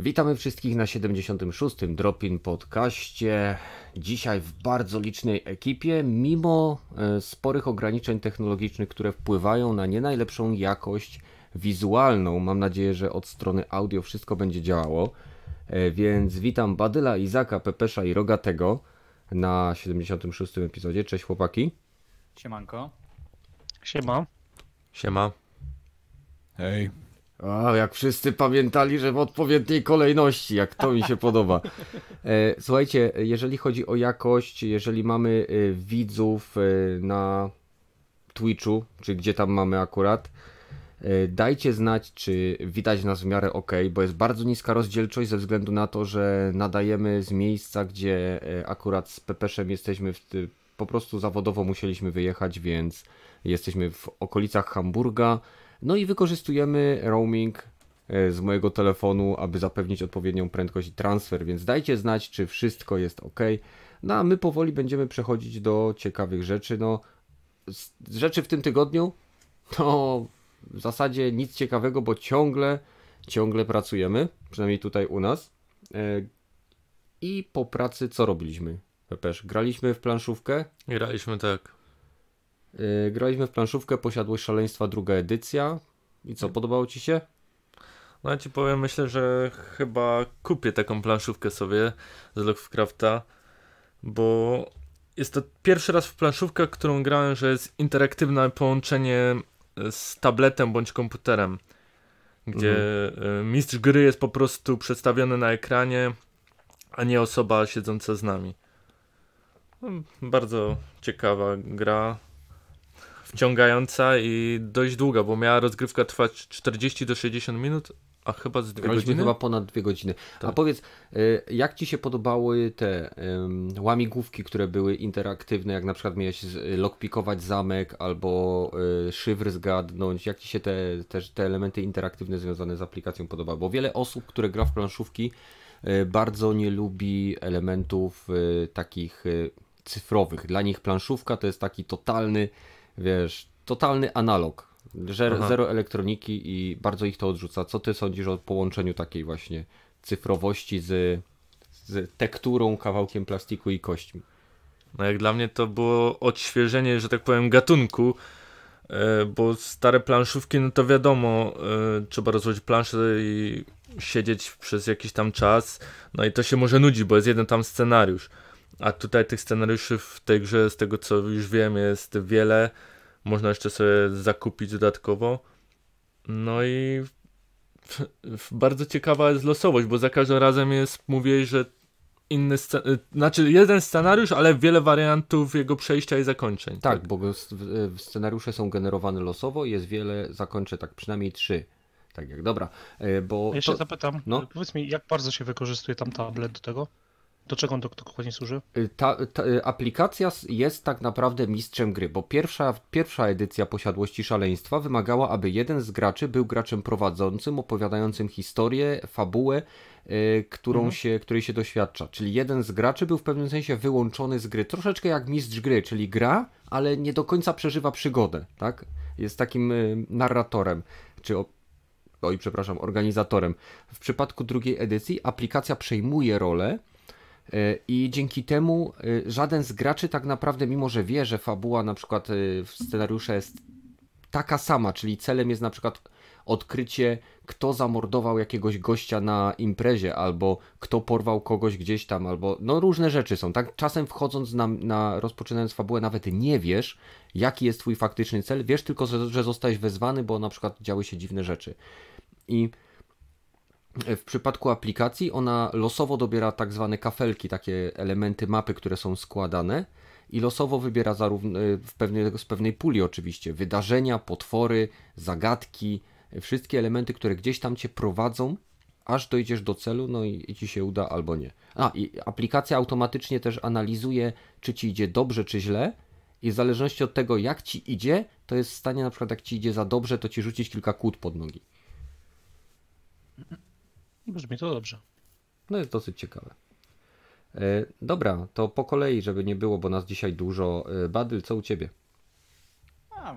Witamy wszystkich na 76. Dropin podcaście. Dzisiaj w bardzo licznej ekipie, mimo e, sporych ograniczeń technologicznych, które wpływają na nie najlepszą jakość wizualną. Mam nadzieję, że od strony audio wszystko będzie działało. E, więc witam Badyla, Izaka, Pepesza i Rogatego na 76. epizodzie. Cześć chłopaki. Siemanko. Siema. Siema. Hej. A, jak wszyscy pamiętali, że w odpowiedniej kolejności, jak to mi się podoba. E, słuchajcie, jeżeli chodzi o jakość, jeżeli mamy e, widzów e, na Twitchu, czy gdzie tam mamy akurat, dajcie znać, czy widać nas w miarę ok, bo jest bardzo niska rozdzielczość ze względu na to, że nadajemy z miejsca, gdzie akurat z Pepeszem jesteśmy w, po prostu zawodowo musieliśmy wyjechać, więc jesteśmy w okolicach Hamburga. No i wykorzystujemy roaming e, z mojego telefonu, aby zapewnić odpowiednią prędkość i transfer, więc dajcie znać, czy wszystko jest ok. No a my powoli będziemy przechodzić do ciekawych rzeczy. No, rzeczy w tym tygodniu to w zasadzie nic ciekawego, bo ciągle, ciągle pracujemy, przynajmniej tutaj u nas. E, I po pracy co robiliśmy? Pepesz, graliśmy w planszówkę, Graliśmy tak. Yy, graliśmy w planszówkę Posiadłość Szaleństwa, druga edycja. I co, podobało Ci się? No ja ci powiem, myślę, że chyba kupię taką planszówkę sobie z Lovecrafta, bo jest to pierwszy raz w planszówkę, którą grałem, że jest interaktywne połączenie z tabletem bądź komputerem, gdzie y, mistrz gry jest po prostu przedstawiony na ekranie, a nie osoba siedząca z nami. No, bardzo ciekawa gra, wciągająca i dość długa, bo miała rozgrywka trwać 40 do 60 minut, a chyba z 2 Graliśmy godziny. chyba ponad dwie godziny. A Tak. powiedz, yy, jak Ci się podobały te ym, łamigłówki, które były interaktywne, jak na przykład miałeś z- lockpikować zamek albo yy, szyfr zgadnąć, jak Ci się te, też te elementy interaktywne związane z aplikacją podobały? Bo wiele osób, które gra w planszówki, yy, bardzo nie lubi elementów yy, takich cyfrowych. Dla nich planszówka to jest taki totalny, wiesz, totalny analog. Aha. zero elektroniki i bardzo ich to odrzuca. Co ty sądzisz o połączeniu takiej właśnie cyfrowości z, z tekturą, kawałkiem plastiku i kośćmi? No jak dla mnie to było odświeżenie, że tak powiem, gatunku, e, bo stare planszówki, no to wiadomo, e, trzeba rozłożyć planszę i siedzieć przez jakiś tam czas, no i to się może nudzi, bo jest jeden tam scenariusz, a tutaj tych scenariuszy w tej grze, z tego co już wiem, jest wiele, można jeszcze sobie zakupić dodatkowo, no i bardzo ciekawa jest losowość, bo za każdym razem jest, mówię, że inny scen- y, znaczy jeden scenariusz, ale wiele wariantów jego przejścia i zakończeń. Tak, bo w- w- scenariusze są generowane losowo, jest wiele zakończeń, tak przynajmniej trzy. Tak jak, dobra, e, bo Jeszcze to, zapytam, no. powiedz mi, jak bardzo się wykorzystuje tam tablet do tego? Do czego on do- dokładnie służy? y, ta, ta y, aplikacja jest tak naprawdę mistrzem gry, bo pierwsza, pierwsza edycja Posiadłości Szaleństwa wymagała, aby jeden z graczy był graczem prowadzącym, opowiadającym historię, fabułę, y, którą się, której się doświadcza. Czyli jeden z graczy był w pewnym sensie wyłączony z gry, troszeczkę jak mistrz gry, czyli gra, ale nie do końca przeżywa przygodę, tak? Jest takim narratorem, czy o, oj, przepraszam, organizatorem. W przypadku drugiej edycji aplikacja przejmuje rolę I dzięki temu e, żaden z graczy tak naprawdę, mimo że wie, że fabuła na przykład e, w scenariuszu jest taka sama, czyli celem jest na przykład odkrycie, kto zamordował jakiegoś gościa na imprezie, albo kto porwał kogoś gdzieś tam, albo no różne rzeczy są. Tak czasem wchodząc na, na rozpoczynając fabułę, nawet nie wiesz, jaki jest twój faktyczny cel, wiesz tylko, że, że zostałeś wezwany, bo na przykład działy się dziwne rzeczy. I w przypadku aplikacji ona losowo dobiera tak zwane kafelki, takie elementy mapy, które są składane i losowo wybiera zarówno w pewnej, z pewnej puli oczywiście wydarzenia, potwory, zagadki, wszystkie elementy, które gdzieś tam cię prowadzą, aż dojdziesz do celu, no i, i ci się uda albo nie. A i aplikacja automatycznie też analizuje, czy ci idzie dobrze, czy źle. I w zależności od tego, jak ci idzie, to jest w stanie, na przykład, jak ci idzie za dobrze, to ci rzucić kilka kłód pod nogi. Brzmi to dobrze. No jest dosyć ciekawe. E, dobra, to po kolei, żeby nie było, bo nas dzisiaj dużo. E, Badyl, co u ciebie? A,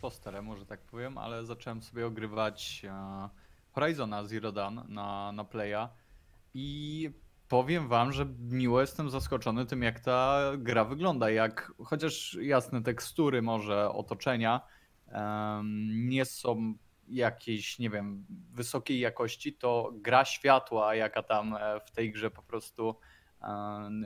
po staremu, że tak powiem, ale zacząłem sobie ogrywać e, Horizona Zero Dawn na, na Playa i powiem wam, że miło jestem zaskoczony tym, jak ta gra wygląda. Jak chociaż jasne tekstury, może otoczenia nie są jakiejś, nie wiem, wysokiej jakości, to gra światła, jaka tam e, w tej grze po prostu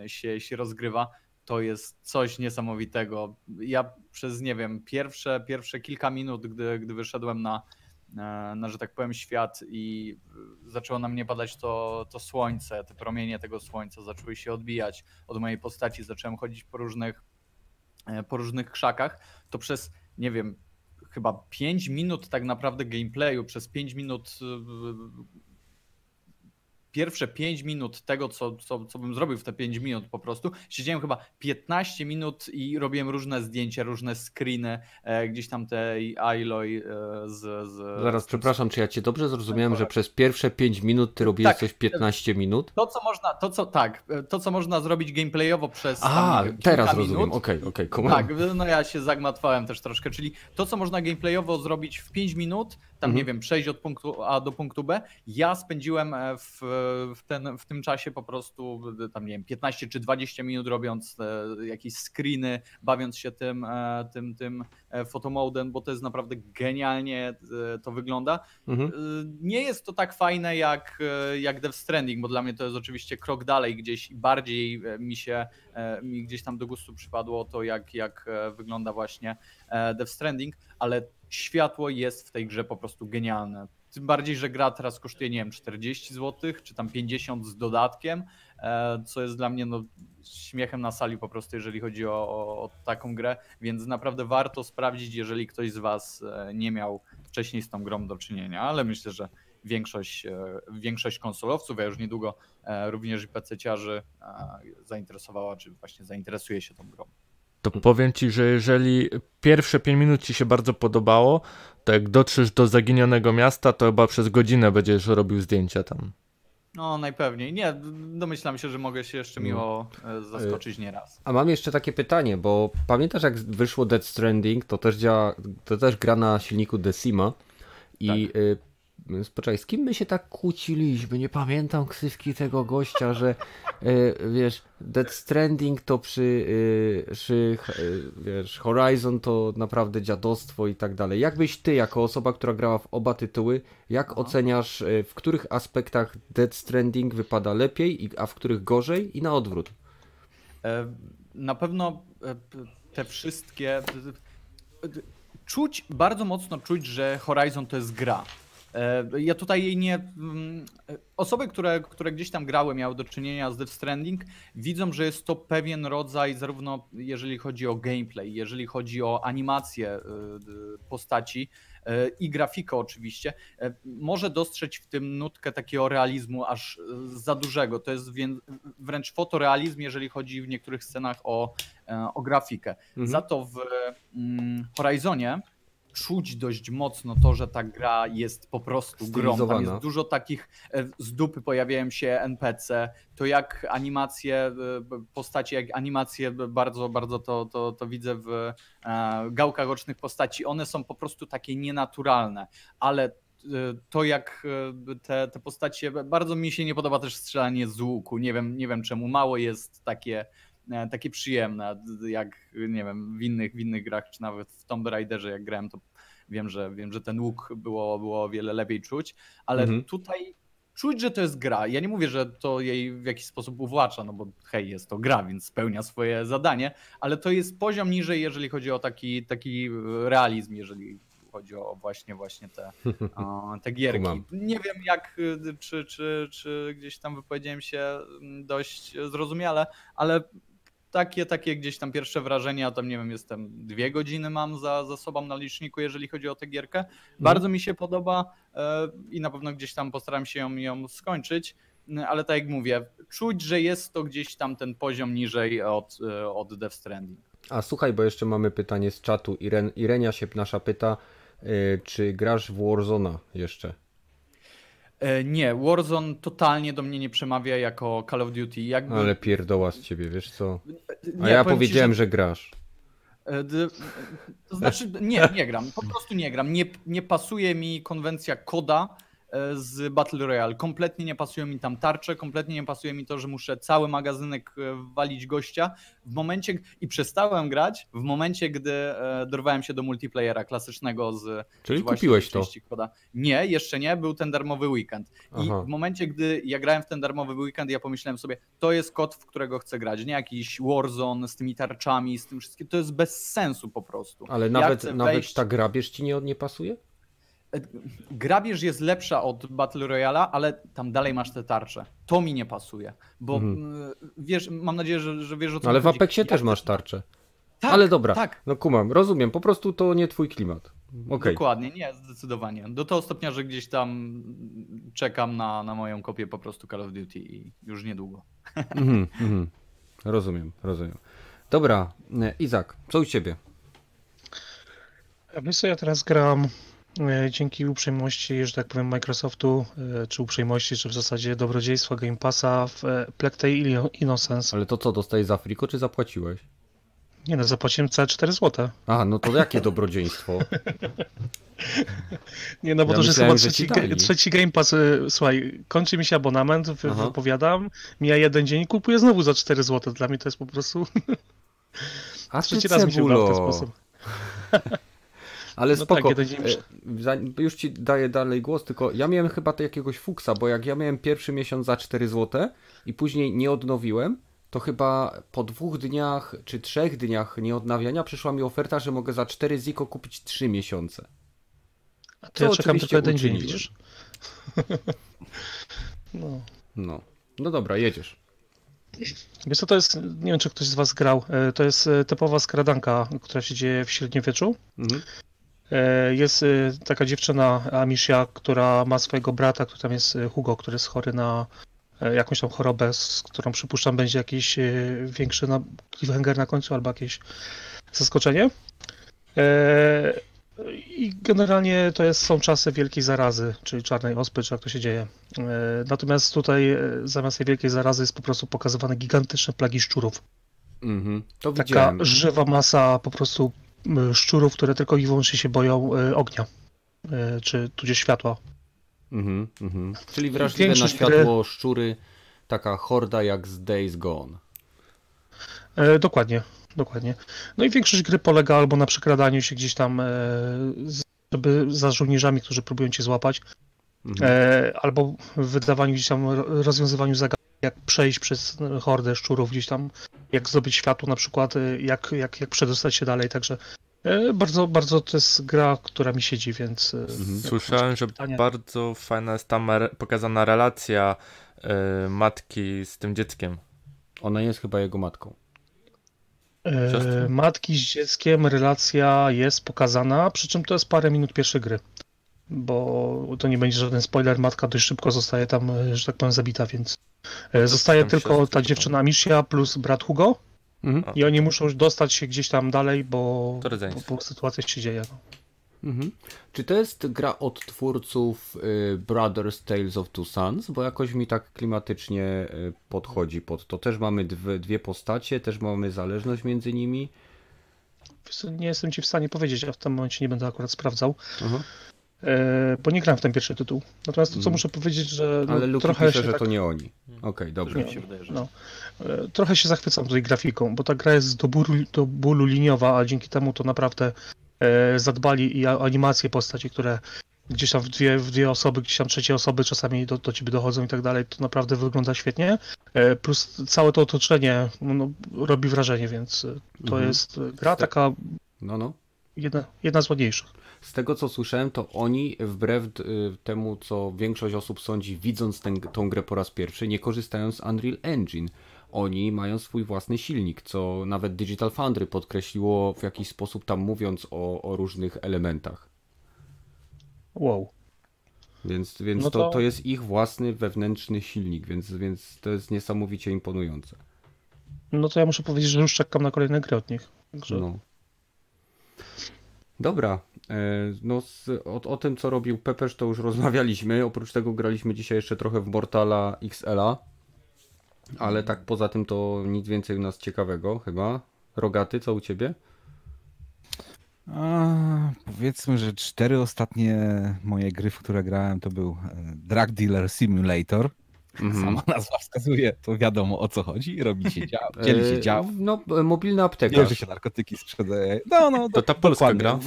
się, się rozgrywa, to jest coś niesamowitego. Ja przez, nie wiem, pierwsze, pierwsze kilka minut, gdy, gdy wyszedłem na, e, na, że tak powiem, świat i zaczęło na mnie padać to, to słońce, te promienie tego słońca zaczęły się odbijać od mojej postaci, zacząłem chodzić po różnych, e, po różnych krzakach, to przez, nie wiem, chyba 5 minut tak naprawdę gameplayu, przez 5 minut e, pierwsze 5 minut tego, co, co, co bym zrobił w te 5 minut po prostu, siedziałem chyba 15 minut i robiłem różne zdjęcia, różne screeny, e, gdzieś tam tej Aloy e, z, z... Zaraz, z przepraszam, czy ja cię dobrze zrozumiałem, że przez pierwsze 5 minut ty robiłeś Tak. coś 15 minut? To, co można, to co, tak, to, co można zrobić gameplayowo przez A, tam, teraz rozumiem, okej, okej, okay, Tak, no ja się zagmatwałem też troszkę, czyli to, co można gameplayowo zrobić w 5 minut, tam Mhm. nie wiem, przejść od punktu A do punktu B, ja spędziłem e, w, w, ten, w tym czasie po prostu tam nie wiem, 15 czy 20 minut robiąc e, jakieś screeny, bawiąc się tym, e, tym, tym e, photomodem, bo to jest naprawdę genialnie to wygląda. Mhm. Nie jest to tak fajne jak, jak Death Stranding, bo dla mnie to jest oczywiście krok dalej gdzieś i bardziej mi się mi gdzieś tam do gustu przypadło to, jak, jak wygląda właśnie Death Stranding, ale światło jest w tej grze po prostu genialne. Tym bardziej, że gra teraz kosztuje, nie wiem, 40 zł, czy tam 50 z dodatkiem, e, co jest dla mnie no, śmiechem na sali po prostu, jeżeli chodzi o, o, o taką grę, więc naprawdę warto sprawdzić, jeżeli ktoś z Was e, nie miał wcześniej z tą grą do czynienia, ale myślę, że większość, e, większość konsolowców, a już niedługo również i PC-ciarzy e, zainteresowała, czy właśnie zainteresuje się tą grą. To powiem ci, że jeżeli pierwsze 5 minut ci się bardzo podobało, to jak dotrzesz do zaginionego miasta, to chyba przez godzinę będziesz robił zdjęcia tam. No najpewniej. Nie, domyślam się, że mogę się jeszcze miło e, zaskoczyć nieraz. A mam jeszcze takie pytanie, bo pamiętasz jak wyszło Dead Stranding, to też działa, to też gra na silniku Decima i Tak. Poczekaj, z kim my się tak kłóciliśmy? Nie pamiętam ksywki tego gościa, że y, wiesz, Dead Stranding to przy, y, przy y, wiesz, Horizon to naprawdę dziadostwo i tak dalej. Jakbyś ty, jako osoba, która grała w oba tytuły, jak oceniasz, y, w których aspektach Dead Stranding wypada lepiej, a w których gorzej i na odwrót? Na pewno te wszystkie. Czuć, bardzo mocno czuć, że Horizon to jest gra. E, Ja tutaj nie. mm, e, Osoby, które, które gdzieś tam grały, miały do czynienia z Death Stranding, widzą, że jest to pewien rodzaj, zarówno jeżeli chodzi o gameplay, jeżeli chodzi o animację e, postaci i grafikę oczywiście, może dostrzec w tym nutkę takiego realizmu aż za dużego. To jest wręcz fotorealizm, jeżeli chodzi w niektórych scenach o, o grafikę. Mhm. Za to w mm, Horizonie czuć dość mocno to, że ta gra jest po prostu grą. Tam jest dużo takich e, z dupy pojawiają się NPC, to jak animacje e, postaci, jak animacje bardzo, bardzo to, to, to widzę w e, gałkach ocznych postaci. One są po prostu takie nienaturalne, ale to jak te, te postacie, bardzo mi się nie podoba też strzelanie z łuku, nie wiem, nie wiem czemu, mało jest takie takie przyjemne, jak nie wiem, w innych, w innych grach, czy nawet w Tomb Raiderze jak grałem, to wiem, że wiem, że ten łuk było, było o wiele lepiej czuć, ale Mhm. tutaj czuć, że to jest gra. Ja nie mówię, że to jej w jakiś sposób uwłacza, no bo hej, jest to gra, więc spełnia swoje zadanie, ale to jest poziom niżej, jeżeli chodzi o taki, taki realizm, jeżeli chodzi o właśnie właśnie te, te gierki. Nie wiem jak, y, czy, czy, czy gdzieś tam wypowiedziałem się mm, dość zrozumiale, ale takie, takie gdzieś tam pierwsze wrażenia, tam nie wiem, jestem dwie godziny mam za, za sobą na liczniku, jeżeli chodzi o tę gierkę. Bardzo mi się podoba e, i na pewno gdzieś tam postaram się ją, ją skończyć, ale tak jak mówię, czuć, że jest to gdzieś tam ten poziom niżej od, e, od Death Stranding. A słuchaj, bo jeszcze mamy pytanie z czatu. Iren, Irenia się nasza pyta, y, czy grasz w Warzona jeszcze? E, Nie, Warzone totalnie do mnie nie przemawia jako Call of Duty. Jakby, Ale pierdoła z ciebie, wiesz co? A nie, ja powiem ci, powiedziałem, że że grasz. E, To znaczy, nie, nie gram, po prostu nie gram. Nie, nie pasuje mi konwencja koda. E, z Battle Royale. Kompletnie nie pasują mi tam tarcze, kompletnie nie pasuje mi to, że muszę cały magazynek e, walić gościa. W momencie, i przestałem grać w momencie, gdy e, dorwałem się do multiplayera klasycznego z Czyli z kupiłeś to. koda. Nie, jeszcze nie, był ten darmowy weekend. I Aha. w momencie, gdy ja grałem w ten darmowy weekend, ja pomyślałem sobie, to jest kod, w którego chcę grać. Nie jakiś Warzone z tymi tarczami, z tym wszystkim. To jest bez sensu po prostu. Ale Ja nawet, nawet wejść- ta grabież ci nie, nie pasuje? Grabież jest lepsza od Battle Royala, ale tam dalej masz te tarcze. To mi nie pasuje. Bo Mhm. wiesz, mam nadzieję, że, że wiesz o co Ale mi w chodzi. Apexie Ja też masz tarczę. Tak, Ale dobra, Tak, no kumam, rozumiem, po prostu to nie twój klimat. Okej. dokładnie, nie, zdecydowanie. Do tego stopnia, że gdzieś tam czekam na, na moją kopię po prostu Call of Duty i już niedługo. Mhm, mhm. Rozumiem, rozumiem. Dobra, e, Izak, co u ciebie? A Wiesz ja teraz gram e, dzięki uprzejmości, że tak powiem, Microsoftu, e, czy uprzejmości, czy w zasadzie dobrodziejstwa Game Passa w e, Tale Inno- Innocence. Ale to co, dostajesz za friko, czy zapłaciłeś? Nie no, zapłaciłem całe 4 zł. A, no to jakie dobrodziejstwo? Nie no, bo Ja to już jest chyba trzeci, trzeci Game Pass. e, Słuchaj, kończy mi się abonament, wy, Aha. wypowiadam, mija jeden dzień i kupuję znowu za 4 zł. Dla mnie to jest po prostu A trzeci raz mi się udało w ten sposób. Ale No spoko. tak, dzień E, Już ci daję dalej głos, tylko ja miałem chyba to jakiegoś fuksa, bo jak ja miałem pierwszy miesiąc za 4 zł i później nie odnowiłem, to chyba po dwóch dniach czy trzech dniach nieodnawiania przyszła mi oferta, że mogę za 4 ziko kupić 3 miesiące. To Co ja czekam tylko jeden dzień, widzisz? No. No. No dobra, jedziesz. Wiesz co to jest, nie wiem czy ktoś z was grał, e, to jest e, typowa skradanka, która się dzieje w średniowieczu. Mhm. E, Jest e, taka dziewczyna Amicia, która ma swojego brata, który tam jest e, Hugo, który jest chory na jakąś tam chorobę, z którą przypuszczam będzie jakiś większy na, cliffhanger na końcu albo jakieś zaskoczenie. I generalnie to jest, są czasy wielkiej zarazy, czyli czarnej ospy, czy jak to się dzieje. Natomiast tutaj zamiast tej wielkiej zarazy jest po prostu pokazywane gigantyczne plagi szczurów. Mhm. To Taka widziałem. żywa masa po prostu szczurów, które tylko i wyłącznie się boją e, ognia, e, czy tudzież światła. Mhm, mhm. Czyli wrażliwe na Większość światło szczury, taka horda jak z Days Gone. E, Dokładnie, dokładnie. No i większość gry polega albo na przekradaniu się gdzieś tam, e, żeby za żołnierzami, którzy próbują cię złapać, Mhm. e, albo wydawaniu gdzieś tam, ro- rozwiązywaniu zagadnień, jak przejść przez hordę szczurów gdzieś tam, jak zdobyć światło na przykład, e, jak, jak, jak przedostać się dalej, także e, bardzo, bardzo to jest gra, która mi siedzi, więc... e, Mhm. Słyszałem, że pytania- bardzo fajna jest tam pokazana relacja e, matki z tym dzieckiem. Ona jest chyba jego matką. Siostrą? Matki z dzieckiem, relacja jest pokazana, przy czym to jest parę minut pierwszej gry. Bo to nie będzie żaden spoiler, matka dość szybko zostaje tam, e, że tak powiem, zabita, więc e, zostaje tam tylko ta dziewczyna Amicia plus brat Hugo Mhm. i oni muszą dostać się gdzieś tam dalej, bo, bo, bo sytuacja się dzieje. No. Mhm. Czy to jest gra od twórców y, Brothers Tales of Two Sons? Bo jakoś mi tak klimatycznie y, podchodzi pod to. Też mamy dwie, dwie postacie, też mamy zależność między nimi. Nie jestem ci w stanie powiedzieć, a w tym momencie nie będę akurat sprawdzał, Aha. E, bo nie grałem w ten pierwszy tytuł. Natomiast to, co Mhm. muszę powiedzieć, że no, Ale Luki trochę pisze, się że tak to nie oni. Okej, dobrze. Mi się wydaje, że No. E, Trochę się zachwycam tutaj grafiką, bo ta gra jest do bólu, do bólu liniowa, a dzięki temu to naprawdę e, zadbali i animacje postaci, które gdzieś tam w dwie, w dwie osoby, gdzieś tam trzecie osoby czasami do, do ciebie dochodzą i tak dalej, to naprawdę wygląda świetnie. E, plus całe to otoczenie no, robi wrażenie, więc to Mhm. jest gra taka No, no. jedna, jedna z ładniejszych. Z tego co słyszałem, to oni wbrew y, temu, co większość osób sądzi, widząc tę tą grę po raz pierwszy, nie korzystają z Unreal Engine. Oni mają swój własny silnik, co nawet Digital Foundry podkreśliło w jakiś sposób tam mówiąc o, o różnych elementach. Wow. Więc, więc No to... to- To, jest ich własny wewnętrzny silnik, więc, więc to jest niesamowicie imponujące. No to ja muszę powiedzieć, że już czekam na kolejne gry od nich. Także No. Dobra, no z, o, o tym co robił Pepeż to już rozmawialiśmy, oprócz tego graliśmy dzisiaj jeszcze trochę w Mortala XL-a, ale tak poza tym to nic więcej u nas ciekawego chyba. Rogaty, co u ciebie? A, powiedzmy, że cztery ostatnie moje gry, w które grałem, to był e, Drug Dealer Simulator. Mhm. Sama nazwa wskazuje, to wiadomo o co chodzi. Robi się dział, dzieli się E, dział, No, e, mobilny aptekarz. bierze się narkotyki, sprzedaje. No, no, To ta polska dokładnie. gra?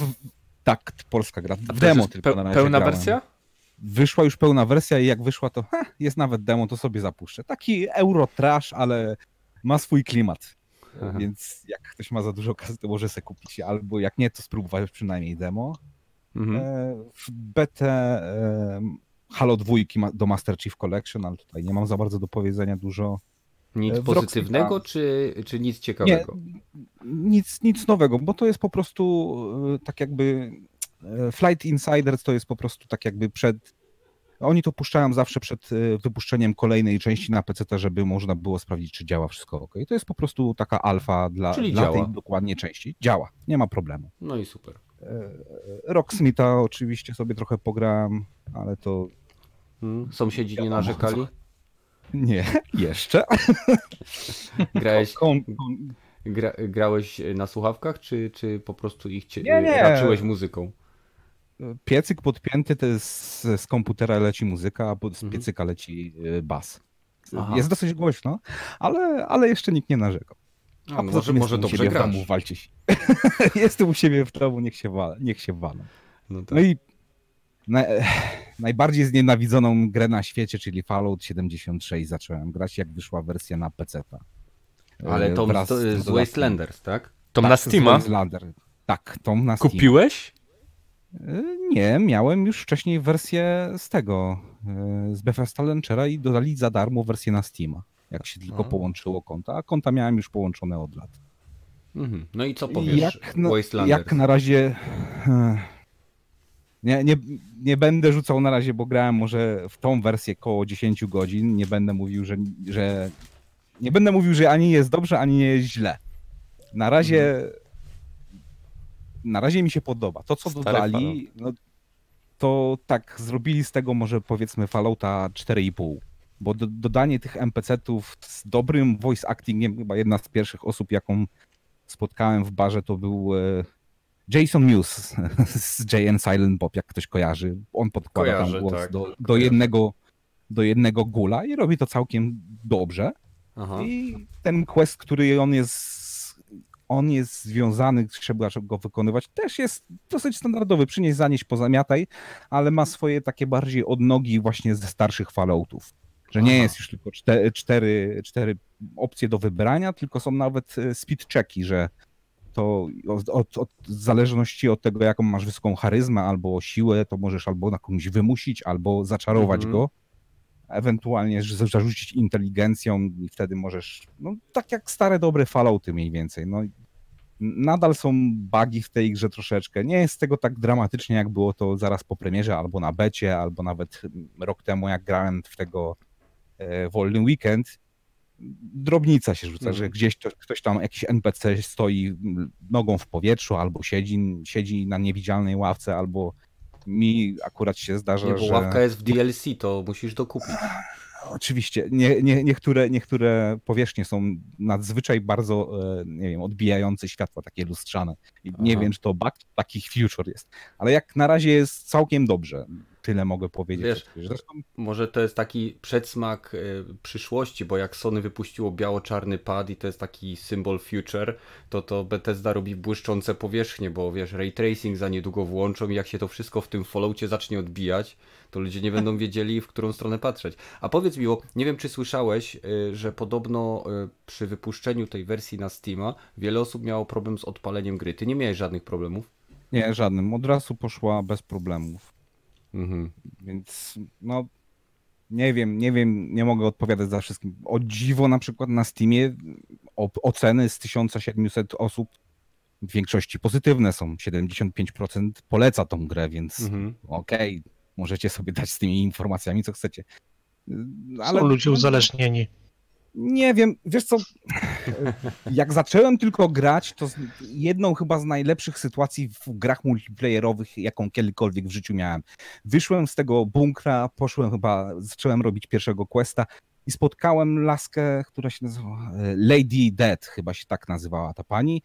Tak, polska gra. A W demo tylko na razie Pełna grałem. wersja? Wyszła już pełna wersja i jak wyszła to ha, jest nawet demo, to sobie zapuszczę. Taki euro trash, ale ma swój klimat. Aha. Więc jak ktoś ma za dużo kasy, to może sobie kupić, albo jak nie, to spróbować przynajmniej demo. Mhm. E, w betę e, Halo 2 ma- do Master Chief Collection, ale tutaj nie mam za bardzo do powiedzenia dużo. Nic w pozytywnego, Rockstar- czy, czy nic Nie, ciekawego? nic, nic nowego, bo to jest po prostu e, tak jakby e, Flight Insiders to jest po prostu tak jakby przed oni to puszczają zawsze przed e, wypuszczeniem kolejnej części na PC, żeby można było sprawdzić, czy działa wszystko ok. To jest po prostu taka alfa dla, Czyli dla działa. tej dokładnie części. Działa, nie ma problemu. No i super. E, Rocksmitha oczywiście sobie trochę pograłem, ale to Hmm. Sąsiedzi nie narzekali? Nie, jeszcze. Grałeś, gra, grałeś na słuchawkach, czy, czy po prostu ich cie, Nie, nie. raczyłeś muzyką? piecyk podpięty, to jest z, komputera leci muzyka, a z Mhm. piecyka leci y, bas. Aha. Jest dosyć głośno, ale, ale jeszcze nikt nie narzekał. A, może, tym może u dobrze grasz. domu, walcie się. Jestem u siebie w domu, niech się wala, niech się walą. No tak. No i na, najbardziej znienawidzoną grę na świecie, czyli Fallout 76 zacząłem grać, jak wyszła wersja na PC. Ale to wraz z, z dodatkiem. Wastelanders, tak? Tom Tak, na z Steama? Wastelander. Tak, Tom na Steam. Kupiłeś? Y, Nie, miałem już wcześniej wersję z tego, y, z Bethesda Launchera i dodali za darmo wersję na Steama, jak się tylko A. połączyło konta, a konta miałem już połączone od lat. Mhm. No i co powiesz? Jak na, Wastelanders. jak na razie... Nie, nie, nie będę rzucał na razie, bo grałem może w tą wersję koło 10 godzin, nie będę mówił, że, że nie będę mówił, że ani jest dobrze, ani nie jest źle. Na razie na razie mi się podoba. To, co Stary dodali, no, to tak zrobili z tego może powiedzmy Fallouta 4,5. Bo do, dodanie tych NPC-ów z dobrym voice actingiem, chyba jedna z pierwszych osób, jaką spotkałem w barze, to był e, Jason Mewes z JN Silent Bob, jak ktoś kojarzy. On podkłada Kojarzę, tam głos tak, do, do, jednego, do jednego gula i robi to całkiem dobrze. Aha. I ten quest, który on jest, on jest związany, trzeba go wykonywać, też jest dosyć standardowy. Przynieś, zanieść, pozamiataj, ale ma swoje takie bardziej odnogi właśnie ze starszych Falloutów. Że nie Aha. jest już tylko cztery, cztery, cztery opcje do wybrania, tylko są nawet e, speed checki, że to od, od, od w zależności od tego, jaką masz wysoką charyzmę albo siłę, to możesz albo na komuś wymusić, albo zaczarować Mhm. go. Ewentualnie zarzucić inteligencją i wtedy możesz, no tak jak stare dobre Fallouty mniej więcej, no nadal są bugi w tej grze troszeczkę, nie jest tego tak dramatycznie jak było to zaraz po premierze albo na becie, albo nawet rok temu jak grałem w tego e, wolny weekend, drobnica się rzuca, Mhm. że gdzieś to, ktoś tam, jakiś NPC stoi nogą w powietrzu, albo siedzi, siedzi na niewidzialnej ławce, albo mi akurat się zdarza, Nie, bo że... ławka jest w DLC, to musisz dokupić. Oczywiście, nie, nie, niektóre, niektóre powierzchnie są nadzwyczaj bardzo, e, nie wiem, odbijające światła, takie lustrzane. Nie Aha. wiem, czy to bug, takich future jest. Ale jak na razie jest całkiem dobrze. Tyle mogę powiedzieć. Wiesz, Zresztą Może to jest taki przedsmak e, przyszłości, bo jak Sony wypuściło biało-czarny pad i to jest taki symbol future, to to Bethesda robi błyszczące powierzchnie, bo wiesz, ray tracing za niedługo włączą i jak się to wszystko w tym Falloutie zacznie odbijać, to ludzie nie będą wiedzieli, w którą stronę patrzeć. A powiedz mi, bo nie wiem, czy słyszałeś, e, że podobno e, przy wypuszczeniu tej wersji na Steama wiele osób miało problem z odpaleniem gry. Ty nie miałeś żadnych problemów? nie, żadnym. Od razu poszła bez problemów. Mhm. Więc no nie wiem, nie wiem, nie mogę odpowiadać za wszystkim. O dziwo na przykład na Steamie oceny z 1700 osób w większości pozytywne są. 75% poleca tą grę, więc Mhm. okej, możecie sobie dać z tymi informacjami, co chcecie. Są ludzie uzależnieni. Nie wiem, wiesz co, jak zacząłem tylko grać, to jedną chyba z najlepszych sytuacji w grach multiplayerowych, jaką kiedykolwiek w życiu miałem. Wyszłem z tego bunkra, poszłem chyba, zacząłem robić pierwszego questa i spotkałem laskę, która się nazywa e, Lady Dead, chyba się tak nazywała ta pani.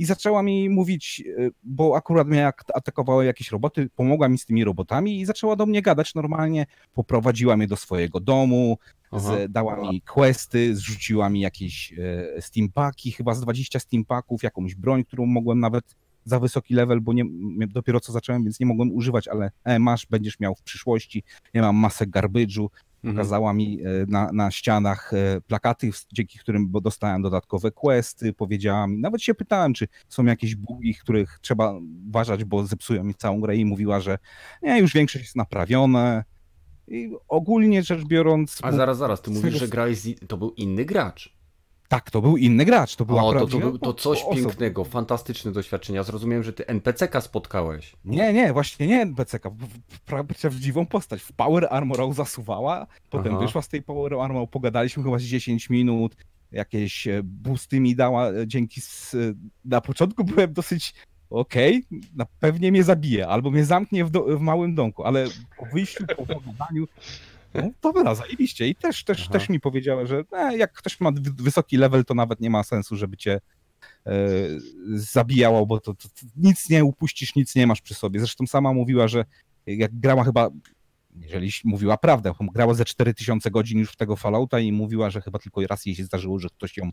I zaczęła mi mówić, y, bo akurat mnie ak- atakowały jakieś roboty, pomogła mi z tymi robotami i zaczęła do mnie gadać normalnie, poprowadziła mnie do swojego domu, z, dała mi questy, zrzuciła mi jakieś e, steampaki, chyba z 20 steampaków, jakąś broń, którą mogłem nawet za wysoki level, bo nie, dopiero co zacząłem, więc nie mogłem używać, ale e, masz, będziesz miał w przyszłości. Ja mam masę Mhm. Pokazała mi e, na, na ścianach e, plakaty, dzięki którym dostałem dodatkowe questy, powiedziała mi, nawet się pytałem, czy są jakieś bugi, których trzeba uważać, bo zepsują mi całą grę i mówiła, że nie, już większość jest naprawione. I ogólnie rzecz biorąc... A zaraz, zaraz, ty mówisz, że grałeś z... to był inny gracz. Tak, to był inny gracz, to była O, to, to, był, to coś osoba. pięknego, fantastyczne doświadczenie. Ja zrozumiałem, że ty NPC-ka spotkałeś. Nie, nie, właśnie nie NPC-ka, prawdziwą postać. W Power Armorą zasuwała, potem Aha. wyszła z tej Power Armor, pogadaliśmy chyba z 10 minut, jakieś e, boosty mi dała e, dzięki... S... Na początku byłem dosyć okej, na pewnie mnie zabije, albo mnie zamknie w, do... w małym domku, ale po wyjściu, po pogadaniu, no dobra, zajebiście. I też, też, Aha. też mi powiedziała, że e, jak ktoś ma wy- wysoki level, to nawet nie ma sensu, żeby cię e, zabijało, bo to, to, to nic nie upuścisz, nic nie masz przy sobie. Zresztą sama mówiła, że jak grała chyba, jeżeli mówiła prawdę, grała ze 4000 godzin już w tego Fallouta i mówiła, że chyba tylko raz jej się zdarzyło, że ktoś ją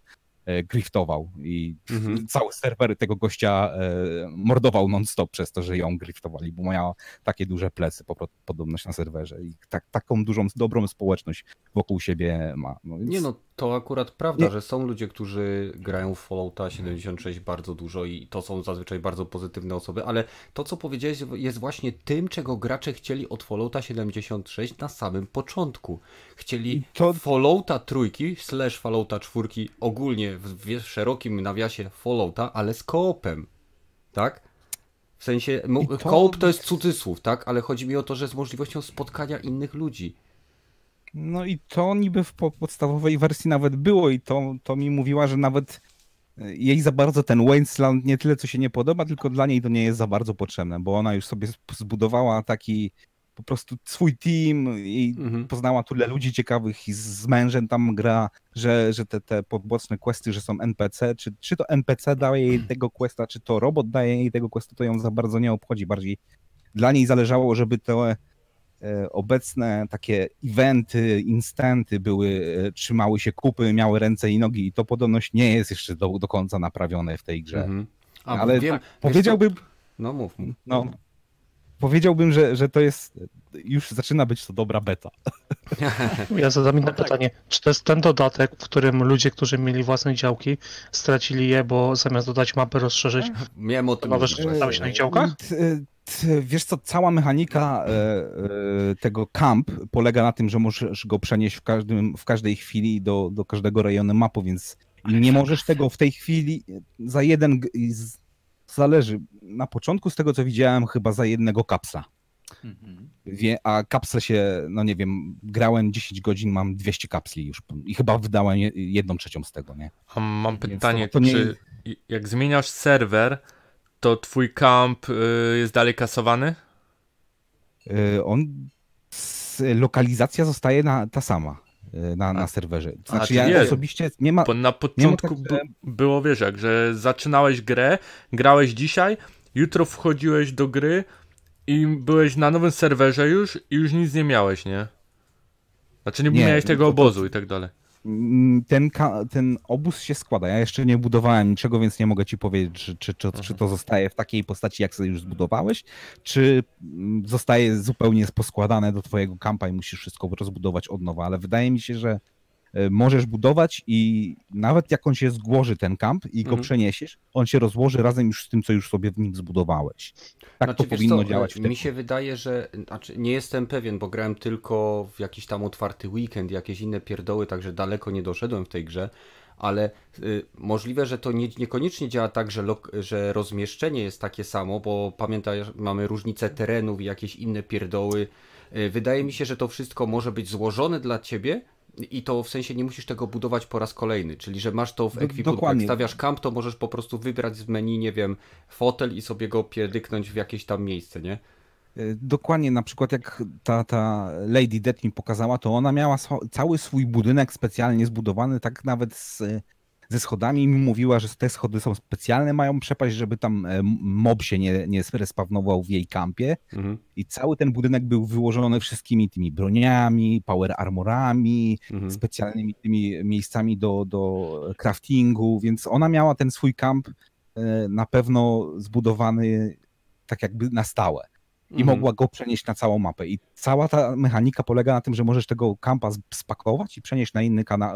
griftował i Mhm. cały serwer tego gościa e, mordował non-stop przez to, że ją griftowali, bo miała takie duże plecy podobność na serwerze i tak, taką dużą, dobrą społeczność wokół siebie ma. No, więc... Nie no, to akurat prawda, Nie. że są ludzie, którzy grają w Fallouta 76 bardzo dużo i to są zazwyczaj bardzo pozytywne osoby, ale to co powiedziałeś jest właśnie tym, czego gracze chcieli od Fallouta 76 na samym początku. Chcieli to- Fallouta trójki slash Fallouta czwórki ogólnie w, szerokim nawiasie Fallouta, ale z koopem, tak? W sensie, koop to jest cudzysłów, tak? Ale chodzi mi o to, że z możliwością spotkania innych ludzi. No i to niby w po- podstawowej wersji nawet było i to, to mi mówiła, że nawet e, jej za bardzo ten Wasteland nie tyle co się nie podoba, tylko dla niej to nie jest za bardzo potrzebne, bo ona już sobie zbudowała taki po prostu swój team i Mhm. poznała tyle ludzi ciekawych i z- mężem tam gra, że, że te, te poboczne questy, że są NPC, czy, czy to NPC daje jej tego questa, czy to robot daje jej tego questa, to ją za bardzo nie obchodzi. Bardziej dla niej zależało, żeby te obecne takie eventy, instanty były, e, trzymały się kupy, miały ręce i nogi i to podobność nie jest jeszcze do, do końca naprawione w tej grze. Mhm. A, Ale wiem, tak? Powiedziałbym, No mów, mów. no, powiedziałbym, że, że to jest, już zaczyna być to dobra beta. Ja zadam inne No tak. pytanie. Czy to jest ten dodatek, w którym ludzie, którzy mieli własne działki, stracili je, bo zamiast dodać mapy, rozszerzyć Miałem o tym Nowe rzeczy na ich działkach? Wiesz co, cała mechanika e, e, tego camp polega na tym, że możesz go przenieść w, każdym, w każdej chwili do, do każdego rejonu mapu, więc nie możesz tego w tej chwili za jeden, zależy, na początku z tego co widziałem chyba za jednego kapsla, Mhm. Wie, a kapsle się, no nie wiem, grałem 10 godzin, mam 200 kapsli już i chyba wydałem je- jedną trzecią z tego, nie? A mam pytanie, to nie- czy jak zmieniasz serwer, to twój kamp y, jest dalej kasowany? Y, On, lokalizacja zostaje na, ta sama y, na, na serwerze. A, Znaczy czyli ja jest. osobiście nie ma, Bo na tak, początku że- by, było, wiesz, jak, że zaczynałeś grę, grałeś dzisiaj, jutro wchodziłeś do gry i byłeś na nowym serwerze już i już nic nie miałeś, nie? Znaczy nie, Nie, miałeś tego to- to- obozu i tak dalej. Mm, ten, ten obóz się składa. Ja jeszcze nie budowałem niczego, więc nie mogę ci powiedzieć, czy, czy, czy, czy to zostaje w takiej postaci, jak sobie już zbudowałeś, czy mm, zostaje zupełnie poskładane do twojego kampa i musisz wszystko rozbudować od nowa, ale wydaje mi się, że możesz budować i nawet jak on się zgłoży ten kamp i go Mhm. przeniesiesz, on się rozłoży razem już z tym, co już sobie w nim zbudowałeś. Tak Znaczy, to powinno co, działać w tym. Mi się wydaje, że. Znaczy, nie jestem pewien, bo grałem tylko w jakiś tam otwarty weekend, jakieś inne pierdoły, także daleko nie doszedłem w tej grze. Ale y, możliwe, że to nie, niekoniecznie działa tak, że, że rozmieszczenie jest takie samo, bo pamiętaj, mamy różnice terenów i jakieś inne pierdoły. Y, wydaje mi się, że to wszystko może być złożone dla ciebie. I to w sensie nie musisz tego budować po raz kolejny, czyli że masz to w ekwipunku. Jak stawiasz kamp, to możesz po prostu wybrać z menu, nie wiem, fotel i sobie go pierdyknąć w jakieś tam miejsce, nie? E, Dokładnie, na przykład jak ta, ta Lady Death mi pokazała, to ona miała cały swój budynek specjalnie zbudowany, tak nawet z, ze schodami i mi mówiła, że te schody są specjalne, mają przepaść, żeby tam e, mob się nie, nie respawnował w jej kampie. Mhm. I cały ten budynek był wyłożony wszystkimi tymi broniami, power armorami, Mhm. specjalnymi tymi miejscami do, do craftingu, więc ona miała ten swój kamp e, na pewno zbudowany tak jakby na stałe i Mhm. mogła go przenieść na całą mapę. I cała ta mechanika polega na tym, że możesz tego kampa spakować i przenieść na inny e,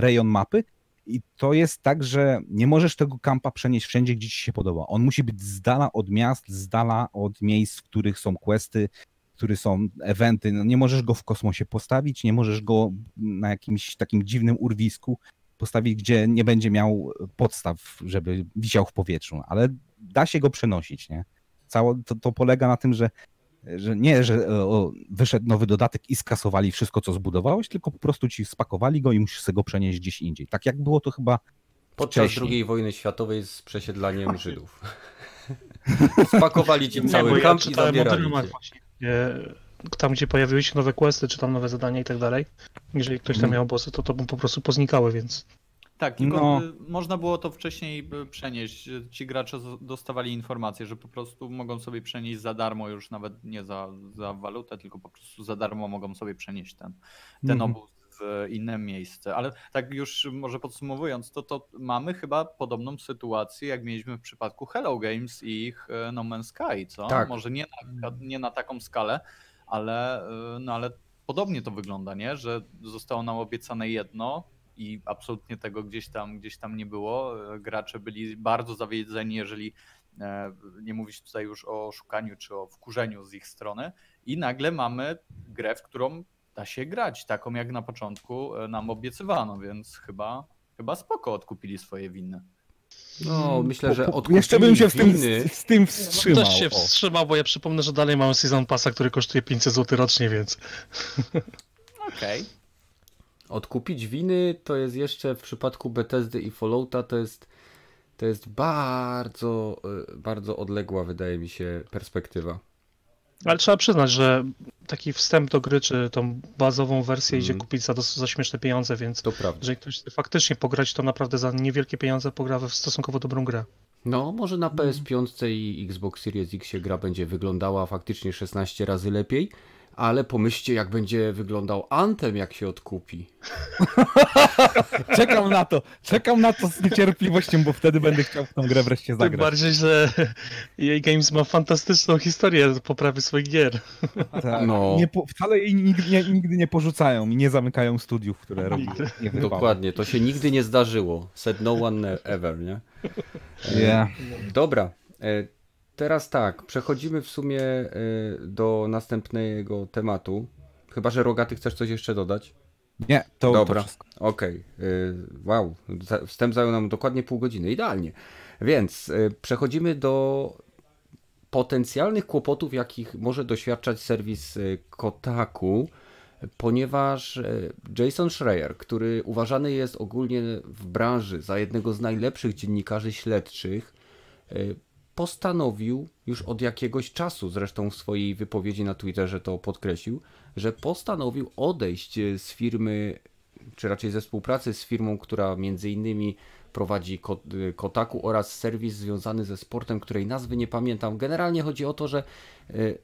rejon mapy. I to jest tak, że nie możesz tego kampa przenieść wszędzie, gdzie ci się podoba. On musi być z dala od miast, z dala od miejsc, w których są questy, w których są eventy. No nie możesz go w kosmosie postawić, nie możesz go na jakimś takim dziwnym urwisku postawić, gdzie nie będzie miał podstaw, żeby wisiał w powietrzu, ale da się go przenosić, nie? Cało, to, to polega na tym, że, że nie, że o, wyszedł nowy dodatek i skasowali wszystko, co zbudowałeś, tylko po prostu ci spakowali go i musisz sobie go przenieść gdzieś indziej. Tak jak było to chyba Podczas wcześniej. II wojny światowej z przesiedlaniem Żydów. Spakowali ci Nie, cały bo ja kamp i zabierali właśnie, gdzie, tam gdzie pojawiły się nowe questy, czy tam nowe zadania i tak dalej. Jeżeli ktoś tam Mhm. miał bossy, to to mu po prostu poznikały, więc Tak, tylko No. można było to wcześniej przenieść. Ci gracze dostawali informację, że po prostu mogą sobie przenieść za darmo, już nawet nie za, za walutę, tylko po prostu za darmo mogą sobie przenieść ten, ten Mhm. obóz w inne miejsce. Ale tak już może podsumowując, to, to mamy chyba podobną sytuację, jak mieliśmy w przypadku Hello Games i ich y, No Man's Sky, co? Tak. Może nie na, nie na taką skalę, ale, y, no ale podobnie to wygląda, nie? Że zostało nam obiecane jedno i absolutnie tego gdzieś tam, gdzieś tam nie było. Gracze byli bardzo zawiedzeni, jeżeli e, nie mówić tutaj już o szukaniu czy o wkurzeniu z ich strony i nagle mamy grę, w którą da się grać, taką jak na początku e, nam obiecywano, więc chyba, chyba spoko odkupili swoje winy. No, myślę, że odkupili Jeszcze bym się z tym, z tym wstrzymał. Też się wstrzymał, bo ja przypomnę, że dalej mamy Season Passa, który kosztuje 500 zł rocznie, więc Okej. Odkupić winy to jest jeszcze w przypadku Bethesdy i Fallouta to jest to jest bardzo y, bardzo odległa wydaje mi się perspektywa. Ale trzeba przyznać, że taki wstęp do gry, czy tą bazową wersję idzie Mhm. kupić za, za śmieszne pieniądze, więc To prawda. jeżeli ktoś chce faktycznie pograć, to naprawdę za niewielkie pieniądze pogra w stosunkowo dobrą grę. No, może na PS5 i Xbox Series X się gra będzie wyglądała faktycznie 16 razy lepiej, ale pomyślcie jak będzie wyglądał Anthem jak się odkupi. Czekam na to, czekam na to z niecierpliwością, bo wtedy będę chciał w tą grę wreszcie Tym zagrać. bardziej, że EA Games ma fantastyczną historię poprawy swoich gier. Tak. No. Nie po, wcale jej nigdy nie, nigdy nie porzucają i nie zamykają studiów, które robią. Dokładnie, to się nigdy nie zdarzyło. Said no one ever, nie? Yeah. Dobra, e, teraz tak, przechodzimy w sumie e, do następnego tematu. Chyba, że Rogaty chcesz coś jeszcze dodać? Nie, to, Dobra, okej. y, Wow, wstęp zajął nam dokładnie pół godziny, idealnie. Więc y, przechodzimy do potencjalnych kłopotów, jakich może doświadczać serwis y, Kotaku, ponieważ y, Jason Schreier, który uważany jest ogólnie w branży za jednego z najlepszych dziennikarzy śledczych, y, postanowił już od jakiegoś czasu, zresztą w swojej wypowiedzi na Twitterze to podkreślił, że postanowił odejść e, z firmy, czy raczej ze współpracy z firmą, która między innymi prowadzi y, Kotaku oraz serwis związany ze sportem, której nazwy nie pamiętam. Generalnie chodzi o to, że y,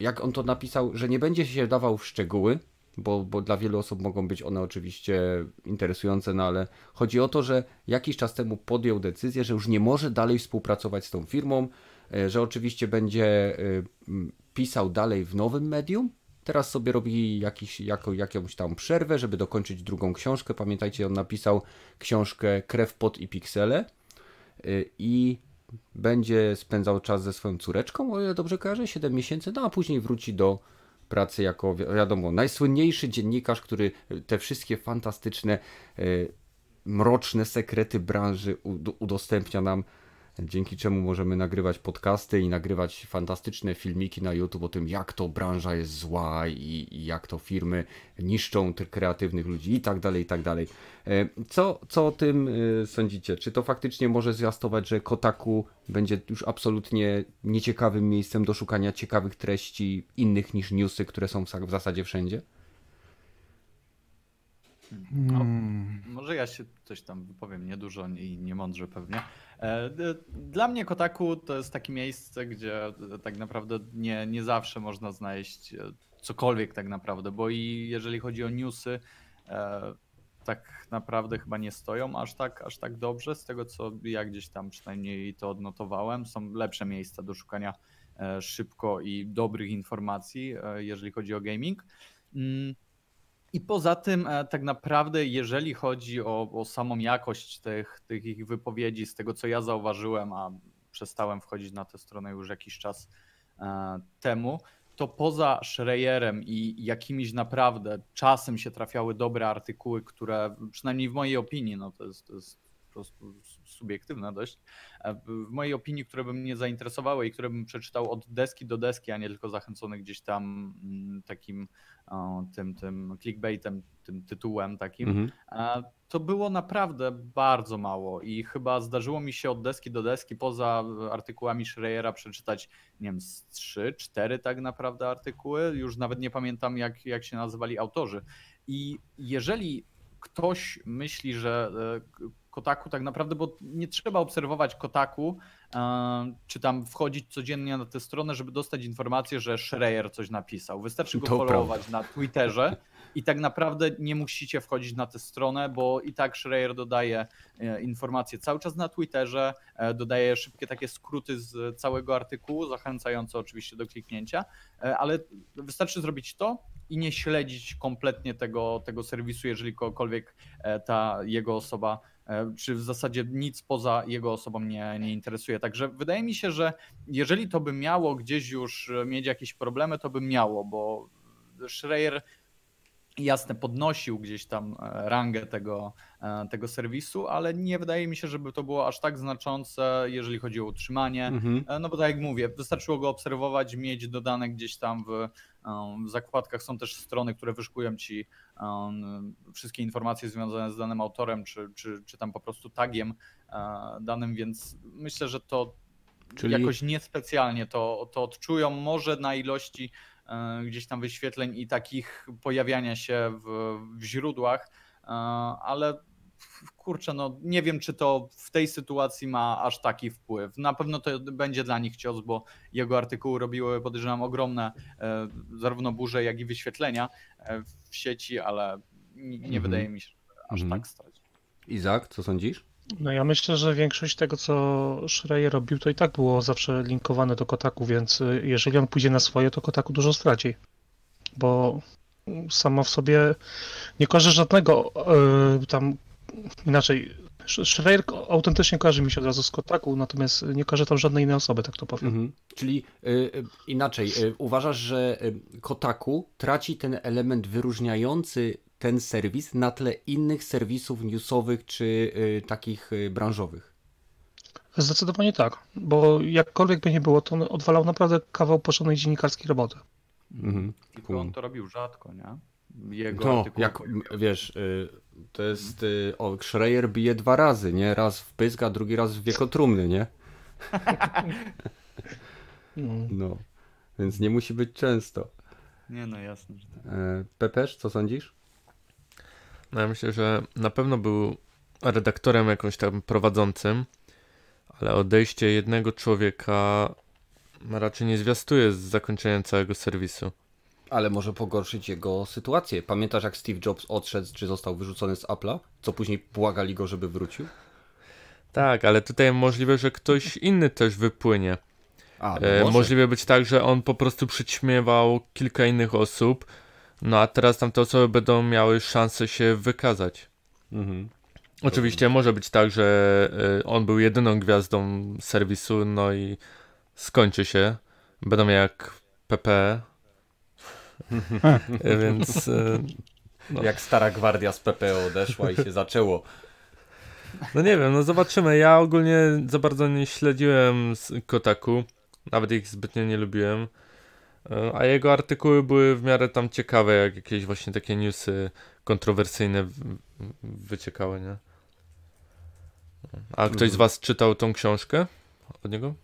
jak on to napisał, że nie będzie się dawał w szczegóły, bo, bo dla wielu osób mogą być one oczywiście interesujące, no ale chodzi o to, że jakiś czas temu podjął decyzję, że już nie może dalej współpracować z tą firmą, e, że oczywiście będzie e, pisał dalej w nowym medium. Teraz sobie robi jakiś, jako, jakąś tam przerwę, żeby dokończyć drugą książkę. Pamiętajcie, on napisał książkę Krew, Pot i Piksele y, i będzie spędzał czas ze swoją córeczką, o ile dobrze kojarzę, 7 miesięcy, no a później wróci do pracy jako, wi- wiadomo, najsłynniejszy dziennikarz, który te wszystkie fantastyczne, y, mroczne sekrety branży ud- udostępnia nam, dzięki czemu możemy nagrywać podcasty i nagrywać fantastyczne filmiki na YouTube o tym, jak to branża jest zła i, i jak to firmy niszczą tych kreatywnych ludzi i tak dalej, i tak dalej. E, Co, co o tym e, sądzicie? Czy to faktycznie może zwiastować, że Kotaku będzie już absolutnie nieciekawym miejscem do szukania ciekawych treści innych niż newsy, które są w sa- w zasadzie wszędzie? No, Hmm. Może ja się coś tam wypowiem, niedużo i niemądrze pewnie. E, Dla mnie Kotaku to jest takie miejsce, gdzie e, tak naprawdę nie, nie zawsze można znaleźć e, cokolwiek tak naprawdę, bo i jeżeli chodzi o newsy, tak naprawdę chyba nie stoją aż tak, aż tak dobrze. Z tego co ja gdzieś tam przynajmniej to odnotowałem, są lepsze miejsca do szukania szybko i dobrych informacji, jeżeli chodzi o gaming. I poza tym, e, tak naprawdę, jeżeli chodzi o, o samą jakość tych, tych ich wypowiedzi, z tego co ja zauważyłem, a przestałem wchodzić na tę stronę już jakiś czas e, temu, to poza Schreierem i jakimiś naprawdę czasem się trafiały dobre artykuły, które przynajmniej w mojej opinii, no to jest, to jest po prostu subiektywne dość, e, w mojej opinii, które by mnie zainteresowały i które bym przeczytał od deski do deski, a nie tylko zachęcony gdzieś tam mm, takim tym, tym clickbaitem, tym tytułem takim, Mhm. to było naprawdę bardzo mało i chyba zdarzyło mi się od deski do deski poza artykułami Schreiera przeczytać, nie wiem, z trzy, cztery tak naprawdę artykuły, już nawet nie pamiętam jak, jak się nazywali autorzy. I jeżeli ktoś myśli, że e, Kotaku tak naprawdę, bo nie trzeba obserwować Kotaku, e, czy tam wchodzić codziennie na tę stronę, żeby dostać informację, że Schreier coś napisał. Wystarczy go To followować na Twitterze i tak naprawdę nie musicie wchodzić na tę stronę, bo i tak Schreier dodaje e, informacje cały czas na Twitterze, e, dodaje szybkie takie skróty z całego artykułu, zachęcające oczywiście do kliknięcia, ale wystarczy zrobić to i nie śledzić kompletnie tego, tego serwisu, jeżeli kogokolwiek ta jego osoba, czy w zasadzie nic poza jego osobą nie, nie interesuje. Także wydaje mi się, że jeżeli to by miało gdzieś już e, mieć jakieś problemy, to by miało, bo Schreier jasne podnosił gdzieś tam e, rangę tego, e, tego serwisu, ale nie wydaje mi się, żeby to było aż tak znaczące, jeżeli chodzi o utrzymanie. Mhm. E, No bo tak jak mówię, wystarczyło go obserwować, mieć dodane gdzieś tam w, w zakładkach. Są też strony, które wyszukują ci wszystkie informacje związane z danym autorem, czy, czy, czy tam po prostu tagiem e, danym, więc myślę, że to Czyli- jakoś niespecjalnie to, to odczują. Może na ilości e, gdzieś tam wyświetleń i takich pojawiania się w, w źródłach, e, ale kurczę, no nie wiem, czy to w tej sytuacji ma aż taki wpływ. Na pewno to będzie dla nich cios, bo jego artykuły robiły, podejrzewam, ogromne e, zarówno burze, jak i wyświetlenia e, w sieci, ale nie, Mhm. wydaje mi się, że aż Mhm. tak stać. Izak, co sądzisz? No ja myślę, że większość tego, co Schreier robił, to i tak było zawsze linkowane do Kotaku, więc y, jeżeli on pójdzie na swoje, to Kotaku dużo straci. Bo samo w sobie nie kojarzę żadnego y, tam inaczej. Sch- Schreier autentycznie kojarzy mi się od razu z Kotaku, natomiast nie kojarzę tam żadnej innej osoby, tak to powiem. Mhm. Czyli y, y, inaczej, y, uważasz, że y, Kotaku traci ten element wyróżniający ten serwis na tle innych serwisów newsowych czy y, takich y, branżowych? Zdecydowanie tak, bo jakkolwiek by nie było, to on odwalał naprawdę kawał porządnej dziennikarskiej roboty. Mhm. Tylko on to robił rzadko, nie? Jego No, jak wiesz, y, to jest. Y, o, Schreier bije dwa razy, nie? Raz w pysk, a drugi raz w wiekotrumny, nie? Mm. No. Więc nie musi być często. Nie, no jasne, że tak. E, Pepesz, co sądzisz? No ja myślę, że na pewno był redaktorem jakąś tam prowadzącym, ale odejście jednego człowieka raczej nie zwiastuje z zakończeniem całego serwisu. Ale może pogorszyć jego sytuację. Pamiętasz, jak Steve Jobs odszedł, czy został wyrzucony z Apple'a? Co później błagali go, żeby wrócił? Tak, ale tutaj możliwe, że ktoś inny też wypłynie. A, E, możliwe być tak, że on po prostu przyćmiewał kilka innych osób, no a teraz tam te osoby będą miały szansę się wykazać. Mhm. Oczywiście może być tak, że e, on był jedyną gwiazdą serwisu, no i skończy się. Będą jak PP. E, Więc e, No. Jak stara gwardia z PPO odeszła i się zaczęło. no nie wiem, no zobaczymy. Ja ogólnie za bardzo nie śledziłem z Kotaku, nawet ich zbytnio nie lubiłem. E, A jego artykuły były w miarę tam ciekawe, jak jakieś właśnie takie newsy kontrowersyjne wyciekały, nie? A ktoś z was czytał tą książkę od niego?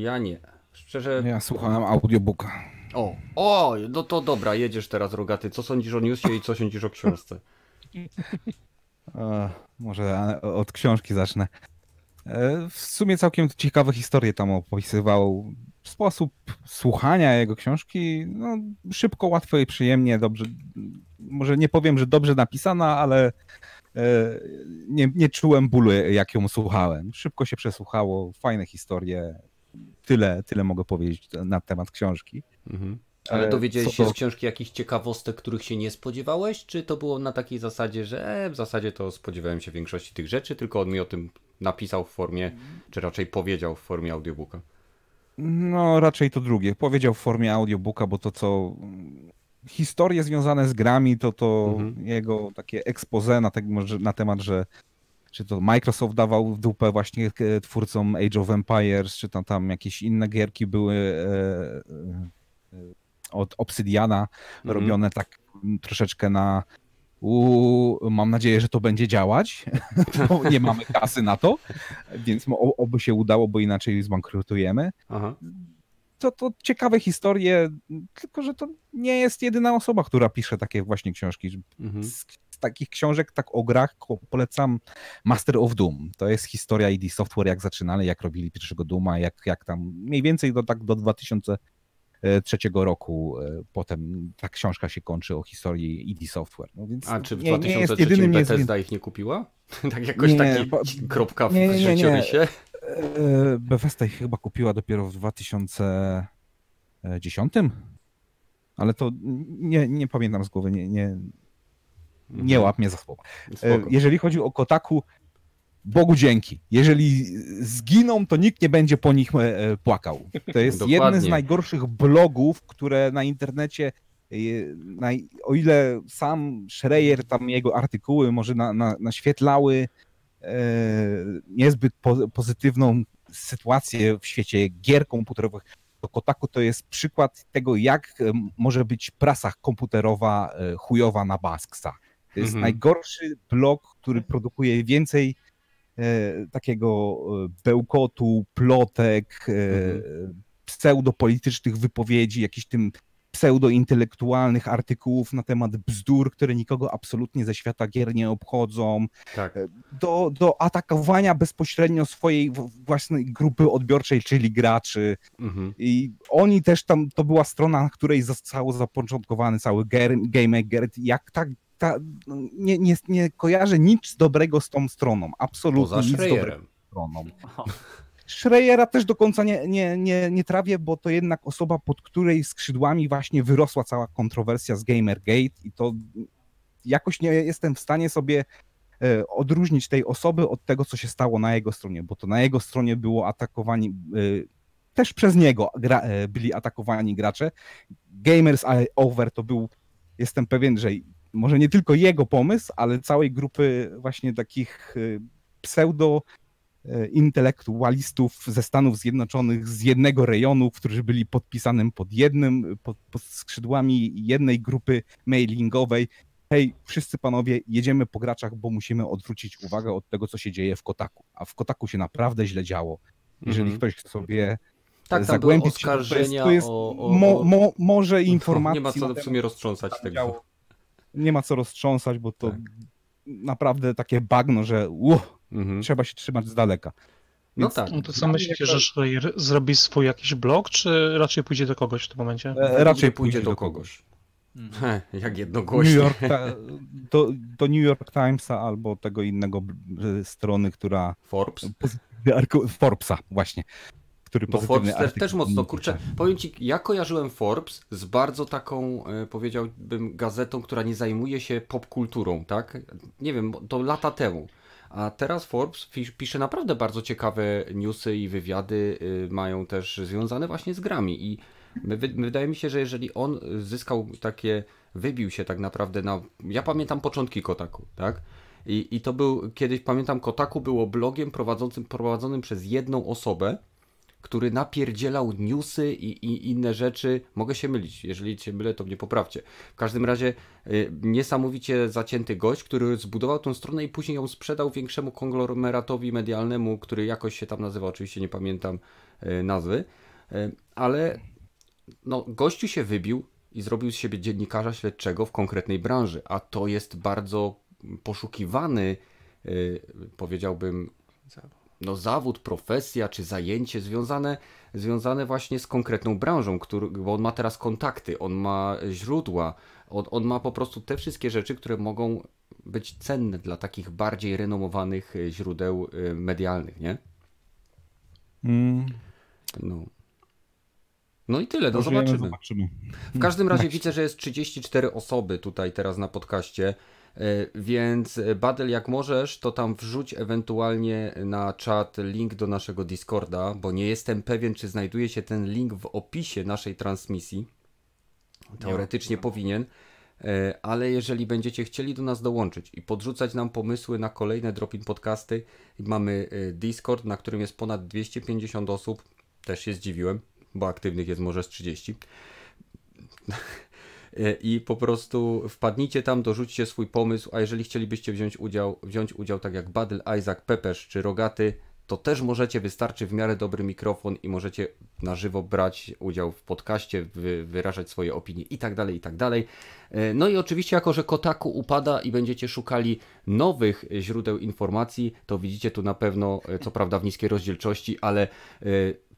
Ja nie. Szczerze. Ja słuchałem audiobooka. O, o, no to dobra, jedziesz teraz, rogaty. Co sądzisz o newsie i co sądzisz o książce? Może od książki zacznę. E, w sumie całkiem ciekawe historie tam opisywał. Sposób słuchania jego książki, no, szybko, łatwo i przyjemnie, dobrze. Może nie powiem, że dobrze napisana, ale e, nie, nie czułem bólu, jak ją słuchałem. Szybko się przesłuchało, fajne historie. Tyle, tyle mogę powiedzieć na temat książki. Mhm. Ale dowiedziałeś się z książki jakichś ciekawostek, których się nie spodziewałeś? Czy to było na takiej zasadzie, że e, w zasadzie to spodziewałem się większości tych rzeczy, tylko on mi o tym napisał w formie, czy raczej powiedział w formie audiobooka? No, raczej to drugie. Powiedział w formie audiobooka, bo to co. Historie związane z grami, to to mhm. jego takie expose na, te, na temat, że czy to Microsoft dawał w dupę właśnie e, twórcom Age of Empires, czy tam, tam jakieś inne gierki były e, e, od Obsidiana mhm. robione tak troszeczkę na u, mam nadzieję, że to będzie działać, bo nie mamy kasy na to, więc oby się udało, bo inaczej zbankrutujemy. Aha. To, to ciekawe historie, tylko że to nie jest jedyna osoba, która pisze takie właśnie książki. Mhm. Takich książek, tak o grach, polecam Master of Doom. To jest historia ID Software, jak zaczynali, jak robili pierwszego Dooma, jak, jak tam mniej więcej do, tak do 2000 E, trzeciego roku. E, potem ta książka się kończy o historii ID Software. No więc A czy w nie, 2003 nie jedynym Bethesda jest... ich nie kupiła? tak jakoś nie, taki kropka w nie, nie, życiorysie? E, Bethesda ich chyba kupiła dopiero w 2010? Ale to nie, nie pamiętam z głowy, nie, nie, nie mhm. łap mnie za słowa. Spoko. Jeżeli chodzi o Kotaku, Bogu dzięki. Jeżeli zginą, to nikt nie będzie po nich e, płakał. To jest jeden z najgorszych blogów, które na internecie, e, na, o ile sam Schreier, tam jego artykuły może na, na, naświetlały e, niezbyt po, pozytywną sytuację w świecie gier komputerowych, to Kotaku to jest przykład tego, jak e, może być prasa komputerowa chujowa na Basksa. To jest mhm. najgorszy blog, który produkuje więcej E, takiego e, bełkotu, plotek, e, mhm. pseudopolitycznych wypowiedzi, jakichś tym pseudointelektualnych artykułów na temat bzdur, które nikogo absolutnie ze świata gier nie obchodzą, tak. do, do atakowania bezpośrednio swojej własnej grupy odbiorczej, czyli graczy. Mhm. I oni też tam, to była strona, na której został zapoczątkowany cały Game jak tak ta, nie, nie, nie kojarzę nic dobrego z tą stroną. Absolutnie Poza nic dobrego z stroną. Schreiera też do końca nie, nie, nie, nie trawię, bo to jednak osoba, pod której skrzydłami właśnie wyrosła cała kontrowersja z Gamergate i to jakoś nie jestem w stanie sobie e, odróżnić tej osoby od tego, co się stało na jego stronie, bo to na jego stronie było atakowani, e, też przez niego gra, e, byli atakowani gracze. Gamers Over to był, jestem pewien, że może nie tylko jego pomysł, ale całej grupy właśnie takich y, pseudo y, intelektualistów ze Stanów Zjednoczonych z jednego rejonu, którzy byli podpisanym pod jednym, pod, pod skrzydłami jednej grupy mailingowej. Hej, wszyscy panowie, jedziemy po graczach, bo musimy odwrócić uwagę od tego, co się dzieje w Kotaku. A w Kotaku się naprawdę źle działo. Jeżeli mm -hmm. ktoś sobie tak, zagłębić oskarżenia to jest, to jest o, o, mo, mo, może informacji. Nie ma co w sumie roztrząsać tego nie ma co roztrząsać, bo to tak. naprawdę takie bagno, że uh, mhm. trzeba się trzymać z daleka. No Więc no tak. No to co myślicie, że Schreier zrobi swój jakiś blog, czy raczej pójdzie do kogoś w tym momencie? E, raczej pójdzie do kogoś. Hmm. jak jednogłośnie. New York, do, do New York Timesa albo tego innego strony, która... Forbes? Forbresa, właśnie który Bo Forbes też, mocno, kurczę, powiem ci, ja kojarzyłem Forbes z bardzo taką, e, powiedziałbym, gazetą, która nie zajmuje się popkulturą, tak? Nie wiem, to lata temu. A teraz Forbes pisze naprawdę bardzo ciekawe newsy i wywiady y, mają też związane właśnie z grami i wydaje mi się, że jeżeli on zyskał takie, wybił się tak naprawdę na, ja pamiętam początki Kotaku, tak? I, I to był, kiedyś pamiętam, Kotaku było blogiem prowadzącym, prowadzonym przez jedną osobę, który napierdzielał newsy i, i, inne rzeczy. Mogę się mylić, jeżeli się mylę, to mnie poprawcie. W każdym razie y, niesamowicie zacięty gość, który zbudował tą stronę i później ją sprzedał większemu konglomeratowi medialnemu, który jakoś się tam nazywa, oczywiście nie pamiętam y, nazwy, y, ale no, gościu się wybił i zrobił z siebie dziennikarza śledczego w konkretnej branży, a to jest bardzo poszukiwany, y, powiedziałbym, no, zawód, profesja czy zajęcie związane, związane właśnie z konkretną branżą, który, bo on ma teraz kontakty, on ma źródła, on, on ma po prostu te wszystkie rzeczy, które mogą być cenne dla takich bardziej renomowanych y, źródeł y, medialnych, nie? Mm, No. No i tyle, no pożyjemy, zobaczymy. zobaczymy. W każdym razie widzę, że jest 34 osoby tutaj teraz na podcaście, e, więc e, Badel, jak możesz, to tam wrzuć ewentualnie na czat link do naszego Discorda, bo nie jestem pewien, czy znajduje się ten link w opisie naszej transmisji. Teoretycznie powinien, e, ale jeżeli będziecie chcieli do nas dołączyć i podrzucać nam pomysły na kolejne drop-in podcasty, mamy e, Discord, na którym jest ponad 250 osób, też się zdziwiłem, bo aktywnych jest może z 30. E, I po prostu wpadnijcie tam, dorzućcie swój pomysł, a jeżeli chcielibyście wziąć udział, wziąć udział tak jak Badel, Isaac, Pepesz czy Rogaty, to też możecie, wystarczy w miarę dobry mikrofon i możecie na żywo brać udział w podcaście, wy, wyrażać swoje opinie i tak dalej, i tak dalej. E, No i oczywiście jako, że Kotaku upada i będziecie szukali nowych źródeł informacji, to widzicie tu na pewno, e, co prawda w niskiej rozdzielczości, ale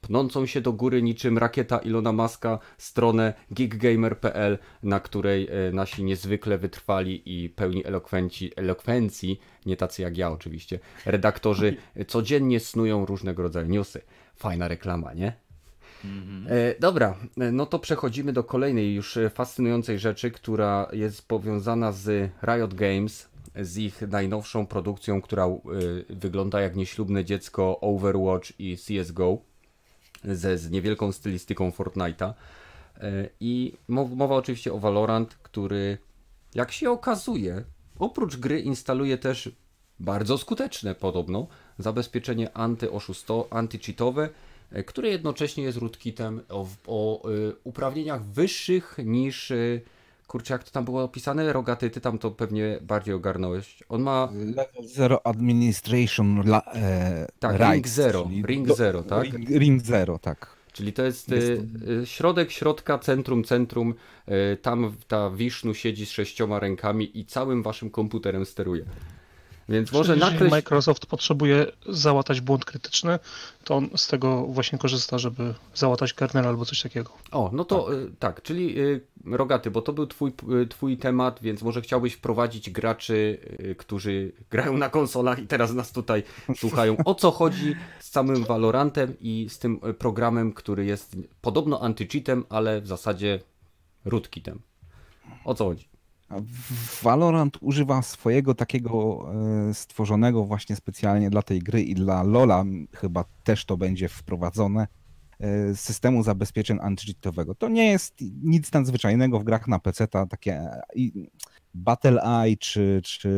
pnącą się do góry niczym rakieta Ilona Maska stronę geekgamer.pl, na której e, nasi niezwykle wytrwali i pełni elokwenci, elokwencji, nie tacy jak ja oczywiście, redaktorzy codziennie snują różnego rodzaju newsy. Fajna reklama, nie? E, dobra, e, no to przechodzimy do kolejnej już fascynującej rzeczy, która jest powiązana z Riot Games, z ich najnowszą produkcją, która wygląda jak nieślubne dziecko Overwatch i CSGO, ze, z niewielką stylistyką Fortnite'a. E, I mow- mowa oczywiście o Valorant, który jak się okazuje, oprócz gry instaluje też bardzo skuteczne podobno zabezpieczenie anty-cheatowe, e, które jednocześnie jest rootkitem o, o y, uprawnieniach wyższych niż kurczę jak to tam było opisane, rogaty, ty tam to pewnie bardziej ogarnałeś. On ma Level Zero Administration la, e, Tak, rights, Ring Zero, Ring Zero, tak? Ring, ring Zero, tak. Czyli to jest, Jest y, y, środek, środka, centrum, centrum. y, Tam ta Wisznu siedzi z sześcioma rękami i całym waszym komputerem steruje. Więc może. Microsoft potrzebuje załatać błąd krytyczny, to on z tego właśnie korzysta, żeby załatać kernel albo coś takiego. O, no to y, tak, czyli y, Rogaty, bo to był twój, y, twój temat, więc może chciałbyś wprowadzić graczy, którzy grają na konsolach i teraz nas tutaj słuchają. O co chodzi z samym Valorantem i z tym programem, który jest podobno anty-cheatem, ale w zasadzie rootkitem. O co chodzi? Valorant używa swojego takiego e, stworzonego właśnie specjalnie dla tej gry i dla LoLa chyba też to będzie wprowadzone e, systemu zabezpieczeń antycheatowego. To nie jest nic nadzwyczajnego w grach na PC, takie e, Battle Eye czy, czy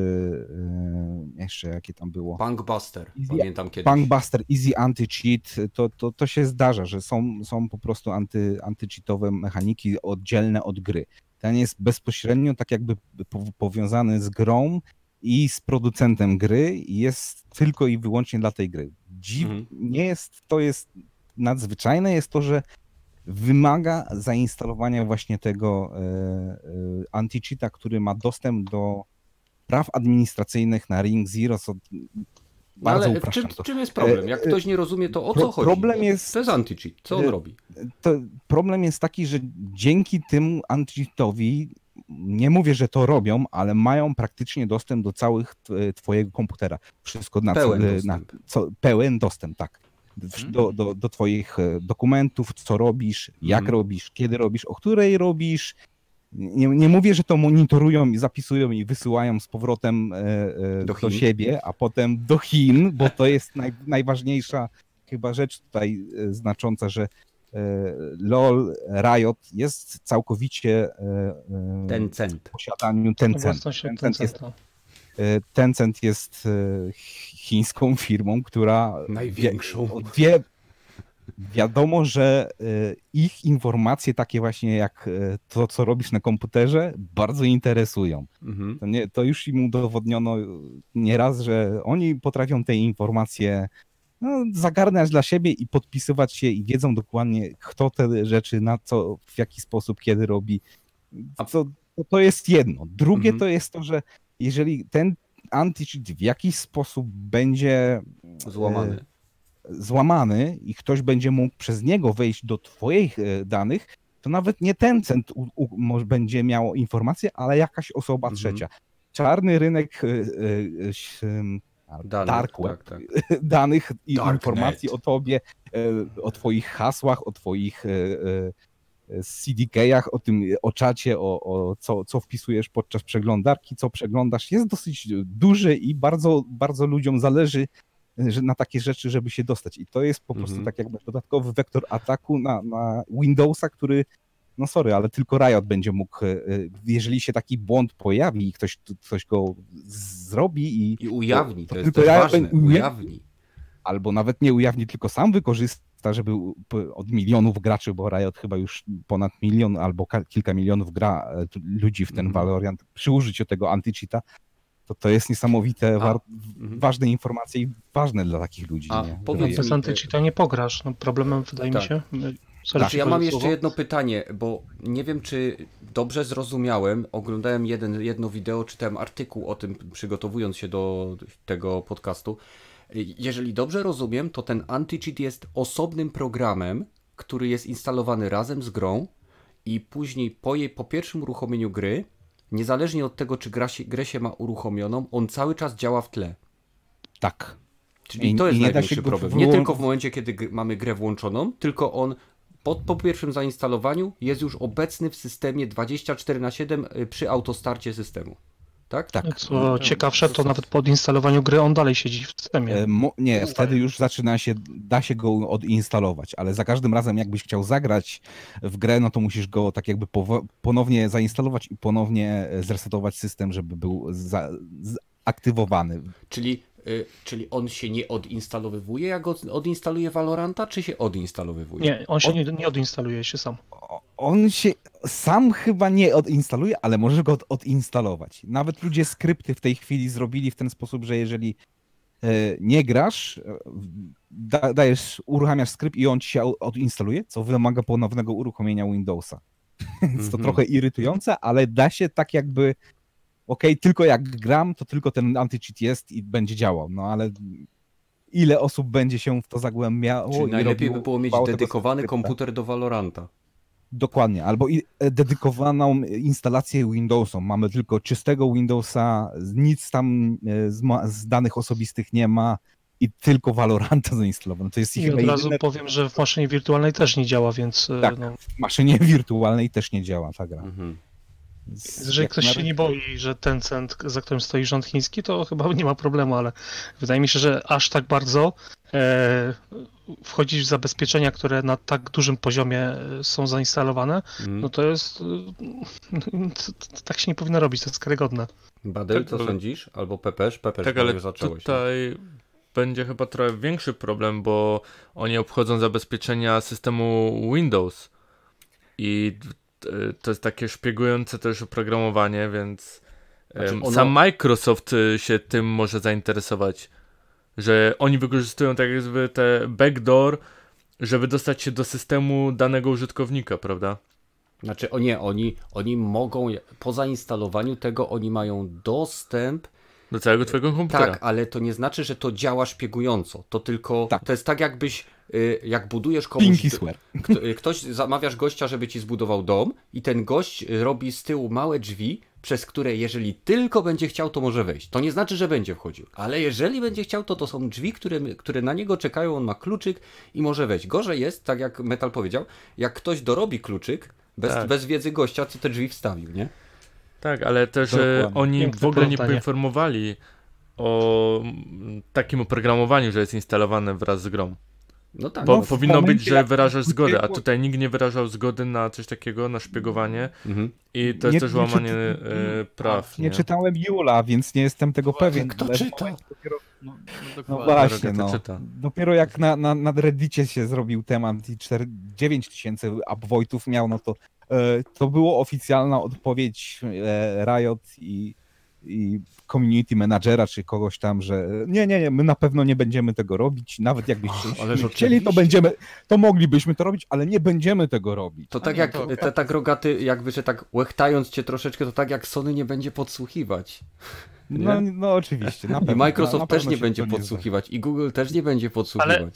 jeszcze jakie tam było. Punkbuster, Easy- pamiętam kiedyś. Punkbuster, Easy Anti-Cheat, to, to, to się zdarza, że są, są po prostu anty, antycheatowe mechaniki oddzielne od gry. Ten jest bezpośrednio tak jakby po, powiązany z grą i z producentem gry i jest tylko i wyłącznie dla tej gry. Dziw, Mhm. nie jest, to jest nadzwyczajne jest to, że wymaga zainstalowania właśnie tego e, e, anti-cheata, który ma dostęp do praw administracyjnych na Ring Zero, co No ale w upraszczam czym, jest problem? Jak E, ktoś nie rozumie, to o pro- co chodzi? problem jest- To jest anti-cheat. Co on e, robi? to problem jest taki, że dzięki tym anti-cheatowi, nie mówię, że to robią, ale mają praktycznie dostęp do całych tw- twojego komputera. Wszystko na, Pełen co, na co, pełen dostęp, tak. Mhm. Do, do, do twoich e, dokumentów, co robisz, jak Mhm. robisz, kiedy robisz, o której robisz. Nie, nie mówię, że to monitorują i zapisują i wysyłają z powrotem e, e, Do do, siebie, a potem do Chin, bo to jest naj, najważniejsza chyba rzecz tutaj e, znacząca, że e, LOL, Riot jest całkowicie Tencent. w posiadaniu Tencent. Tencent jest, Tencent jest chińską firmą, która Największą. Wie, wie, wiadomo, że e, ich informacje takie właśnie jak e, to, co robisz na komputerze, bardzo interesują. Mhm. To, nie, to już im udowodniono nieraz, że oni potrafią te informacje no, zagarniać dla siebie i podpisywać się i wiedzą dokładnie, kto te rzeczy, na co, w jaki sposób, kiedy robi. To, to, to jest jedno. Drugie Mhm. to jest to, że jeżeli ten anti-cheat w jakiś sposób będzie Złamany. Złamany i ktoś będzie mógł przez niego wejść do twoich e, danych, to nawet nie ten cent będzie miał informację, ale jakaś osoba Mhm. trzecia. Czarny rynek e, e, Dane, dark web, tak, danych i Darknet. informacji o tobie, o twoich hasłach, o twoich CDK-ach, o tym, o czacie, o, o co, co wpisujesz podczas przeglądarki, co przeglądasz, jest dosyć duży i bardzo, bardzo ludziom zależy na takie rzeczy, żeby się dostać. I to jest po prostu Mhm. tak jakby dodatkowy wektor ataku na, na Windowsa, który no sorry, ale tylko Riot będzie mógł, e, e, jeżeli się taki błąd pojawi i ktoś, ktoś go zrobi i I ujawni, to, To jest tylko też ja ważne, ujawni. albo nawet nie ujawni, tylko sam wykorzysta, żeby od milionów graczy, bo Riot chyba już ponad milion albo ka- kilka milionów gra e, ludzi w ten Mhm. Valorant przy użyciu tego anti-cheata, to to jest niesamowite, A, war- mhm. ważne informacje i ważne dla takich ludzi. A, nie? Bez mi- antycheata nie pograsz. No, problemem wydaje Tak. mi się. Sorry, Znaczy, że ja mam powiem jeszcze słowo. jedno pytanie, bo nie wiem, czy dobrze zrozumiałem. Oglądałem jeden, jedno wideo, czytałem artykuł o tym, przygotowując się do tego podcastu. Jeżeli dobrze rozumiem, to ten anti-cheat jest osobnym programem, który jest instalowany razem z grą i później po, jej, po pierwszym uruchomieniu gry, niezależnie od tego, czy gra się, grę się ma uruchomioną, on cały czas działa w tle. Tak. Czyli I- to jest nie największy problem. Nie wyłą- tylko w momencie, kiedy mamy grę włączoną, tylko on po, po pierwszym zainstalowaniu jest już obecny w systemie 24 na 7 y, przy autostarcie systemu. Tak? Tak. Co ciekawsze, to nawet po odinstalowaniu gry on dalej siedzi w systemie. E, Mo, nie, Zostaje. wtedy już zaczyna się, da się go odinstalować, ale za każdym razem jakbyś chciał zagrać w grę, no to musisz go tak jakby ponownie zainstalować i ponownie e, zresetować system, żeby był za, zaktywowany. Czyli, czyli on się nie odinstalowywuje, jak od, odinstaluje Valoranta, czy się odinstalowywuje? Nie, on się nie, nie odinstaluje się sam. On się sam chyba nie odinstaluje, ale możesz go od, odinstalować. Nawet ludzie skrypty w tej chwili zrobili w ten sposób, że jeżeli e, nie grasz, e, da, dajesz, uruchamiasz skrypt i on ci się odinstaluje, co wymaga ponownego uruchomienia Windowsa. Jest to Mhm. trochę irytujące, ale da się tak jakby okej, tylko jak gram, to tylko ten anti-cheat jest i będzie działał, no ale ile osób będzie się w to zagłębiało Czyli i najlepiej robiło- by było mieć dedykowany komputer do Valoranta. Dokładnie, albo i, e, dedykowaną instalację Windowsa. Mamy tylko czystego Windowsa, nic tam e, z, z danych osobistych nie ma i tylko Valoranta zainstalowane. To jest I chyba od razu jedyne powiem, że w maszynie wirtualnej też nie działa, więc e, Tak. no, w maszynie wirtualnej też nie działa ta gra. Mhm. Z- jeżeli ktoś się nie boi, że ten cent, za którym stoi rząd chiński, to chyba nie ma problemu, ale wydaje mi się, że aż tak bardzo e, wchodzić w zabezpieczenia, które na tak dużym poziomie e, są zainstalowane, Mhm. no to jest e, to, to, tak się nie powinno robić, to jest karygodne. Badel, Tak, co ale- sądzisz? Albo Pepesz? Pepesz, Tak, ale zacząłeś. tutaj będzie chyba trochę większy problem, bo oni obchodzą zabezpieczenia systemu Windows i to jest takie szpiegujące też oprogramowanie, więc Znaczy ono- sam Microsoft e, się tym może zainteresować, że oni wykorzystują tak jakby te backdoor, żeby dostać się do systemu danego użytkownika, prawda? Znaczy, o nie, oni, oni mogą, po zainstalowaniu tego, oni mają dostęp Do całego twojego komputera. Tak, ale to nie znaczy, że to działa szpiegująco. To tylko. Tak. To jest tak, jakbyś. Y, Jak budujesz komuś. Pinky swear. Kto, y, ktoś zamawiasz gościa, żeby ci zbudował dom, i ten gość robi z tyłu małe drzwi, przez które jeżeli tylko będzie chciał, to może wejść. To nie znaczy, że będzie wchodził. Ale jeżeli będzie chciał, to to są drzwi, które, które na niego czekają, on ma kluczyk i może wejść. Gorzej jest, tak jak Metal powiedział, jak ktoś dorobi kluczyk, bez, Tak. bez wiedzy gościa, co te drzwi wstawił, nie? Tak, ale też Dokładnie. oni Piękne w ogóle nie poinformowali o takim oprogramowaniu, że jest instalowane wraz z grą. No tak. Bo no, powinno być, że wyrażasz zgodę, a tutaj nikt nie wyrażał zgody na coś takiego, na szpiegowanie mhm. i to jest Nie- też nie łamanie czyta- e, praw. Nie czytałem Jula, więc nie jestem tego pewien. Kto czyta? Dopiero, No, no no dokładnie. właśnie, no. czyta. Dopiero jak na, na, na Reddicie się zrobił temat i 4, 9 tysięcy upvote'ów miał, no to e, to było oficjalna odpowiedź e, Riot i, i community managera, czy kogoś tam, że nie, nie, nie, my na pewno nie będziemy tego robić, nawet jakbyście ależ chcieli, to będziemy, to moglibyśmy to robić, ale nie będziemy tego robić. To tak nie, jak to- te tak rogaty, jakby, że tak łechtając cię troszeczkę, to tak jak Sony nie będzie podsłuchiwać. No, no oczywiście. Na I pewno, Microsoft na, na też pewno nie będzie podsłuchiwać i Google też nie będzie podsłuchiwać.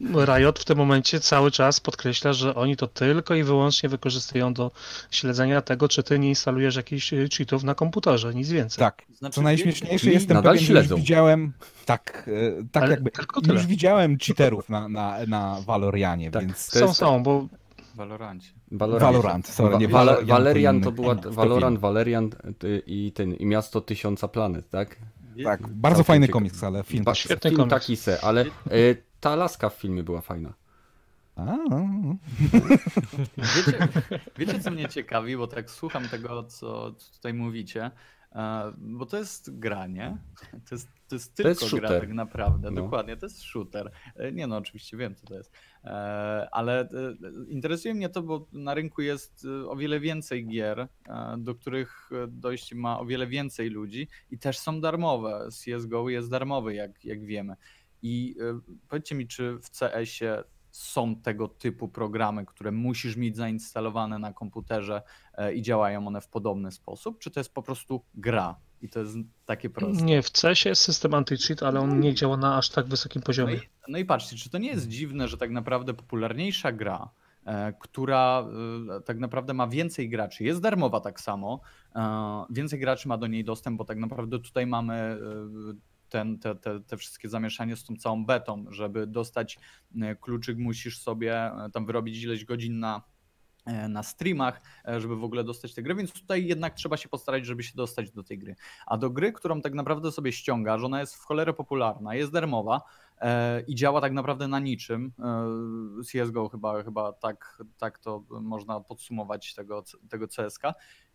Riot w tym momencie cały czas podkreśla, że oni to tylko i wyłącznie wykorzystują do śledzenia tego, czy ty nie instalujesz jakichś y, cheatów na komputerze, nic więcej. Tak. Znaczy, Co najśmieszniejsze, jestem nadal pewien, że śledzą. już widziałem, tak, e, tak Ale jakby, tylko tyle. już widziałem cheaterów na, na, na Valorianie, Tak. więc... Są, jest- są, bo Valorancie. Valorant. Valorant, sorry, nie to Valerian to była Valorant. Valerian i ten i miasto tysiąca planet, tak? Tak, bardzo Całkiem fajny ciekawe. komiks, ale film... Ba- Świetny film komiks. taki se, ale y, ta laska w filmie była fajna. A, no, no. Wiecie, wiecie, co mnie ciekawi, bo tak słucham tego, co tutaj mówicie, e, bo to jest gra, nie? To jest, to jest tylko jest gra tak naprawdę, No. dokładnie, to jest shooter. E, Nie no, oczywiście wiem, co to jest. E, Ale interesuje mnie to, bo na rynku jest o wiele więcej gier, do których dojść ma o wiele więcej ludzi i też są darmowe. CSGO jest darmowy, jak, jak wiemy. I e, powiedzcie mi, czy w CS-ie są tego typu programy, które musisz mieć zainstalowane na komputerze e, i działają one w podobny sposób, czy to jest po prostu gra i to jest takie proste? nie, w CS jest system anti-cheat, ale on nie działa na aż tak wysokim No poziomie. i, no i patrzcie, czy to nie jest dziwne, że tak naprawdę popularniejsza gra, e, która e, tak naprawdę ma więcej graczy, jest darmowa tak samo, więcej graczy ma do niej dostęp, bo tak naprawdę tutaj mamy ten, te, te, te wszystkie zamieszanie z tą całą betą, żeby dostać e, kluczyk musisz sobie e, tam wyrobić ileś godzin na e, na streamach, żeby w ogóle dostać tę grę, więc tutaj jednak trzeba się postarać, żeby się dostać do tej gry. A do gry, którą tak naprawdę sobie ściągasz, ona jest w cholerę popularna, jest darmowa e, i działa tak naprawdę na niczym. E, CSGO chyba, chyba tak, tak to można podsumować tego, tego CSK.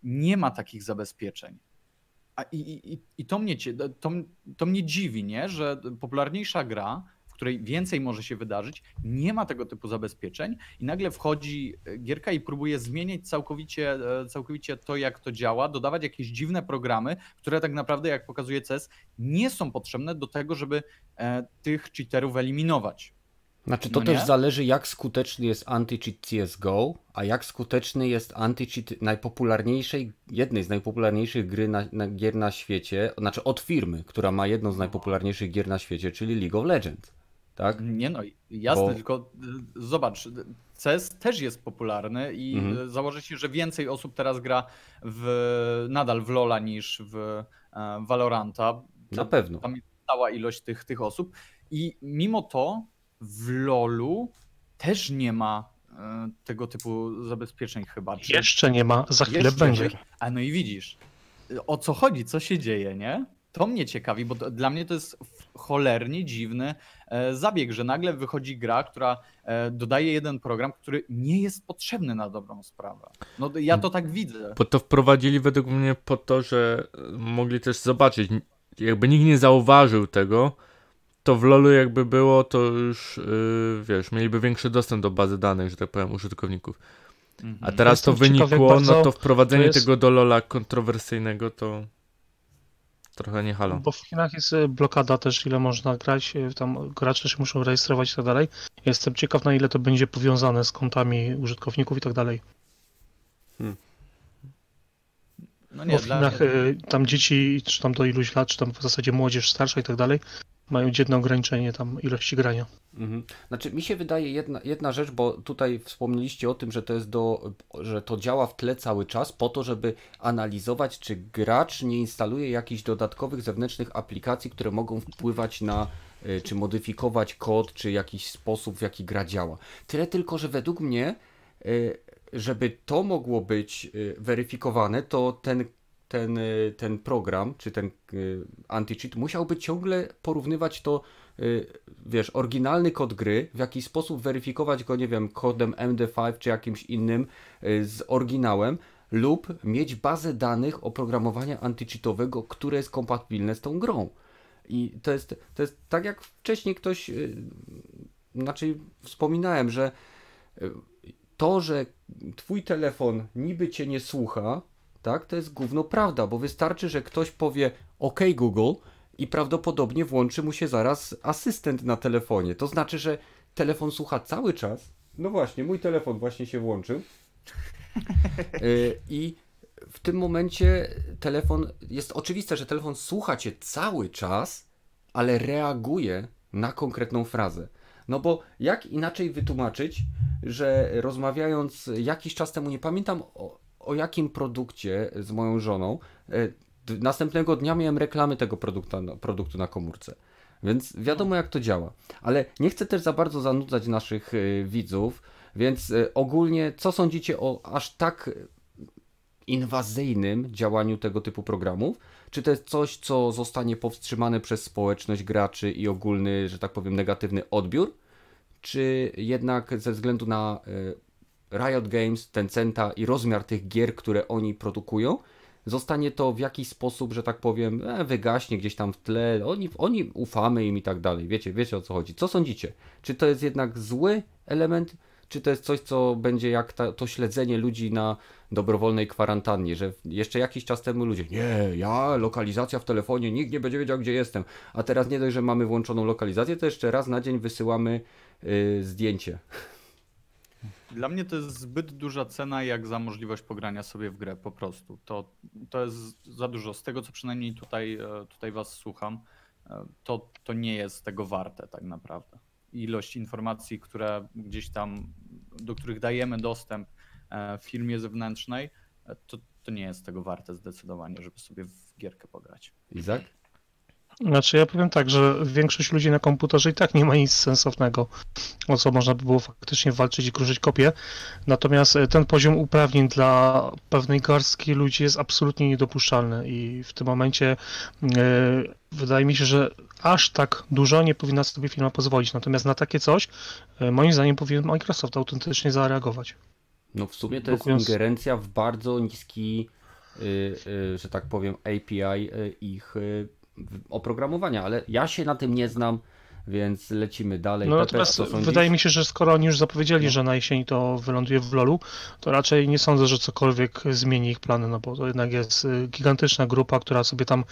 Nie ma takich zabezpieczeń. A i, i, i- to mnie, to, to mnie dziwi, nie? że popularniejsza gra, w której więcej może się wydarzyć, nie ma tego typu zabezpieczeń i nagle wchodzi e, gierka i próbuje zmieniać całkowicie, e, całkowicie to, jak to działa, dodawać jakieś dziwne programy, które tak naprawdę, jak pokazuje CES, nie są potrzebne do tego, żeby e, tych cheaterów eliminować. Znaczy to No też zależy jak skuteczny jest anti-cheat CSGO, a jak skuteczny jest anti-cheat najpopularniejszej, jednej z najpopularniejszych gry na, na, gier na świecie, znaczy od firmy, która ma jedną z najpopularniejszych gier na świecie, czyli League of Legends. Tak? Nie no, jasne, Bo- tylko y, zobacz, CES też jest popularny i Mhm. założę się, że więcej osób teraz gra w, nadal w LoLa niż w e, Valoranta. Na pewno. Tam jest stała ilość tych, tych osób i mimo to w LoLu też nie ma e, tego typu zabezpieczeń chyba. Czy- Jeszcze nie ma, za chwilę jeszcze będzie. A no i widzisz, o co chodzi, co się dzieje, nie? To mnie ciekawi, bo to, dla mnie to jest cholernie dziwny e, zabieg, że nagle wychodzi gra, która e, dodaje jeden program, który nie jest potrzebny na dobrą sprawę. No ja to tak widzę. Bo to wprowadzili według mnie po to, że e, mogli też zobaczyć. Jakby nikt nie zauważył tego, to w LoLu jakby było, to już yy, wiesz, mieliby większy dostęp do bazy danych, że tak powiem, użytkowników. A Mhm. teraz to Jestem jak wynikło, bardzo no to wprowadzenie to jest- tego do LoLa kontrowersyjnego to trochę nie halo. Bo w Chinach jest y, blokada też, ile można grać, y, tam gracze się muszą rejestrować i tak dalej. Jestem ciekaw, na ile to będzie powiązane z kontami użytkowników i tak dalej. No Bo nie, w dla Chinach mnie, y, tam dzieci, czy tam do iluś lat, czy tam w zasadzie młodzież starsza i tak dalej, mają dzienne ograniczenie tam ilości grania. Mhm. Znaczy mi się wydaje jedna, jedna rzecz, bo tutaj wspomnieliście o tym, że to jest do, że to działa w tle cały czas po to, żeby analizować, czy gracz nie instaluje jakichś dodatkowych zewnętrznych aplikacji, które mogą wpływać na, y, czy modyfikować kod, czy jakiś sposób, w jaki gra działa. Tyle tylko, że według mnie, y, żeby to mogło być y, weryfikowane, to ten ten, y, ten program, czy ten y, anti-cheat musiałby ciągle porównywać to, y, wiesz, oryginalny kod gry, w jakiś sposób weryfikować go, nie wiem, kodem MD5 czy jakimś innym z oryginałem, lub mieć bazę danych oprogramowania anti-cheatowego, które jest kompatybilne z tą grą. I to jest, to jest tak jak wcześniej ktoś, znaczy wspominałem, że to, że twój telefon niby cię nie słucha, tak, to jest gówno prawda, bo wystarczy, że ktoś powie OK Google i prawdopodobnie włączy mu się zaraz asystent na telefonie. To znaczy, że telefon słucha cały czas. No właśnie, mój telefon właśnie się włączył. Y, I w tym momencie telefon, jest oczywiste, że telefon słucha cię cały czas, ale reaguje na konkretną frazę. No bo jak inaczej wytłumaczyć, że rozmawiając jakiś czas temu, nie pamiętam o, o jakim produkcie z moją żoną, e, następnego dnia miałem reklamy tego produktu, produktu na komórce. Więc wiadomo jak to działa. Ale nie chcę też za bardzo zanudzać naszych y, widzów, więc y, ogólnie co sądzicie o aż tak inwazyjnym działaniu tego typu programów? Czy to jest coś, co zostanie powstrzymane przez społeczność graczy i ogólny, że tak powiem, negatywny odbiór? Czy jednak ze względu na Riot Games, Tencenta i rozmiar tych gier, które oni produkują, zostanie to w jakiś sposób, że tak powiem, e, wygaśnie gdzieś tam w tle, oni, oni ufamy im i tak dalej. Wiecie, wiecie o co chodzi. Co sądzicie? Czy to jest jednak zły element, czy to jest coś, co będzie jak ta, to śledzenie ludzi na dobrowolnej kwarantannie, że jeszcze jakiś czas temu ludzie, nie, ja, lokalizacja w telefonie, nikt nie będzie wiedział, gdzie jestem, a teraz nie dość, że mamy włączoną lokalizację, to jeszcze raz na dzień wysyłamy yy, zdjęcie. Dla mnie to jest zbyt duża cena, jak za możliwość pogrania sobie w grę po prostu. To, to jest za dużo. Z tego, co przynajmniej tutaj, e, tutaj Was słucham, e, to, to nie jest tego warte tak naprawdę. Ilość informacji, które gdzieś tam, do których dajemy dostęp e, w firmie zewnętrznej, to, to nie jest tego warte zdecydowanie, żeby sobie w gierkę pograć. Izak? Znaczy ja powiem tak, że większość ludzi na komputerze i tak nie ma nic sensownego, o co można by było faktycznie walczyć i kruszyć kopie. Natomiast e, ten poziom uprawnień dla pewnej garstki ludzi jest absolutnie niedopuszczalny i w tym momencie yy, wydaje mi się, że aż tak dużo nie powinna sobie firma pozwolić. Natomiast na takie coś, yy, moim zdaniem powinien Microsoft autentycznie zareagować. No w sumie to jest ingerencja w bardzo niski, yy, że tak powiem, API ich oprogramowania, ale ja się na tym nie znam, więc lecimy dalej. No natomiast wydaje mi się, że skoro oni już zapowiedzieli, no. że na jesieni to wyląduje w LoLu, to raczej nie sądzę, że cokolwiek zmieni ich plany, no bo to jednak jest y, gigantyczna grupa, która sobie tam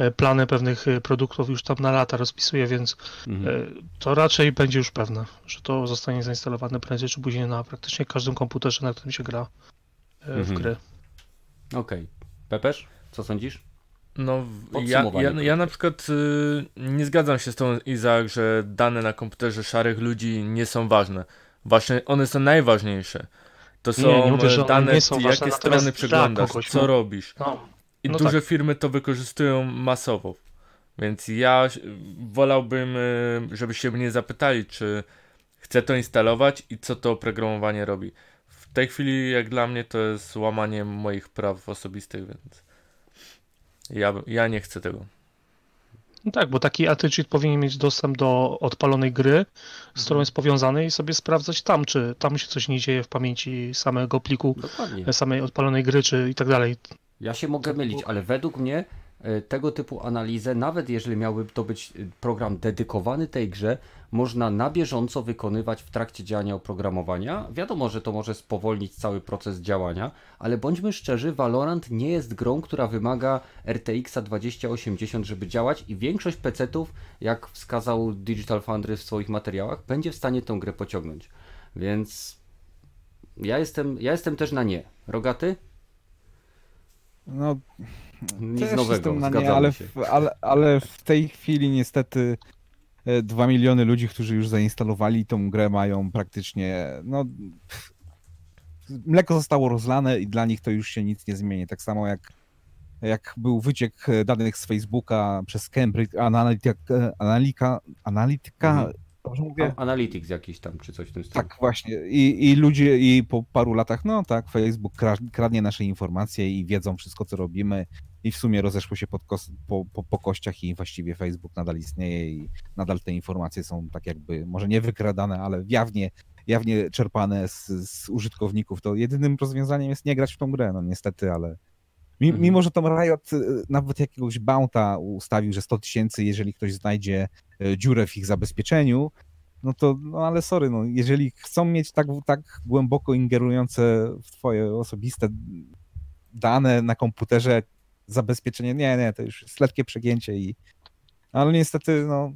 y, plany pewnych y, produktów już tam na lata rozpisuje, więc mhm. to raczej będzie już pewne, że to zostanie zainstalowane prędzej czy później na praktycznie każdym komputerze, na którym się gra w mhm. gry. Okej. Okay. Pepeż, co sądzisz? No, ja, ja, ja na przykład y, nie zgadzam się z tą Izak, że dane na komputerze szarych ludzi nie są ważne. Właśnie one są najważniejsze. To są nie, nie mówię, dane, nie są jakie strony przeglądasz, kogoś, co no. robisz. No, I no duże tak. firmy to wykorzystują masowo. Więc ja wolałbym, y, żebyście mnie zapytali, czy chcę to instalować i co to oprogramowanie robi. W tej chwili, jak dla mnie, to jest łamanie moich praw osobistych, więc. Ja, ja nie chcę tego. No tak, bo taki attitude powinien mieć dostęp do odpalonej gry, z którą mhm. jest powiązany i sobie sprawdzać tam, czy tam się coś nie dzieje w pamięci samego pliku, Dokładnie. samej odpalonej gry, czy i tak dalej. Ja się mogę mylić, ale według mnie tego typu analizę, nawet jeżeli miałby to być e, program dedykowany tej grze, można na bieżąco wykonywać w trakcie działania oprogramowania. Wiadomo, że to może spowolnić cały proces działania, ale bądźmy szczerzy, Valorant nie jest grą, która wymaga RTX 2080, żeby działać i większość PC-ów, jak wskazał Digital Foundry w swoich materiałach, będzie w stanie tę grę pociągnąć. Więc ja jestem, ja jestem też na nie. Rogaty? No, nic nowego, na nie, ale, w, ale, ale w tej chwili niestety 2 e, miliony ludzi, którzy już zainstalowali tą grę mają praktycznie, no mleko zostało rozlane i dla nich to już się nic nie zmieni. Tak samo jak, jak był wyciek danych z Facebooka przez Cambridge Analytica, Analytica, Analytica mhm. Dobrze mówię? Analytics jakiś tam, czy coś w tym stylu. Tak, właśnie. I, I ludzie, i po paru latach, no tak, Facebook kradnie nasze informacje i wiedzą wszystko, co robimy. I w sumie rozeszło się po, po, po kościach i właściwie Facebook nadal istnieje i nadal te informacje są tak jakby, może nie wykradane, ale jawnie, jawnie czerpane z, z użytkowników. To jedynym rozwiązaniem jest nie grać w tą grę, no niestety, ale mhm. Mimo, że to Riot y, nawet jakiegoś bounta ustawił, że 100 tysięcy, jeżeli ktoś znajdzie y, dziurę w ich zabezpieczeniu, no to, no ale sorry, no, jeżeli chcą mieć tak, tak głęboko ingerujące w twoje osobiste dane na komputerze, zabezpieczenie, nie, nie, to już jest lekkie przegięcie i ale niestety, no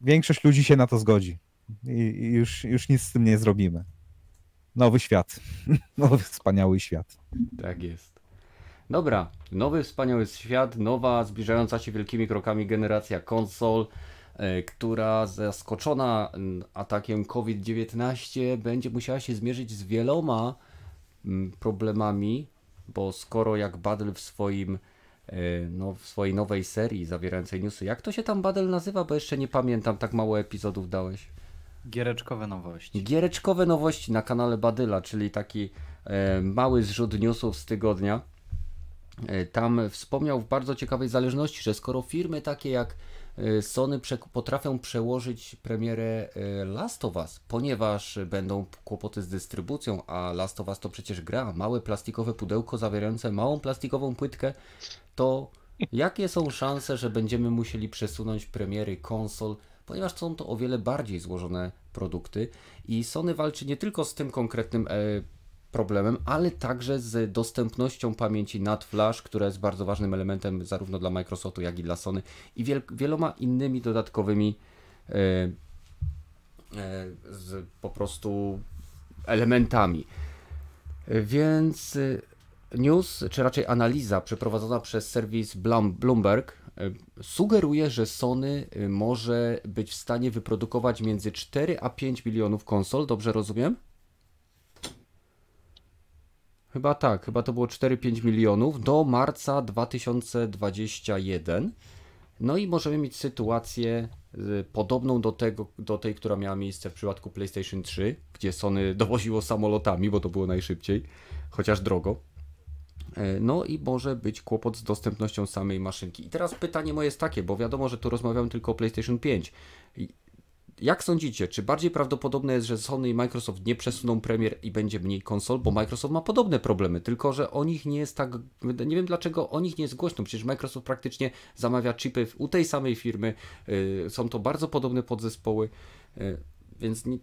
większość ludzi się na to zgodzi i, i już, już nic z tym nie zrobimy. Nowy świat. Nowy, wspaniały świat. Tak jest. Dobra, nowy wspaniały świat, nowa zbliżająca się wielkimi krokami generacja konsol, e, która zaskoczona atakiem COVID-19 będzie musiała się zmierzyć z wieloma problemami, bo skoro jak Battle w swoim e, no, w swojej nowej serii zawierającej newsy. Jak to się tam Battle nazywa? Bo jeszcze nie pamiętam, tak mało epizodów dałeś. Giereczkowe nowości. Giereczkowe nowości na kanale Badyla, czyli taki e, mały zrzut newsów z tygodnia. E, tam wspomniał w bardzo ciekawej zależności, że skoro firmy takie jak Sony prze potrafią przełożyć premierę e, Last of Us, ponieważ będą kłopoty z dystrybucją, a Last of Us to przecież gra, małe plastikowe pudełko zawierające małą plastikową płytkę, to jakie są szanse, że będziemy musieli przesunąć premiery konsol, ponieważ są to o wiele bardziej złożone produkty i Sony walczy nie tylko z tym konkretnym e, problemem, ale także z dostępnością pamięci NAT flash, która jest bardzo ważnym elementem zarówno dla Microsoftu, jak i dla Sony i wiel wieloma innymi dodatkowymi e, e, z po prostu elementami. Więc e, news, czy raczej analiza przeprowadzona przez serwis Bloomberg e, sugeruje, że Sony e, może być w stanie wyprodukować między 4 a 5 milionów konsol, dobrze rozumiem? Chyba tak, chyba to było 4-5 milionów do marca 2021. No i możemy mieć sytuację y, podobną do, tego, do tej, która miała miejsce w przypadku PlayStation 3, gdzie Sony dowoziło samolotami, bo to było najszybciej, chociaż drogo. E, no i może być kłopot z dostępnością samej maszynki. I teraz pytanie moje jest takie, bo wiadomo, że tu rozmawiamy tylko o PlayStation 5. Jak sądzicie, czy bardziej prawdopodobne jest, że Sony i Microsoft nie przesuną premier i będzie mniej konsol, bo Microsoft ma podobne problemy, tylko że o nich nie jest tak, nie wiem dlaczego o nich nie jest głośno, przecież Microsoft praktycznie zamawia chipy u tej samej firmy, yy, są to bardzo podobne podzespoły, yy, więc nie,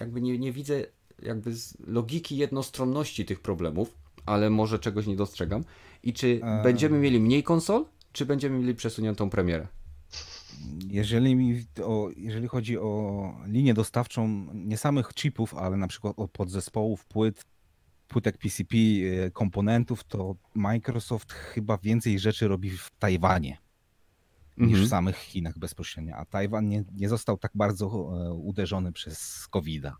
jakby nie, nie widzę jakby logiki jednostronności tych problemów, ale może czegoś nie dostrzegam. I czy eee. będziemy mieli mniej konsol, czy będziemy mieli przesuniętą premierę? Jeżeli, mi, o, jeżeli chodzi o linię dostawczą nie samych chipów, ale na przykład od podzespołów, płyt, płytek PCP, e, komponentów, to Microsoft chyba więcej rzeczy robi w Tajwanie niż mhm. w samych Chinach bezpośrednio. A Tajwan nie, nie został tak bardzo e, uderzony przez COVID-a.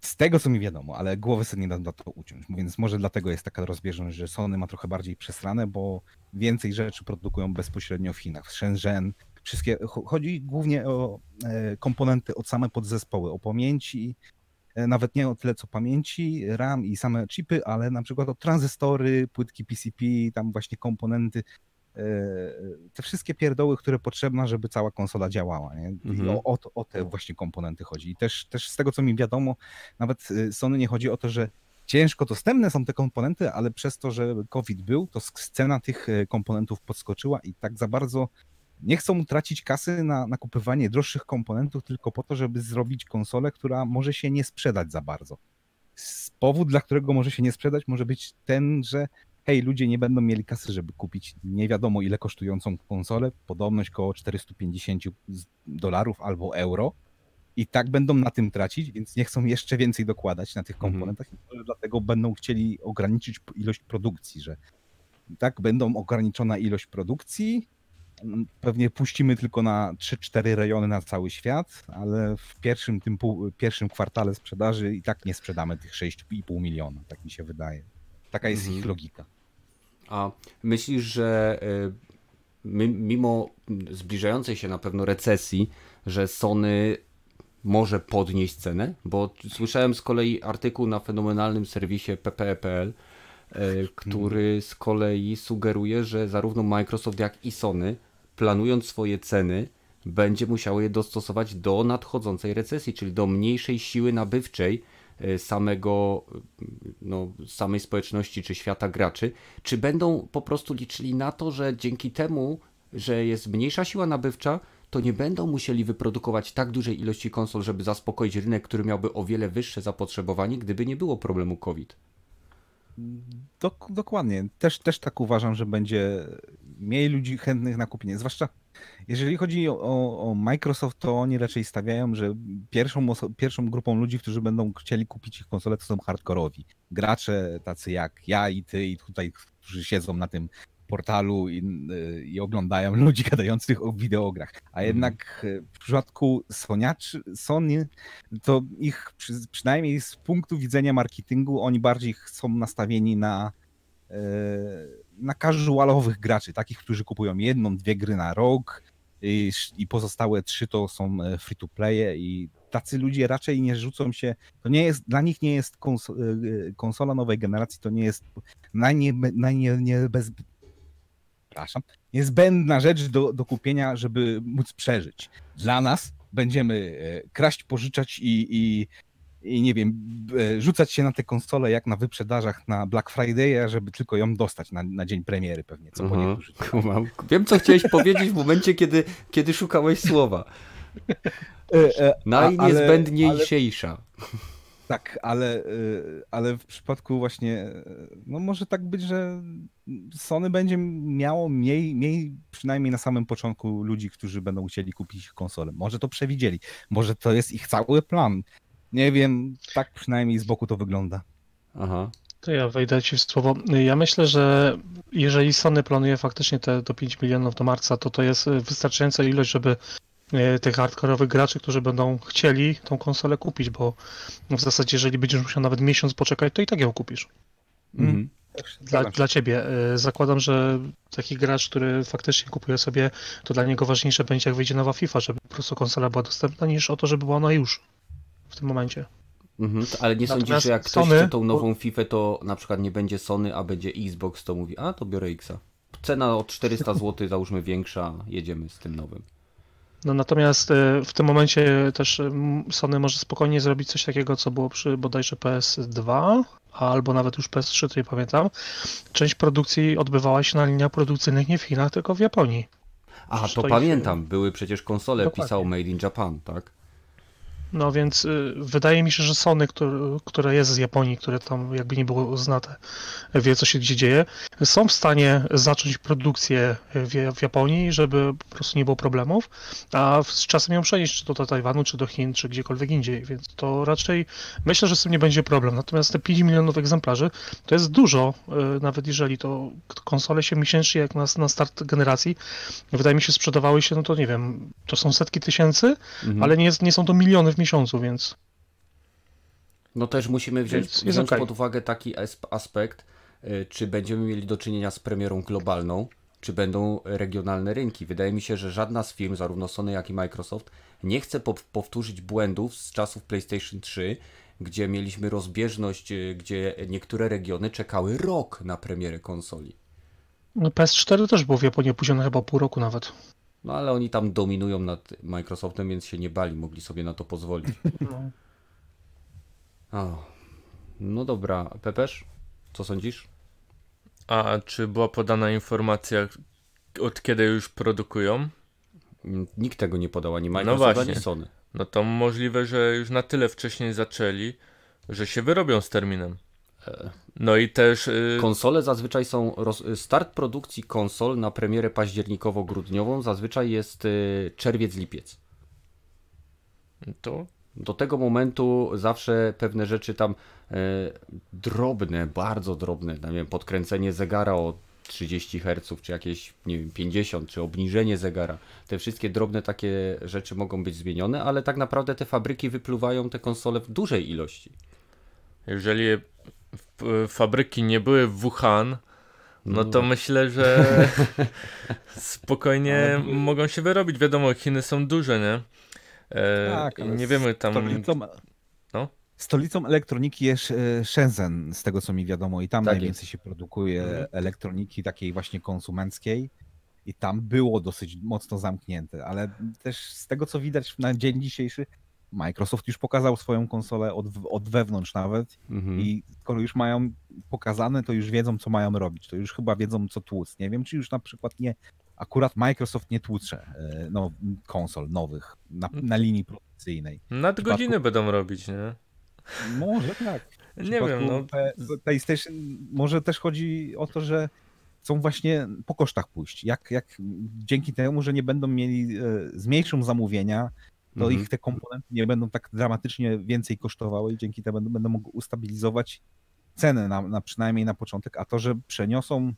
Z tego, co mi wiadomo, ale głowy sobie nie da na to uciąć. Więc może dlatego jest taka rozbieżność, że Sony ma trochę bardziej przesrane, bo więcej rzeczy produkują bezpośrednio w Chinach. W Shenzhen, wszystkie, chodzi głównie o e, komponenty od same podzespoły, o pamięci, e, nawet nie o tyle co pamięci, RAM i same chipy, ale na przykład o tranzystory, płytki PCP, tam właśnie komponenty te wszystkie pierdoły, które potrzebna, żeby cała konsola działała. Nie? Mhm. O, o, o, te właśnie komponenty chodzi. I też, też z tego, co mi wiadomo, nawet y, Sony nie chodzi o to, że ciężko dostępne są te komponenty, ale przez to, że COVID był, to cena tych e, komponentów podskoczyła i tak za bardzo nie chcą tracić kasy na nakupywanie droższych komponentów tylko po to, żeby zrobić konsolę, która może się nie sprzedać za bardzo. Powód, dla którego może się nie sprzedać, może być ten, że hej, ludzie nie będą mieli kasy, żeby kupić nie wiadomo ile kosztującą konsolę, podobność około 450 dolarów albo euro i tak będą na tym tracić, więc nie chcą jeszcze więcej dokładać na tych mhm. komponentach i dlatego będą chcieli ograniczyć ilość produkcji, że tak będą ograniczona ilość produkcji, pewnie puścimy tylko na 3-4 rejony na cały świat, ale w pierwszym, tym pół, pierwszym kwartale sprzedaży i tak nie sprzedamy tych 6,5 miliona, tak mi się wydaje. Taka jest mhm. ich logika. A myślisz, że y, mimo zbliżającej się na pewno recesji, że Sony może podnieść cenę? Bo słyszałem z kolei artykuł na fenomenalnym serwisie ppe.pl, y, który z kolei sugeruje, że zarówno Microsoft jak i Sony planując swoje ceny będzie musiało je dostosować do nadchodzącej recesji, czyli do mniejszej siły nabywczej samego, no, samej społeczności czy świata graczy, czy będą po prostu liczyli na to, że dzięki temu, że jest mniejsza siła nabywcza, to nie będą musieli wyprodukować tak dużej ilości konsol, żeby zaspokoić rynek, który miałby o wiele wyższe zapotrzebowanie, gdyby nie było problemu COVID. Dok dokładnie. Też, też tak uważam, że będzie mniej ludzi chętnych na kupienie. Zwłaszcza Jeżeli chodzi o, o Microsoft, to oni raczej stawiają, że pierwszą, pierwszą grupą ludzi, którzy będą chcieli kupić ich konsolę, to są hardkorowi. Gracze tacy jak ja i ty i tutaj, którzy siedzą na tym portalu i, y, i oglądają ludzi gadających o wideograch. A jednak y, w przypadku Soniaczy, Sony, to ich przy, przynajmniej z punktu widzenia marketingu, oni bardziej są nastawieni na na casualowych graczy, takich, którzy kupują jedną, dwie gry na rok i, i pozostałe trzy to są e, free to playe i tacy ludzie raczej nie rzucą się, to nie jest, dla nich nie jest e, konsola nowej generacji, to nie jest najnie, najnie, nie bez, przepraszam, niezbędna rzecz do, do kupienia, żeby móc przeżyć. Dla nas będziemy e, kraść, pożyczać i, i i nie wiem, e, rzucać się na te konsole jak na wyprzedażach na Black Friday, żeby tylko ją dostać na, na dzień premiery pewnie, co po Mhm, niektórzy. kumam. Wiem, co chciałeś powiedzieć w momencie, kiedy, kiedy szukałeś słowa. E, e, Najniezbędniejsza. Tak, ale, ale w przypadku właśnie, no może tak być, że Sony będzie miało mniej, mniej przynajmniej na samym początku ludzi, którzy będą chcieli kupić konsolę. Może to przewidzieli, może to jest ich cały plan. Nie wiem, tak przynajmniej z boku to wygląda. Aha. To ja wejdę ci w słowo. Ja myślę, że jeżeli Sony planuje faktycznie te do 5 milionów do marca, to to jest wystarczająca ilość, żeby e, tych hardkorowych graczy, którzy będą chcieli tą konsolę kupić, bo w zasadzie jeżeli będziesz musiał nawet miesiąc poczekać, to i tak ją kupisz. Mhm. Dla, Zgadzam się. dla ciebie. E, Zakładam, że taki gracz, który faktycznie kupuje sobie, to dla niego ważniejsze będzie jak wyjdzie nowa FIFA, żeby po prostu konsola była dostępna, niż o to, żeby była ona już w tym momencie. Mhm. Ale nie sądzisz, Natomiast że jak ktoś Sony- chce tą nową FIFA, to na przykład nie będzie Sony, a będzie Xbox, to mówi, a to biorę Xa. Cena o 400 zł, załóżmy większa, jedziemy z tym nowym. No natomiast e, w tym momencie też mm, Sony może spokojnie zrobić coś takiego, co było przy bodajże PS2, albo nawet już PS3, to nie pamiętam. Część produkcji odbywała się na liniach produkcyjnych nie w Chinach, tylko w Japonii. A, to to ich- pamiętam, były przecież konsole, Dokładnie. pisało Made in Japan, tak? No więc y, wydaje mi się, że Sony, które, które jest z Japonii, które tam jakby nie było znate, wie co się gdzie dzieje, są w stanie zacząć produkcję w, w Japonii, żeby po prostu nie było problemów, a z czasem ją przenieść czy to do Tajwanu, czy do Chin, czy gdziekolwiek indziej, więc to raczej myślę, że z tym nie będzie problem. Natomiast te 5 milionów egzemplarzy to jest dużo, y, nawet jeżeli to konsole się miesięcznie jak na, na start generacji, wydaje mi się sprzedawały się, no to nie wiem, to są setki tysięcy, Mhm. ale nie, nie są to miliony w miesiącu, więc No też musimy wziąć, wziąć okej. pod uwagę taki asp- aspekt, y, czy będziemy mieli do czynienia z premierą globalną, czy będą regionalne rynki. Wydaje mi się, że żadna z firm, zarówno Sony, jak i Microsoft, nie chce po- powtórzyć błędów z czasów PlayStation 3, gdzie mieliśmy rozbieżność, y, gdzie niektóre regiony czekały rok na premierę konsoli. no PS4 też było w Japonii opóźnione chyba pół roku nawet. No ale oni tam dominują nad Microsoftem, więc się nie bali, mogli sobie na to pozwolić. No. O. No dobra, Pepesz, co sądzisz? A czy była podana informacja, od kiedy już produkują? Nikt tego nie podał, ani No Microsoft, właśnie. ani Sony. No to możliwe, że już na tyle wcześniej zaczęli, że się wyrobią z terminem. No i też y, Konsole zazwyczaj są. Roz... Start produkcji konsol na premierę październikowo-grudniową zazwyczaj jest y, czerwiec-lipiec. to Do tego momentu zawsze pewne rzeczy tam e, drobne, bardzo drobne, nie wiem, podkręcenie zegara o 30 Hz, czy jakieś, nie wiem, 50, czy obniżenie zegara. Te wszystkie drobne takie rzeczy mogą być zmienione, ale tak naprawdę te fabryki wypluwają te konsole w dużej ilości. jeżeli fabryki nie były w Wuhan, no No. to myślę, że spokojnie mogą się wyrobić. Wiadomo, Chiny są duże, nie? E, Tak, nie wiemy tam. Stolicą, No. stolicą elektroniki jest e, Shenzhen, z tego co mi wiadomo, i tam Tak najwięcej się produkuje Mhm. elektroniki takiej właśnie konsumenckiej. I tam było dosyć mocno zamknięte, ale też z tego co widać na dzień dzisiejszy, Microsoft już pokazał swoją konsolę od, od wewnątrz nawet Mhm. i skoro już mają pokazane, to już wiedzą co mają robić, to już chyba wiedzą co tłuc. Nie wiem, czy już na przykład nie, akurat Microsoft nie tłucze e, no, konsol nowych na, na linii produkcyjnej. Nadgodziny będą robić, nie? Może tak. Nie wiem, przypadku no. PlayStation może też chodzi o to, że chcą właśnie po kosztach pójść. Jak, jak dzięki temu, że nie będą mieli, e, zmniejszą zamówienia, to Mhm. ich te komponenty nie będą tak dramatycznie więcej kosztowały i dzięki temu będą, będą mogły ustabilizować cenę na, na przynajmniej na początek, a to, że przeniosą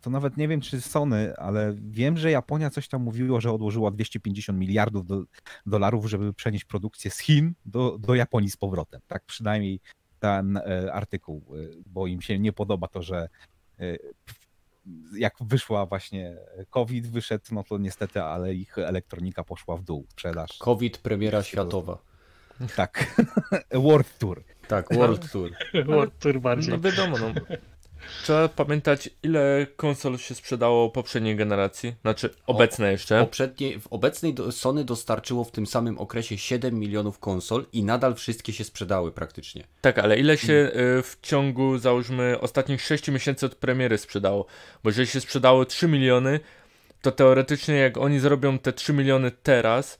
to nawet nie wiem, czy Sony, ale wiem, że Japonia coś tam mówiło, że odłożyła 250 miliardów do, dolarów, żeby przenieść produkcję z Chin do, do Japonii z powrotem. Tak przynajmniej ten e, artykuł, e, bo im się nie podoba to, że e, jak wyszła właśnie COVID, wyszedł, no to niestety, ale ich elektronika poszła w dół, sprzedaż. COVID, premiera światowa. Tak, World Tour. Tak, World Tour. World Tour bardziej. No wiadomo, no. Trzeba pamiętać, ile konsol się sprzedało poprzedniej generacji, znaczy obecne W, jeszcze. poprzedniej, w obecnej Sony dostarczyło w tym samym okresie 7 milionów konsol i nadal wszystkie się sprzedały praktycznie. Tak, ale ile się y, w ciągu, załóżmy, ostatnich 6 miesięcy od premiery sprzedało? Bo jeżeli się sprzedało 3 miliony, to teoretycznie jak oni zrobią te 3 miliony teraz,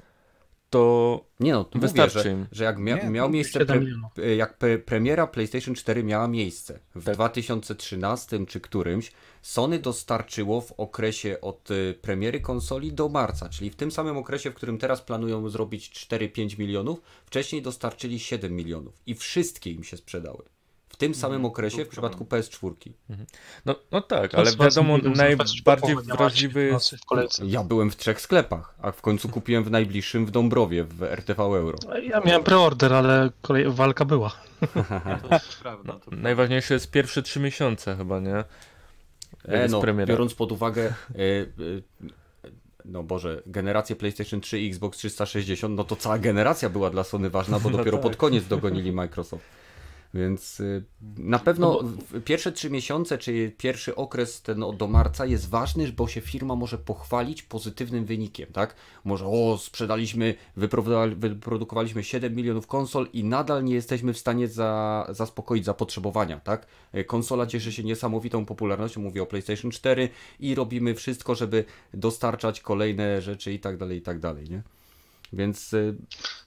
to Nie no, to Wystarczy mówię, że, że jak mia, Nie, miał miejsce 7 pre, jak pre, premiera PlayStation 4 miała miejsce w Tak. 2013 czy którymś, Sony dostarczyło w okresie od y, premiery konsoli do marca, czyli w tym samym okresie, w którym teraz planują zrobić 4-5 milionów, wcześniej dostarczyli 7 milionów i wszystkie im się sprzedały. W tym samym okresie w przypadku PS4. no, no tak, To ale wiadomo, najbardziej wrażliwy w kolejce. Ja byłem w trzech sklepach, a w końcu kupiłem w najbliższym w Dąbrowie w RTV Euro. Ja miałem preorder, ale kolej... walka była. To jest prawda. To prawda. Najważniejsze jest pierwsze 3 miesiące chyba, nie? E, jest no, biorąc pod uwagę, e, e, no Boże, generację PlayStation 3 i Xbox 360, no to cała generacja była dla Sony ważna, bo No dopiero tak. pod koniec dogonili Microsoft. Więc y, na pewno w- pierwsze trzy miesiące, czy pierwszy okres ten do marca jest ważny, bo się firma może pochwalić pozytywnym wynikiem, tak? Może, o, sprzedaliśmy, wyprodukowali- wyprodukowaliśmy 7 milionów konsol i nadal nie jesteśmy w stanie za, zaspokoić zapotrzebowania, tak? Y, Konsola cieszy się niesamowitą popularnością, mówię o PlayStation 4 i robimy wszystko, żeby dostarczać kolejne rzeczy i tak dalej, i tak dalej, nie? Więc y,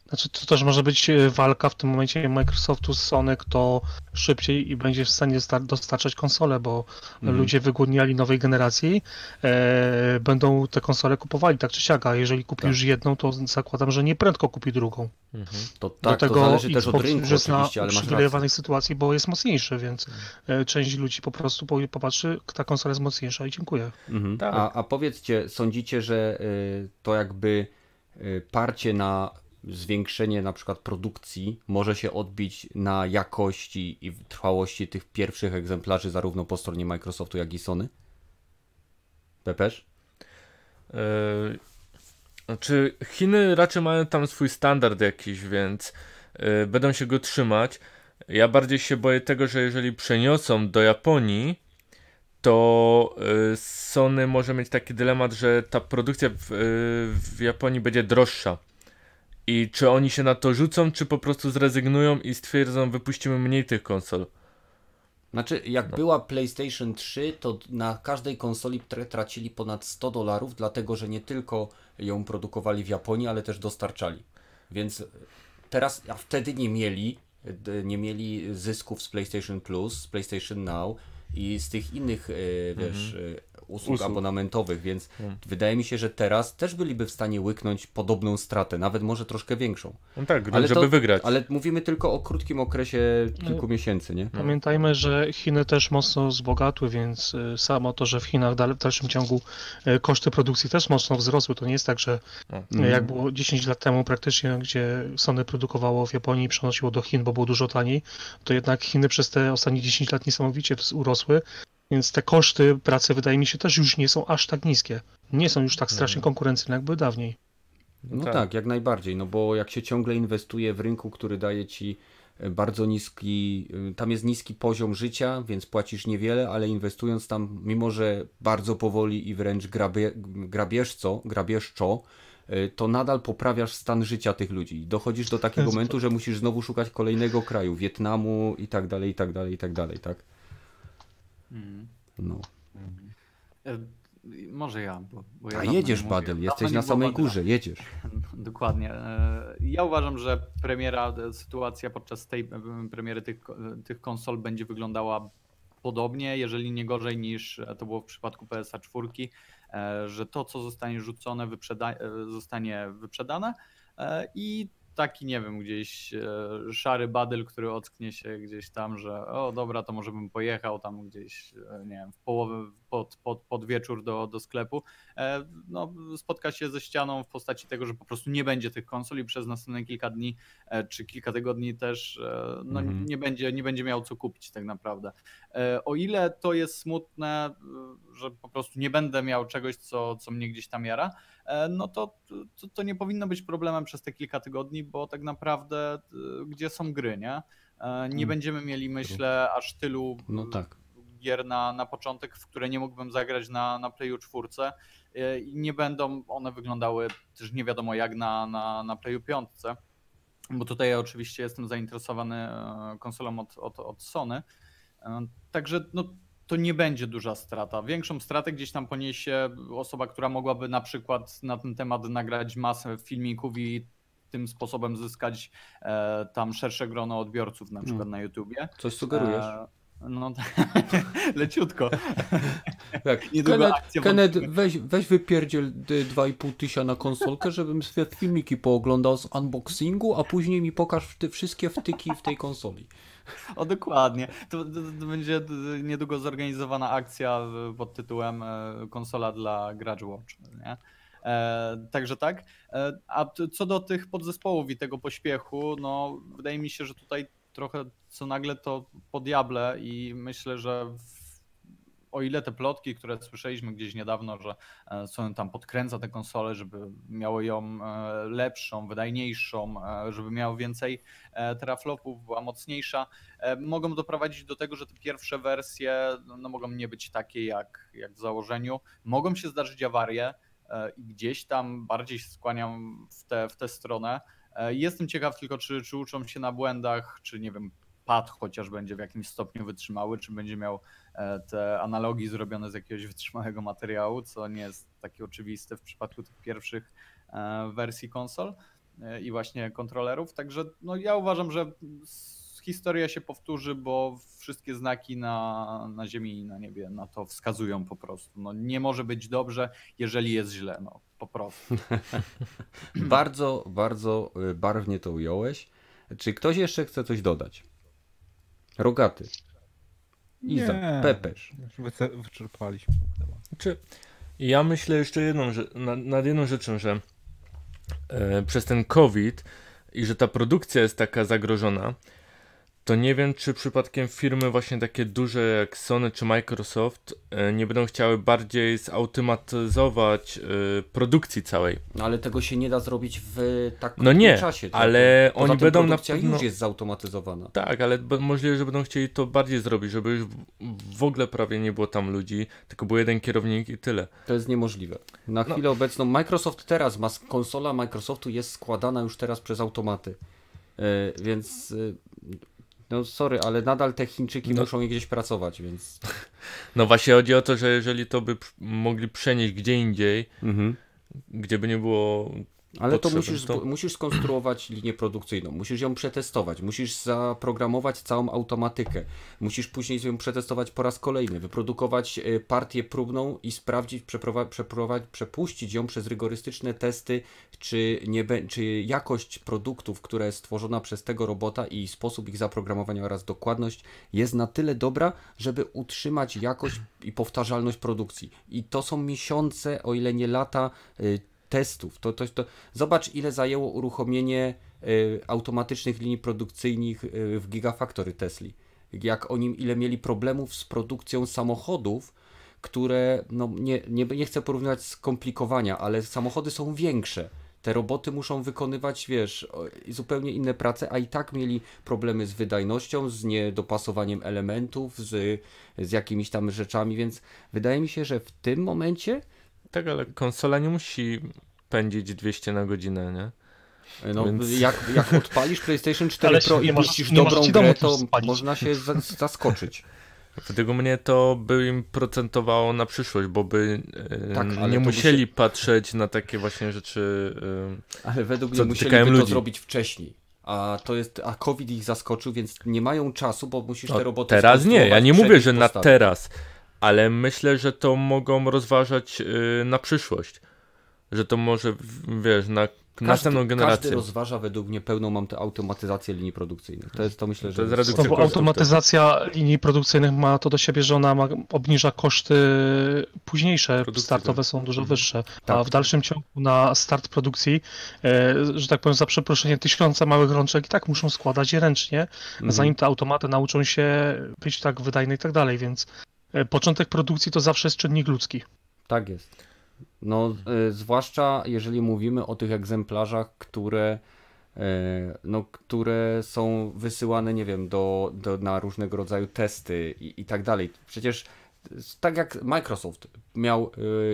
Znaczy, to też może być e, walka w tym momencie Microsoftu z Sony, kto szybciej i będzie w stanie star- dostarczać konsole, bo Mhm. ludzie wygłodniali nowej generacji, e, będą te konsole kupowali tak czy siak, a jeżeli kupi Tak. już jedną, to zakładam, że nie prędko kupi drugą. Mhm. to Do tak, tego to zależy też od Xbox rynku już jest na uprzywilejowanej sytuacji, bo jest mocniejszy, więc e, część ludzi po prostu po- popatrzy, ta konsola jest mocniejsza i dziękuję. Mhm. Tak. A, a powiedzcie, sądzicie, że y, to jakby y, parcie na zwiększenie na przykład produkcji może się odbić na jakości i trwałości tych pierwszych egzemplarzy zarówno po stronie Microsoftu, jak i Sony? Pepesz? E, Znaczy, Chiny raczej mają tam swój standard jakiś, więc e, będą się go trzymać. Ja bardziej się boję tego, że jeżeli przeniosą do Japonii, to e, Sony może mieć taki dylemat, że ta produkcja w, e, w Japonii będzie droższa. I czy oni się na to rzucą, czy po prostu zrezygnują i stwierdzą, wypuścimy mniej tych konsol. Znaczy, jak była PlayStation 3, to na każdej konsoli tra- tracili ponad 100 dolarów, dlatego że nie tylko ją produkowali w Japonii, ale też dostarczali. Więc teraz, a wtedy nie mieli, nie mieli zysków z PlayStation Plus, z PlayStation Now i z tych innych, e, wiesz, e, usług, Usług. abonamentowych, więc Mhm. wydaje mi się, że teraz też byliby w stanie łyknąć podobną stratę, nawet może troszkę większą. No tak, Ale żeby to- wygrać. Ale mówimy tylko o krótkim okresie kilku miesięcy, nie? Pamiętajmy, że Chiny też mocno wzbogatły, więc y, samo to, że w Chinach w dalszym ciągu y, koszty produkcji też mocno wzrosły. To nie jest tak, że No. y, jak było 10 lat temu praktycznie, gdzie Sony produkowało w Japonii i przenosiło do Chin, bo było dużo taniej, to jednak Chiny przez te ostatnie 10 lat niesamowicie urosły, więc te koszty pracy wydaje mi się też już nie są aż tak niskie. Nie są już tak strasznie konkurencyjne, jak były dawniej. No Tak. tak. jak najbardziej, no bo jak się ciągle inwestuje w rynku, który daje ci e, bardzo niski, e, tam jest niski poziom życia, więc płacisz niewiele, ale inwestując tam, mimo że bardzo powoli i wręcz grabie, grabieżco, grabieżczo, e, to nadal poprawiasz stan życia tych ludzi. Dochodzisz do takiego momentu, że musisz znowu szukać kolejnego kraju, Wietnamu i tak dalej, i tak dalej, i tak dalej, tak? Mhm. No. E, Może ja, bo, bo ja A jedziesz. Badel, jesteś na samej górze, jedziesz. Dokładnie. E, Ja uważam, że premiera, e, sytuacja podczas tej premiery tych, tych konsol będzie wyglądała podobnie, jeżeli nie gorzej niż to było w przypadku PSA 4, że to, co zostanie rzucone, wyprzeda zostanie wyprzedane i taki, nie wiem, gdzieś e, szary badyl, który ocknie się gdzieś tam, że o dobra, to może bym pojechał tam gdzieś, e, nie wiem, w połowę, pod, pod, pod wieczór do, do sklepu, e, no spotka się ze ścianą w postaci tego, że po prostu nie będzie tych konsol i przez następne kilka dni czy kilka tygodni też no, mhm. nie, będzie, nie będzie miał co kupić tak naprawdę. O ile to jest smutne, że po prostu nie będę miał czegoś, co, co mnie gdzieś tam jara, E, no to, to, to, nie powinno być problemem przez te kilka tygodni, bo tak naprawdę e, gdzie są gry, nie? E, nie hmm. będziemy mieli, myślę, aż tylu no tak. Gier na, na początek, w które nie mógłbym zagrać na, na Playu 4 i nie będą one wyglądały też nie wiadomo jak na, na, na Playu 5, bo tutaj ja oczywiście jestem zainteresowany konsolą od, od, od Sony. Także no, to nie będzie duża strata. Większą stratę gdzieś tam poniesie osoba, która mogłaby na przykład na ten temat nagrać masę filmików i tym sposobem zyskać e, tam szersze grono odbiorców, na przykład hmm. na YouTubie. Coś sugerujesz? E, no leciutko. Tak. Kenneth, Kenneth weź, weź wypierdziel 2,5 tysiąca na konsolkę, żebym sobie filmiki pooglądał z unboxingu, a później mi pokaż te wszystkie wtyki w tej konsoli. O dokładnie. To, to, to, będzie niedługo zorganizowana akcja pod tytułem e, konsola dla Grudge Watch. Nie? E, także tak. E, a co do tych podzespołów i tego pośpiechu, no wydaje mi się, że tutaj trochę co nagle to po diable i myślę, że w o ile te plotki, które słyszeliśmy gdzieś niedawno, że e, Sony tam podkręca te konsole, żeby miało ją e, lepszą, wydajniejszą, e, żeby miało więcej teraflopów, była mocniejsza, mogą doprowadzić do tego, że te pierwsze wersje no, no, mogą nie być takie jak, jak w założeniu. Mogą się zdarzyć awarie i gdzieś tam bardziej skłaniam w tę w tę stronę. Jestem ciekaw tylko, czy, czy uczą się na błędach, czy nie wiem, pad chociaż będzie w jakimś stopniu wytrzymały, czy będzie miał e, te analogii zrobione z jakiegoś wytrzymałego materiału, co nie jest takie oczywiste w przypadku tych pierwszych e, wersji konsol e, i właśnie kontrolerów. Także no, ja uważam, że historia się powtórzy, bo wszystkie znaki na, na ziemi i na niebie na to wskazują po prostu. No, nie może być dobrze, jeżeli jest źle, no po prostu. bardzo, bardzo barwnie to ująłeś. Czy ktoś jeszcze chce coś dodać? Rogaty. Iza, Nie. Pepeż. Wyczerpaliśmy Znaczy, ja myślę jeszcze jedną, że, nad, nad jedną rzeczą, że e, przez ten COVID i że ta produkcja jest taka zagrożona, to nie wiem, czy przypadkiem firmy właśnie takie duże jak Sony czy Microsoft e, nie będą chciały bardziej zautomatyzować e, produkcji całej. No ale tego się nie da zrobić w tak no nie, czasie. Tak? ale Poza oni będą na pewno... już jest zautomatyzowana. Tak, ale możliwe, że będą chcieli to bardziej zrobić, żeby już w ogóle prawie nie było tam ludzi, tylko był jeden kierownik i tyle. To jest niemożliwe. Na no. chwilę obecną Microsoft teraz ma, konsola Microsoftu jest składana już teraz przez automaty. Yy, więc yy, no sorry, ale nadal te Chińczyki no. muszą gdzieś pracować, więc... No właśnie chodzi o to, że jeżeli to by mogli przenieść gdzie indziej, mhm. gdzie by nie było ale to musisz, to musisz skonstruować linię produkcyjną, musisz ją przetestować, musisz zaprogramować całą automatykę, musisz później ją przetestować po raz kolejny, wyprodukować e, partię próbną i sprawdzić, przeprowadzić, przepuścić ją przez rygorystyczne testy, czy, nie czy jakość produktów, która jest stworzona przez tego robota i sposób ich zaprogramowania oraz dokładność jest na tyle dobra, żeby utrzymać jakość i powtarzalność produkcji. I to są miesiące, o ile nie lata, e, testów. To, to, to, zobacz, ile zajęło uruchomienie y, automatycznych linii produkcyjnych y, w Gigafactory Tesli. Jak oni, ile mieli problemów z produkcją samochodów, które, no nie, nie, nie chcę porównywać skomplikowania, ale samochody są większe. Te roboty muszą wykonywać, wiesz, zupełnie inne prace, a i tak mieli problemy z wydajnością, z niedopasowaniem elementów, z, z jakimiś tam rzeczami, więc wydaje mi się, że w tym momencie tak, ale konsola nie musi pędzić 200 na godzinę, nie? No, Więc... jak, jak odpalisz PlayStation 4 ale Pro i puścisz dobrą grę, to można się zaskoczyć. Według mnie to by im procentowało na przyszłość, bo by e, tak, nie musieli musi... patrzeć na takie właśnie rzeczy. E, ale według mnie musieliby ludzi. to zrobić wcześniej A to jest, a COVID ich zaskoczył, więc nie mają czasu, bo musisz te No, roboty teraz nie, ja nie mówię, że na postawić. teraz, ale myślę, że to mogą rozważać yy, na przyszłość. Że to może, wiesz, na następną Każdy generację. rozważa według mnie pełną mam tę automatyzację linii produkcyjnych. To jest to myślę, To że jest jest redukcja No bo automatyzacja linii produkcyjnych ma to do siebie, że ona ma, obniża koszty późniejsze, Produkcji, startowe tak. są dużo Mhm. wyższe, Tak. a w dalszym ciągu na start produkcji, e, że tak powiem za przeproszenie, tysiące małych rączek i tak muszą składać je ręcznie, Mhm. zanim te automaty nauczą się być tak wydajne i tak dalej, więc początek produkcji to zawsze jest czynnik ludzki. Tak jest. No, y, zwłaszcza jeżeli mówimy o tych egzemplarzach, które, y, no, które są wysyłane, nie wiem, do, do, na różnego rodzaju testy i, i tak dalej. Przecież tak jak Microsoft miał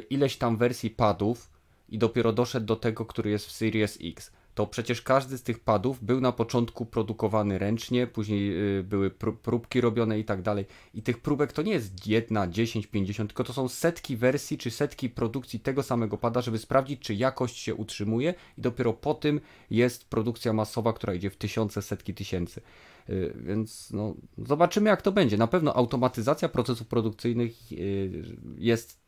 ileś tam wersji padów i dopiero doszedł do tego, który jest w Series X. To przecież każdy z tych padów był na początku produkowany ręcznie, później y, były pró- próbki robione i tak dalej. I tych próbek to nie jest jedna, 10, 50, tylko to są setki wersji czy setki produkcji tego samego pada, żeby sprawdzić, czy jakość się utrzymuje i dopiero po tym jest produkcja masowa, która idzie w tysiące, setki tysięcy. Y, Więc no, zobaczymy jak to będzie. Na pewno automatyzacja procesów produkcyjnych y, jest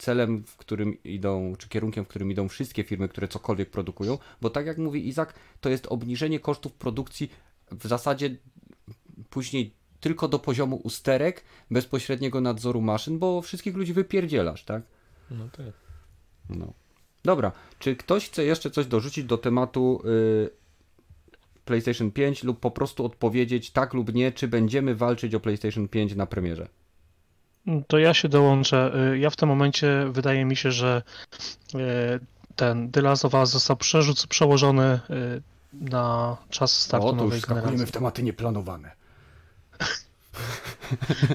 celem, w którym idą, czy kierunkiem, w którym idą wszystkie firmy, które cokolwiek produkują, bo tak jak mówi Izak, to jest obniżenie kosztów produkcji w zasadzie później tylko do poziomu usterek, bezpośredniego nadzoru maszyn, bo wszystkich ludzi wypierdzielasz, tak? No tak. No. Dobra, czy ktoś chce jeszcze coś dorzucić do tematu y, PlayStation 5 lub po prostu odpowiedzieć tak lub nie, czy będziemy walczyć o PlayStation 5 na premierze? To ja się dołączę. Y, Ja w tym momencie wydaje mi się, że y, ten The Last of Us został przerzuc, przełożony y, na czas startu nowej generacji. w tematy nieplanowane.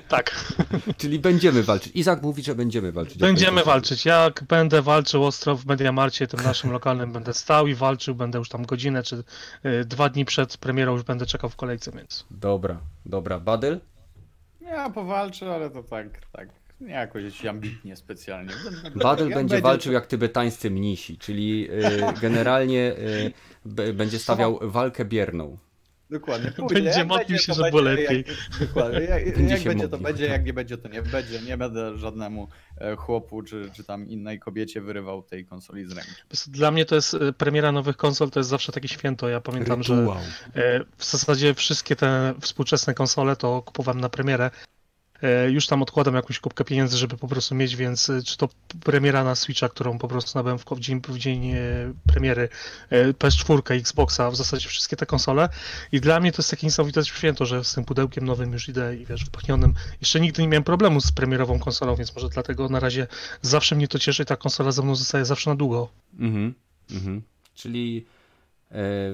Tak, Czyli będziemy walczyć. Izak mówi, że będziemy walczyć. o będziemy walczyć. Jak będę walczył ostro w Mediamarcie, tym naszym lokalnym, będę stał i walczył, będę już tam godzinę czy dwa dni przed premierą już będę czekał w kolejce, więc Dobra, dobra. Badyl? Ja powalczę, ale to tak, tak, nie jakoś ambitnie specjalnie. Badyl Ja- będzie walczył jak tybetańscy mnisi, czyli y, generalnie y, b- będzie stawiał walkę bierną. Dokładnie. Będzie Jak modlił się, że było będzie, lepiej. Jak, dokładnie. Jak, Będzie jak się będzie to będzie, jak nie będzie to nie będzie. Nie będę żadnemu e, chłopu czy, czy tam innej kobiecie wyrywał tej konsoli z ręki. dla mnie to jest y, premiera nowych konsol, to jest zawsze takie święto. Ja pamiętam, że Rytuał. E, W zasadzie wszystkie te współczesne konsole to kupowałem na premierę. E, Już tam odkładam jakąś kubkę pieniędzy, żeby po prostu mieć, więc e, czy to premiera na Switcha, którą po prostu nabyłem w, dzień, w dzień e, premiery, e, PS4, Xboxa, w zasadzie wszystkie te konsole. I dla mnie to jest takie niesamowite święto, że z tym pudełkiem nowym już idę i wiesz, wypachnionym. Jeszcze nigdy nie miałem problemu z premierową konsolą, więc może dlatego na razie zawsze mnie to cieszy i ta konsola ze mną zostaje zawsze na długo. Mhm, mhm. Czyli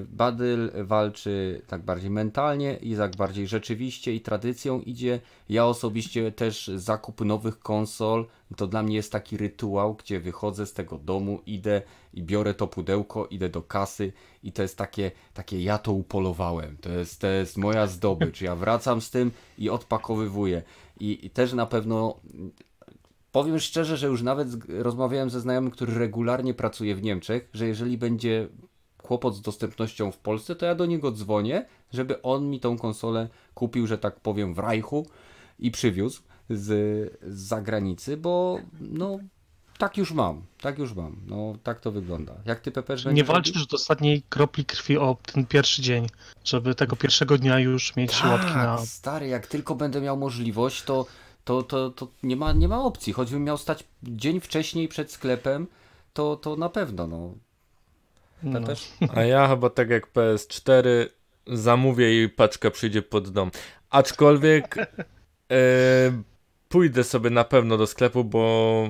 Badyl walczy tak bardziej mentalnie, Izak bardziej rzeczywiście i tradycją idzie. Ja osobiście też zakup nowych konsol, to dla mnie jest taki rytuał, gdzie wychodzę z tego domu, idę i biorę to pudełko, idę do kasy i to jest takie, takie ja to upolowałem, to jest, to jest moja zdobycz, ja wracam z tym i odpakowywuję. I, i też na pewno Powiem szczerze, że już nawet rozmawiałem ze znajomym, który regularnie pracuje w Niemczech, że jeżeli będzie kłopot z dostępnością w Polsce, to ja do niego dzwonię, żeby on mi tą konsolę kupił, że tak powiem, w Reichu i przywiózł z, z zagranicy, bo no tak już mam, tak już mam, no tak to wygląda. Jak ty Pepeż Nie walczysz robił? do ostatniej kropli krwi o ten pierwszy dzień, żeby tego pierwszego dnia już mieć łapki na Tak, stary, jak tylko będę miał możliwość, to, to, to, to nie, ma, nie ma opcji. Choćbym miał stać dzień wcześniej przed sklepem, to, to na pewno, no. No. Pepeż? A ja chyba tak jak PS4 zamówię i paczka przyjdzie pod dom. Aczkolwiek e, pójdę sobie na pewno do sklepu, bo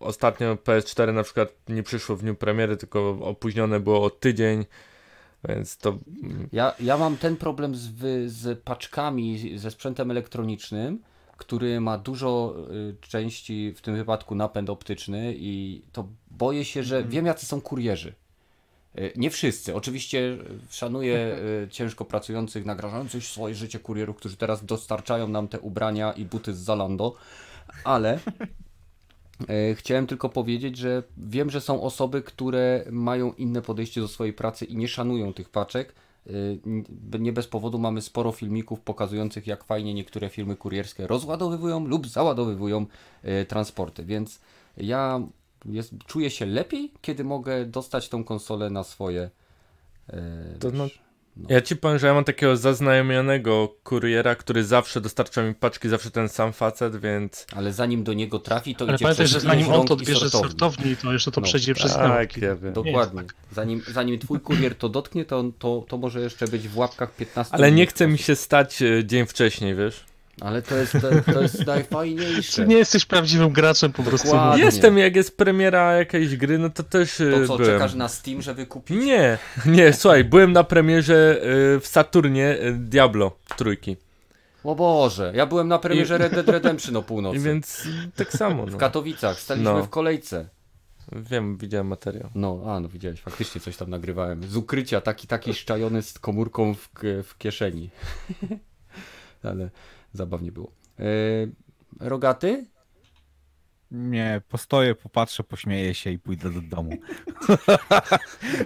ostatnio PS4 na przykład nie przyszło w dniu premiery, tylko opóźnione było o tydzień, więc to Ja, ja mam ten problem z, wy, z paczkami, ze sprzętem elektronicznym, który ma dużo y, części, w tym wypadku napęd optyczny i to boję się, że wiem jacy są kurierzy. Y, Nie wszyscy. Oczywiście y, szanuję y, ciężko pracujących, nagrażających swoje życie kurierów, którzy teraz dostarczają nam te ubrania i buty z Zalando, ale E, Chciałem tylko powiedzieć, że wiem, że są osoby, które mają inne podejście do swojej pracy i nie szanują tych paczek, nie bez powodu mamy sporo filmików pokazujących, jak fajnie niektóre firmy kurierskie rozładowywują lub załadowywują transporty, więc ja jest, czuję się lepiej, kiedy mogę dostać tą konsolę na swoje. y, To no- wiesz, no. Ja ci powiem, że ja mam takiego zaznajomionego kuriera, który zawsze dostarcza mi paczki, zawsze ten sam facet, więc... Ale zanim do niego trafi, to Ale idzie pamiętaj, przez że zanim on to odbierze sortowni. sortowni, to jeszcze to No, przejdzie przez Tak, ja wiem. Dokładnie. Zanim, zanim twój kurier to dotknie, to, to, to może jeszcze być w łapkach 15 Ale nie chce mi się stać e, dzień wcześniej, wiesz? Ale to jest, to, to jest najfajniejsze. Ty nie jesteś prawdziwym graczem po prostu. Dokładnie. Jestem, jak jest premiera jakiejś gry, no to też e, To co, byłem. czekasz na Steam, żeby kupić? Nie, nie, słuchaj, byłem na premierze e, w Saturnie e, Diablo trójki. O Boże, ja byłem na premierze Red Dead Redemption o północy. I więc tak samo, W no. Katowicach, staliśmy No. w kolejce. Wiem, widziałem materiał. No, a no widziałeś, faktycznie coś tam nagrywałem. Z ukrycia, taki, taki szczajony z komórką w, w kieszeni. Ale zabawnie było. E, rogaty? Nie, postoję, popatrzę, pośmieję się i pójdę do domu.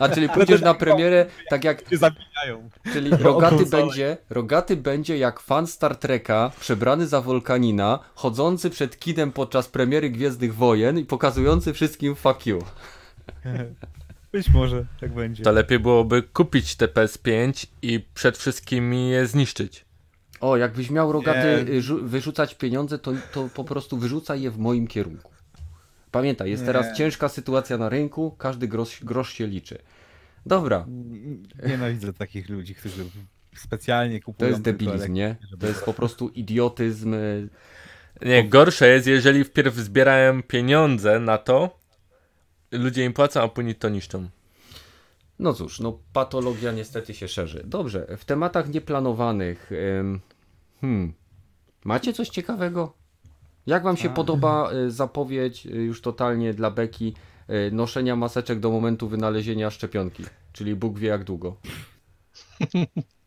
A czyli pójdziesz na premierę, tak jak zabijają. Czyli Rogaty będzie, Rogaty będzie jak fan Star Treka, przebrany za Wolkanina, chodzący przed kinem podczas premiery Gwiezdnych Wojen i pokazujący wszystkim fuck you. Być może tak będzie. To lepiej byłoby kupić te PS5 i przed wszystkimi je zniszczyć. O, jakbyś miał Rogaty Nie. y, rzu- wyrzucać pieniądze, to, to po prostu wyrzucaj je w moim kierunku. Pamiętaj, jest Nie. teraz ciężka sytuacja na rynku, każdy grosz, grosz się liczy. Dobra, Nienawidzę takich ludzi, którzy specjalnie to kupują jest tylko debilizm, nie? To jest po prostu idiotyzm. y, Nie, gorsze jest, jeżeli wpierw zbierają pieniądze na to, ludzie im płacą, a później to niszczą. No cóż, no patologia niestety się szerzy. Dobrze, w tematach nieplanowanych. hmm, macie coś ciekawego? Jak wam się podoba y, zapowiedź y, już totalnie dla Beki y, noszenia maseczek do momentu wynalezienia szczepionki? Czyli Bóg wie jak długo.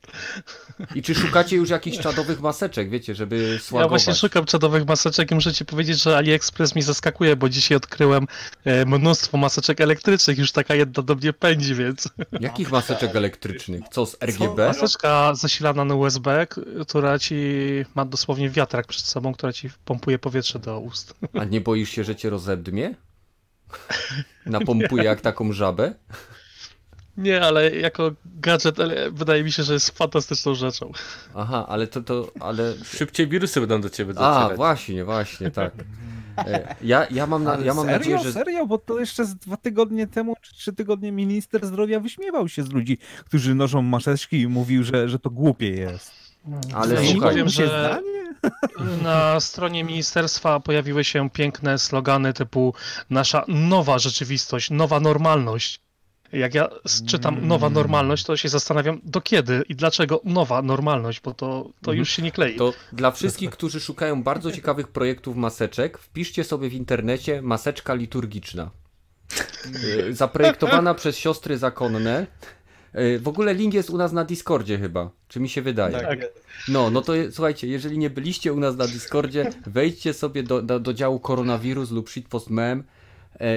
I czy szukacie już jakichś czadowych maseczek, wiecie, żeby Ja słagować? właśnie szukam czadowych maseczek i muszę ci powiedzieć, że AliExpress mi zaskakuje, bo dzisiaj odkryłem e, mnóstwo maseczek elektrycznych, już taka jedna do mnie pędzi, więc Jakich maseczek elektrycznych? Co, z RGB? maseczka zasilana na USB, która ci ma dosłownie wiatrak przed sobą, która ci pompuje powietrze do ust. A nie boisz się, że cię rozedmie? Napompuje jak taką żabę? Nie, ale jako gadżet ale wydaje mi się, że jest fantastyczną rzeczą. Aha, ale to, to, ale... Szybciej wirusy będą do ciebie A, docierać. właśnie, właśnie, tak. E, Ja, ja mam, na, ja mam serio? nadzieję, że... Serio? Bo to jeszcze z dwa tygodnie temu, czy trzy tygodnie minister zdrowia wyśmiewał się z ludzi, którzy noszą maseczki i mówił, że, że to głupie jest. Ale Ja ci słuchaj, powiem, Się że zdanie? na stronie ministerstwa pojawiły się piękne slogany typu nasza nowa rzeczywistość, nowa normalność. Jak ja czytam nowa normalność, to się zastanawiam, do kiedy i dlaczego nowa normalność, bo to, to już się nie klei. To dla wszystkich, którzy szukają bardzo ciekawych projektów maseczek, wpiszcie sobie w internecie maseczka liturgiczna. E, Zaprojektowana przez siostry zakonne. E, W ogóle link jest u nas na Discordzie chyba, czy mi się wydaje. Tak. No, no to słuchajcie, jeżeli nie byliście u nas na Discordzie, wejdźcie sobie do, do, do działu koronawirus lub shitpost mem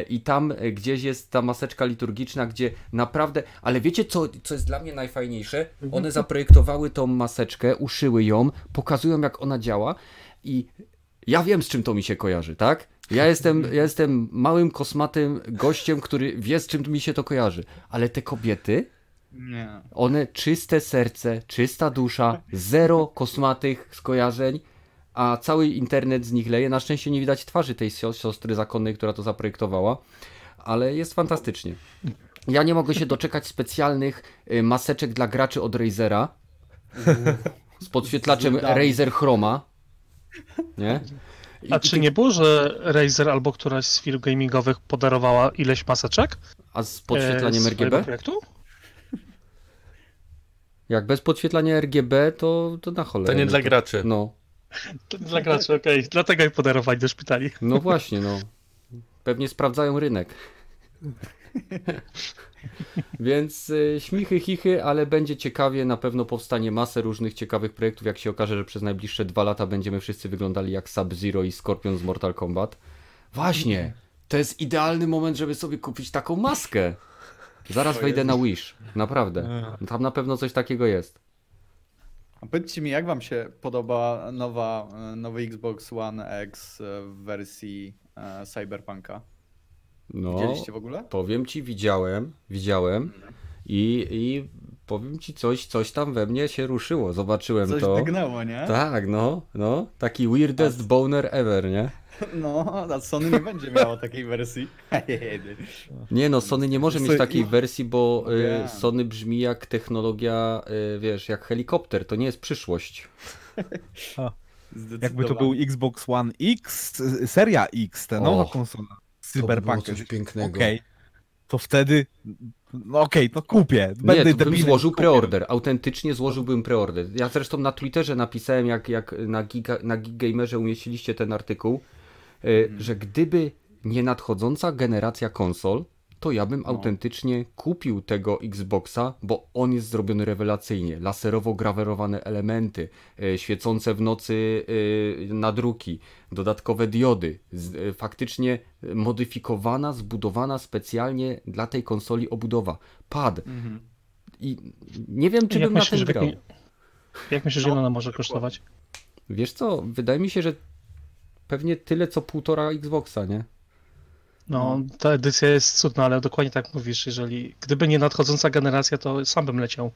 i tam e, gdzieś jest ta maseczka liturgiczna, gdzie naprawdę, ale wiecie co, co jest dla mnie najfajniejsze? One zaprojektowały tą maseczkę, uszyły ją, pokazują jak ona działa i ja wiem z czym to mi się kojarzy, tak? Ja jestem, ja jestem małym kosmatym gościem, który wie z czym mi się to kojarzy, ale te kobiety, Nie. one czyste serce, czysta dusza, zero kosmatych skojarzeń, a cały internet z nich leje. Na szczęście nie widać twarzy tej sio- siostry zakonnej, która to zaprojektowała, ale jest fantastycznie. Ja nie mogę się doczekać specjalnych y, maseczek dla graczy od Razera z podświetlaczem Razer Chroma. Nie? I- A czy nie było, że Razer albo któraś z firm gamingowych podarowała ileś maseczek? A z e, podświetlaniem z RGB? projektu? Jak bez podświetlania RGB, to, to na cholerę. To nie dla graczy. No, Dla graczy, okej. Dlatego ich podarowali do szpitali. no właśnie, no. Pewnie sprawdzają rynek. Więc y, śmichy, chichy, ale będzie ciekawie. Na pewno powstanie masę różnych ciekawych projektów. Jak się okaże, że przez najbliższe dwa lata będziemy wszyscy wyglądali jak Sub-Zero i Scorpion z Mortal Kombat. Właśnie, to jest idealny moment, żeby sobie kupić taką maskę. Zaraz wejdę na Wish, naprawdę. Tam na pewno coś takiego jest. A powiedzcie mi, jak wam się podoba nowa, e, nowy Xbox One X e, w wersji e, Cyberpunka? No, Widzieliście w ogóle? powiem ci, widziałem, widziałem i, i powiem ci coś, coś tam we mnie się ruszyło, zobaczyłem Coś to. dygnęło, nie? Tak, no, no, taki weirdest boner ever, nie? No, a Sony nie będzie miało takiej wersji. Nie no, Sony nie może mieć takiej wersji, bo y, Wiem. Sony brzmi jak technologia, y, wiesz, jak helikopter, to nie jest przyszłość. Jakby to był Xbox One X, y, seria X, ta nowa Och, konsola z by było Cyberpunkiem. coś pięknego. Okej, to wtedy, no okej, to kupię. Nie, Będę to bym złożył preorder, autentycznie złożyłbym preorder. Ja zresztą na Twitterze napisałem, jak, jak na, giga, na Giggamerze umieściliście ten artykuł, y, że gdyby nie nadchodząca generacja konsol, to ja bym autentycznie kupił tego Xboxa, bo on jest zrobiony rewelacyjnie. Laserowo grawerowane elementy, y, świecące w nocy y, nadruki, dodatkowe diody, faktycznie modyfikowana, zbudowana specjalnie dla tej konsoli obudowa. Pad. Mhm. I nie wiem, czy Jak bym na myślisz, tym w grał. jakim- Jak myślisz, że ona może kosztować? Wiesz co, wydaje mi się, że pewnie tyle co półtora Xboxa, nie? No, ta edycja jest cudna, ale dokładnie tak mówisz, jeżeli gdyby nie nadchodząca generacja, to sam bym leciał,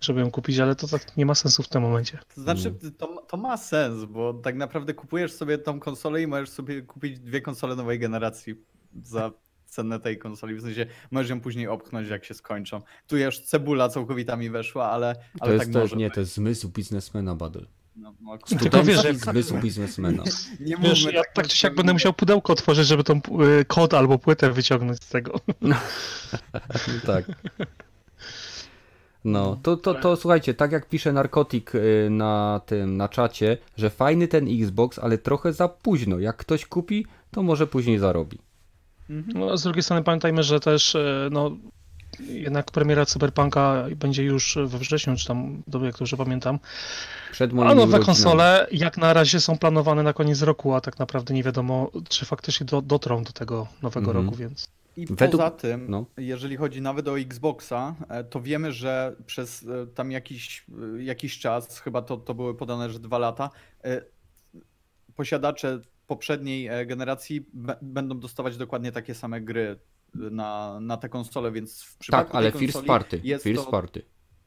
żeby ją kupić, ale to tak nie ma sensu w tym momencie. To znaczy, to, to ma sens, bo tak naprawdę kupujesz sobie tą konsolę i możesz sobie kupić dwie konsole nowej generacji za cenę tej konsoli. W sensie możesz ją później opchnąć, jak się skończą. Tu już cebula całkowita mi weszła, ale, To ale jest, tak to, może nie, być. to jest zmysł biznesmena, Badel. No, no, Tylko wiesz, zmysł biznesmena. nie Wiesz, ja tak czy siak będę musiał pudełko otworzyć, żeby tą y, kod albo płytę wyciągnąć z tego. tak. No, to, to, to słuchajcie, tak jak pisze narkotik y, na tym, na czacie, że fajny ten Xbox, ale trochę za późno. Jak ktoś kupi, to może później zarobi. No, z drugiej strony pamiętajmy, że też y, no, jednak premiera Cyberpunka będzie już we wrześniu, czy tam, dobrze jak dobrze pamiętam. Przed A nowe urodzinami. konsole jak na razie są planowane na koniec roku, a tak naprawdę nie wiadomo, czy faktycznie do, dotrą do tego nowego Mhm. roku, więc... I Według- poza tym, no. jeżeli chodzi nawet o Xboxa, e, to wiemy, że przez e, tam jakiś, e, jakiś czas, chyba to, to były podane, że dwa lata, posiadacze poprzedniej generacji b- będą dostawać dokładnie takie same gry na, na tę konsolę, więc w przypadku Tak, ale first party. First to... party.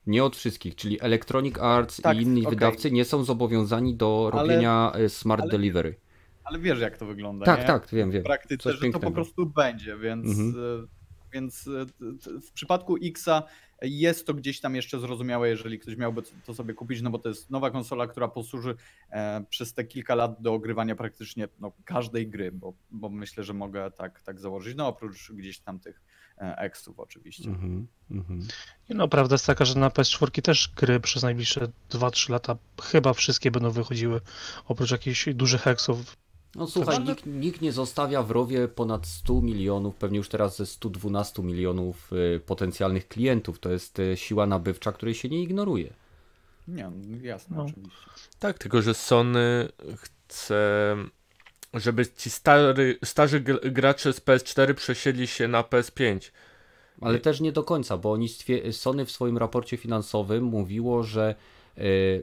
Nie od wszystkich, czyli Electronic Arts Tak, i inni okej. wydawcy nie są zobowiązani do Ale- robienia e, smart ale- delivery. Ale wiesz jak to wygląda, Tak, nie? tak, wiem, wiem. w praktyce, Coś że to pięknego. po prostu będzie, więc, Mhm. Więc e, w przypadku Xa jest to gdzieś tam jeszcze zrozumiałe, jeżeli ktoś miałby to sobie kupić, no bo to jest nowa konsola, która posłuży e, przez te kilka lat do ogrywania praktycznie no, każdej gry, bo, bo myślę, że mogę tak, tak założyć, no oprócz gdzieś tam tych e, Xów oczywiście. Mhm. Nie No, prawda jest taka, że na PS4 też gry przez najbliższe 2-3 lata chyba wszystkie będą wychodziły, oprócz jakichś dużych heksów. No słuchaj, nikt, nikt nie zostawia w rowie ponad 100 milionów, pewnie już teraz ze 112 milionów y, potencjalnych klientów. To jest y, siła nabywcza, której się nie ignoruje. Nie, no, jasne, No. oczywiście. Tak, tylko że Sony chce, żeby ci stary, starzy gr- gracze z PS4 przesiedli się na PS5. Ale też nie do końca, bo oni Sony w swoim raporcie finansowym mówiło, że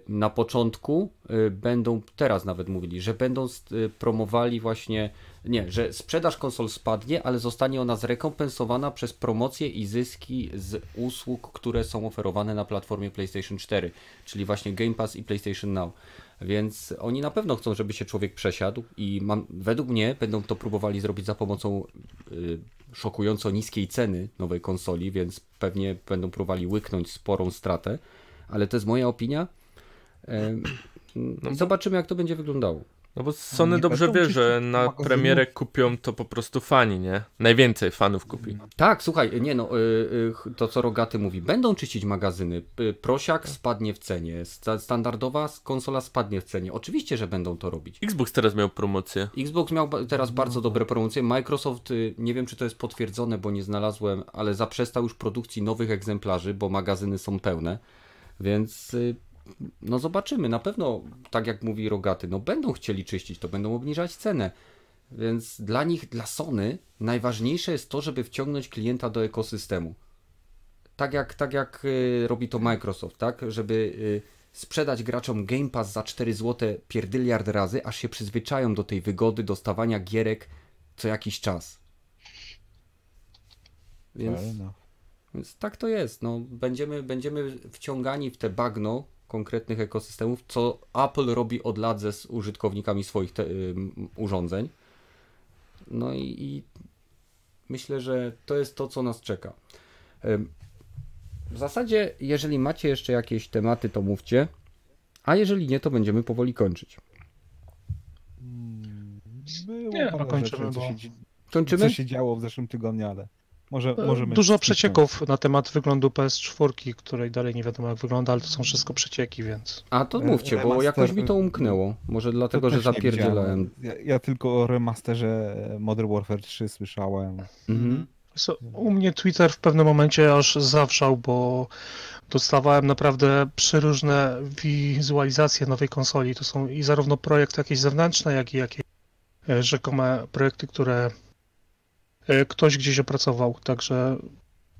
na początku y, będą, teraz nawet mówili, że będą y, promowali właśnie, nie, że sprzedaż konsol spadnie, ale zostanie ona zrekompensowana przez promocje i zyski z usług, które są oferowane na platformie PlayStation 4, czyli właśnie Game Pass i PlayStation Now. Więc oni na pewno chcą, żeby się człowiek przesiadł i mam, według mnie będą to próbowali zrobić za pomocą y, szokująco niskiej ceny nowej konsoli, więc pewnie będą próbowali łyknąć sporą stratę, ale to jest moja opinia. I Zobaczymy, jak to będzie wyglądało. No bo Sony dobrze wie, że na premierę kupią to po prostu fani, nie? Najwięcej fanów kupi. Tak, słuchaj, nie no, y, y, to co Rogaty mówi, będą czyścić magazyny. Y, Prosiak spadnie w cenie, sta- standardowa konsola spadnie w cenie. Oczywiście, że będą to robić. Xbox teraz miał promocję. Xbox miał teraz bardzo dobre promocje. Microsoft, nie wiem czy to jest potwierdzone, bo nie znalazłem, ale zaprzestał już produkcji nowych egzemplarzy, bo magazyny są pełne. Więc y, no zobaczymy. Na pewno, tak jak mówi Rogaty, no będą chcieli czyścić, to będą obniżać cenę. Więc dla nich, dla Sony, najważniejsze jest to, żeby wciągnąć klienta do ekosystemu. tak jak, tak jak y, robi to Microsoft, tak? Żeby y, sprzedać graczom Game Pass za 4 zł pierdyliard razy, aż się przyzwyczają do tej wygody dostawania gierek co jakiś czas. Więc. Więc tak to jest. No, będziemy, będziemy wciągani w te bagno konkretnych ekosystemów, co Apple robi od lat ze z użytkownikami swoich te, ym, urządzeń. No i, i myślę, że to jest to, co nas czeka. W zasadzie, jeżeli macie jeszcze jakieś tematy, to mówcie. A jeżeli nie, to będziemy powoli kończyć. Było Nie, parę kończymy, rzeczy, co bo- się, dzi- Kończymy? co się działo w zeszłym tygodniu, ale może E, możemy... Dużo przecieków na temat wyglądu PS4, której dalej nie wiadomo jak wygląda, ale to są wszystko przecieki, więc. A to E, mówcie, bo remaster- jakoś mi to umknęło. Może To dlatego, że zapierdzielałem. Ja, ja tylko o remasterze Modern Warfare 3 słyszałem. Mhm. So, u mnie Twitter w pewnym momencie aż zawrzał, bo dostawałem naprawdę przeróżne wizualizacje nowej konsoli. To są i zarówno projekty jakieś zewnętrzne, jak i jakieś e, rzekome projekty, które ktoś gdzieś opracował. Także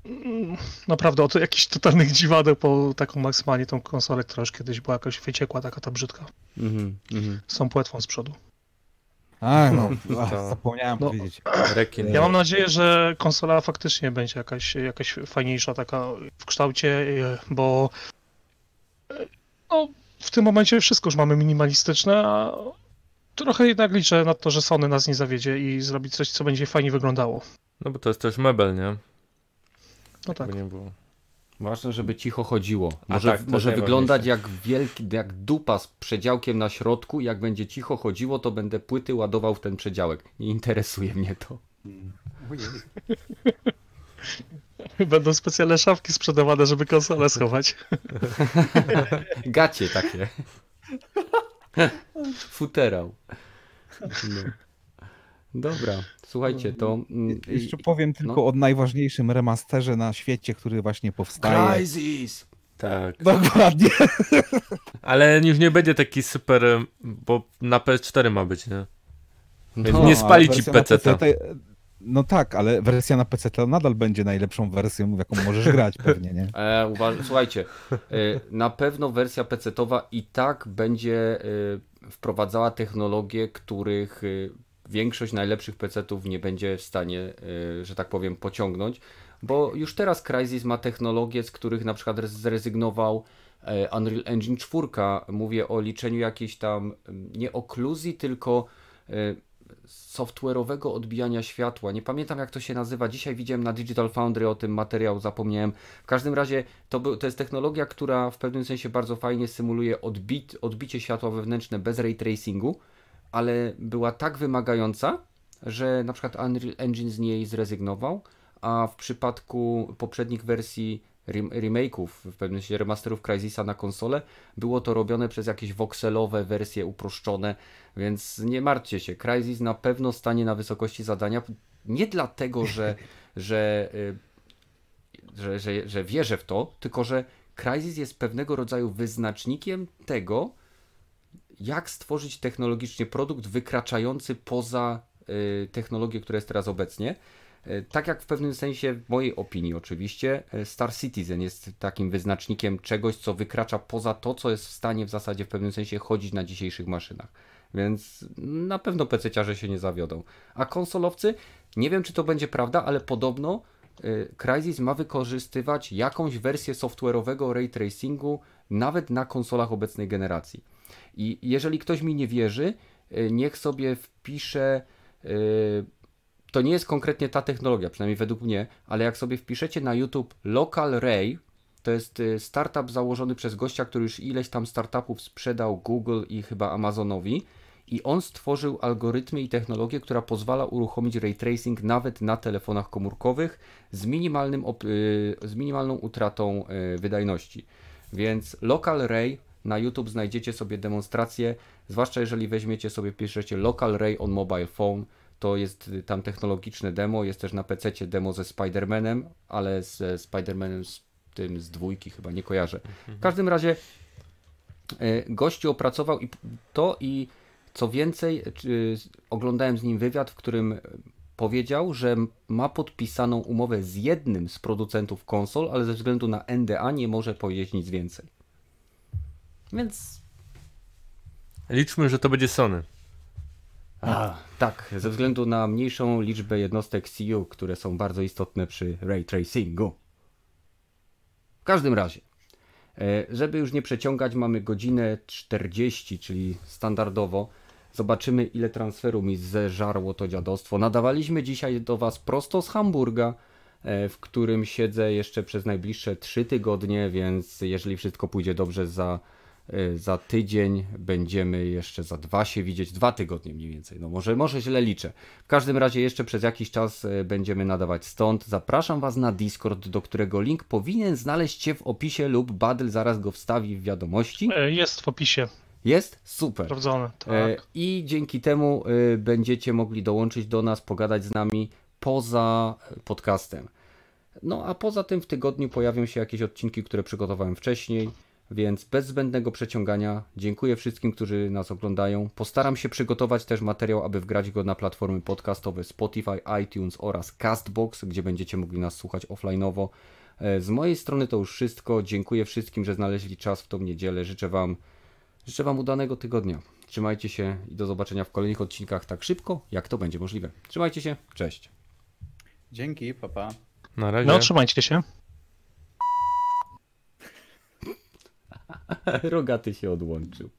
mm, naprawdę od jakichś totalnych dziwadeł po taką maksymalnie tą konsolę, która już kiedyś była jakoś wyciekła, taka ta brzydka. Mhm. Mhm. Z tą płetwą z przodu. A, no, ach, To- zapomniałem No. powiedzieć. Rekin. Ja mam nadzieję, że konsola faktycznie będzie jakaś, jakaś fajniejsza taka w kształcie, e, bo e, no, w tym momencie wszystko już mamy minimalistyczne, a trochę jednak liczę na to, że Sony nas nie zawiedzie i zrobi coś, co będzie fajnie wyglądało. No bo to jest też mebel, nie? No tak. Nie było. Ważne, żeby cicho chodziło. A Może, tak, może wyglądać jak wielki, jak dupa z przedziałkiem na środku. Jak będzie cicho chodziło, to będę płyty ładował w ten przedziałek. Nie interesuje mnie to. Będą specjalne szafki sprzedawane, żeby konsolę schować. Gacie takie. Futerał. No. Dobra, słuchajcie, to... mm, Jeszcze powiem tylko o najważniejszym remasterze na świecie, który właśnie powstaje. Crysis! Tak. Dokładnie. Ale już nie będzie taki super, bo na PS4 ma być, nie? No, nie spali ci. PC No tak, ale wersja na PC to nadal będzie najlepszą wersją, jaką możesz grać pewnie, nie? E, uważ... Słuchajcie, e, na pewno wersja PC-towa i tak będzie e, wprowadzała technologie, których e, większość najlepszych PC-ów nie będzie w stanie, że tak powiem, pociągnąć, bo już teraz Crysis ma technologie, z których na przykład zrezygnował Unreal Engine 4. Mówię o liczeniu jakiejś tam m, nie okluzji, tylko software'owego odbijania światła. Nie pamiętam jak to się nazywa. Dzisiaj widziałem na Digital Foundry o tym materiał, zapomniałem. W każdym razie to, był, to jest technologia, która w pewnym sensie bardzo fajnie symuluje odbit, odbicie światła wewnętrzne bez ray tracingu, ale była tak wymagająca, że na przykład Unreal Engine z niej zrezygnował, a w przypadku poprzednich wersji remake'ów, w pewnym sensie remasterów Crysisa na konsolę, było to robione przez jakieś voxelowe wersje uproszczone, więc nie martwcie się, Crysis na pewno stanie na wysokości zadania, nie dlatego, że, że, y, że, że, że wierzę w to, tylko że Crysis jest pewnego rodzaju wyznacznikiem tego, jak stworzyć technologicznie produkt wykraczający poza y, technologię, która jest teraz obecnie. Y, Tak jak w pewnym sensie, w mojej opinii oczywiście, y, Star Citizen jest takim wyznacznikiem czegoś, co wykracza poza to, co jest w stanie w zasadzie w pewnym sensie chodzić na dzisiejszych maszynach. Więc na pewno PC-ciarze się nie zawiodą. A konsolowcy, nie wiem czy to będzie prawda, ale podobno y, Crysis ma wykorzystywać jakąś wersję software'owego ray tracingu nawet na konsolach obecnej generacji. I jeżeli ktoś mi nie wierzy, niech sobie wpisze. To nie jest konkretnie ta technologia, przynajmniej według mnie, ale jak sobie wpiszecie na YouTube Local Ray, to jest y, startup założony przez gościa, który już ileś tam startupów sprzedał Google i chyba Amazonowi. I on stworzył algorytmy i technologię, która pozwala uruchomić ray tracing nawet na telefonach komórkowych z, minimalnym y, z minimalną utratą y, wydajności. Więc Local Ray na YouTube znajdziecie sobie demonstrację, zwłaszcza jeżeli weźmiecie sobie, piszecie Local Ray on Mobile Phone, to jest y, tam technologiczne demo, jest też na PC demo ze Spider-Manem, ale ze Spider-Manem z tym z dwójki chyba nie kojarzę. W każdym razie y, gościu opracował i to i co więcej, y, oglądałem z nim wywiad, w którym powiedział, że ma podpisaną umowę z jednym z producentów konsol, ale ze względu na NDA nie może powiedzieć nic więcej. Więc Liczmy, że to będzie Sony. A, tak, ze względu na mniejszą liczbę jednostek CU, które są bardzo istotne przy ray tracingu. W każdym razie, e, żeby już nie przeciągać, mamy godzinę 40, czyli standardowo. Zobaczymy, ile transferu mi zeżarło to dziadostwo. Nadawaliśmy dzisiaj do Was prosto z Hamburga, e, w którym siedzę jeszcze przez najbliższe 3 tygodnie, więc jeżeli wszystko pójdzie dobrze za za tydzień będziemy jeszcze za dwa się widzieć, dwa tygodnie mniej więcej. No może, może źle liczę. W każdym razie jeszcze przez jakiś czas y, będziemy nadawać stąd. Zapraszam Was na Discord, do którego link powinien znaleźć się w opisie lub Badl zaraz go wstawi w wiadomości. E, Jest w opisie, Jest? Super. sprawdzone. E, Tak. I dzięki temu y, będziecie mogli dołączyć do nas, pogadać z nami poza podcastem. No a poza tym w tygodniu pojawią się jakieś odcinki, które przygotowałem wcześniej, więc bez zbędnego przeciągania dziękuję wszystkim, którzy nas oglądają. Postaram się przygotować też materiał, aby wgrać go na platformy podcastowe Spotify, iTunes oraz Castbox, gdzie będziecie mogli nas słuchać offline'owo. E, Z mojej strony to już wszystko. Dziękuję wszystkim, że znaleźli czas w tą niedzielę. Życzę Wam Życzę Wam udanego tygodnia. Trzymajcie się i do zobaczenia w kolejnych odcinkach tak szybko, jak to będzie możliwe. Trzymajcie się, cześć. Dzięki, papa. Na razie. No, trzymajcie się. Rogaty się odłączył.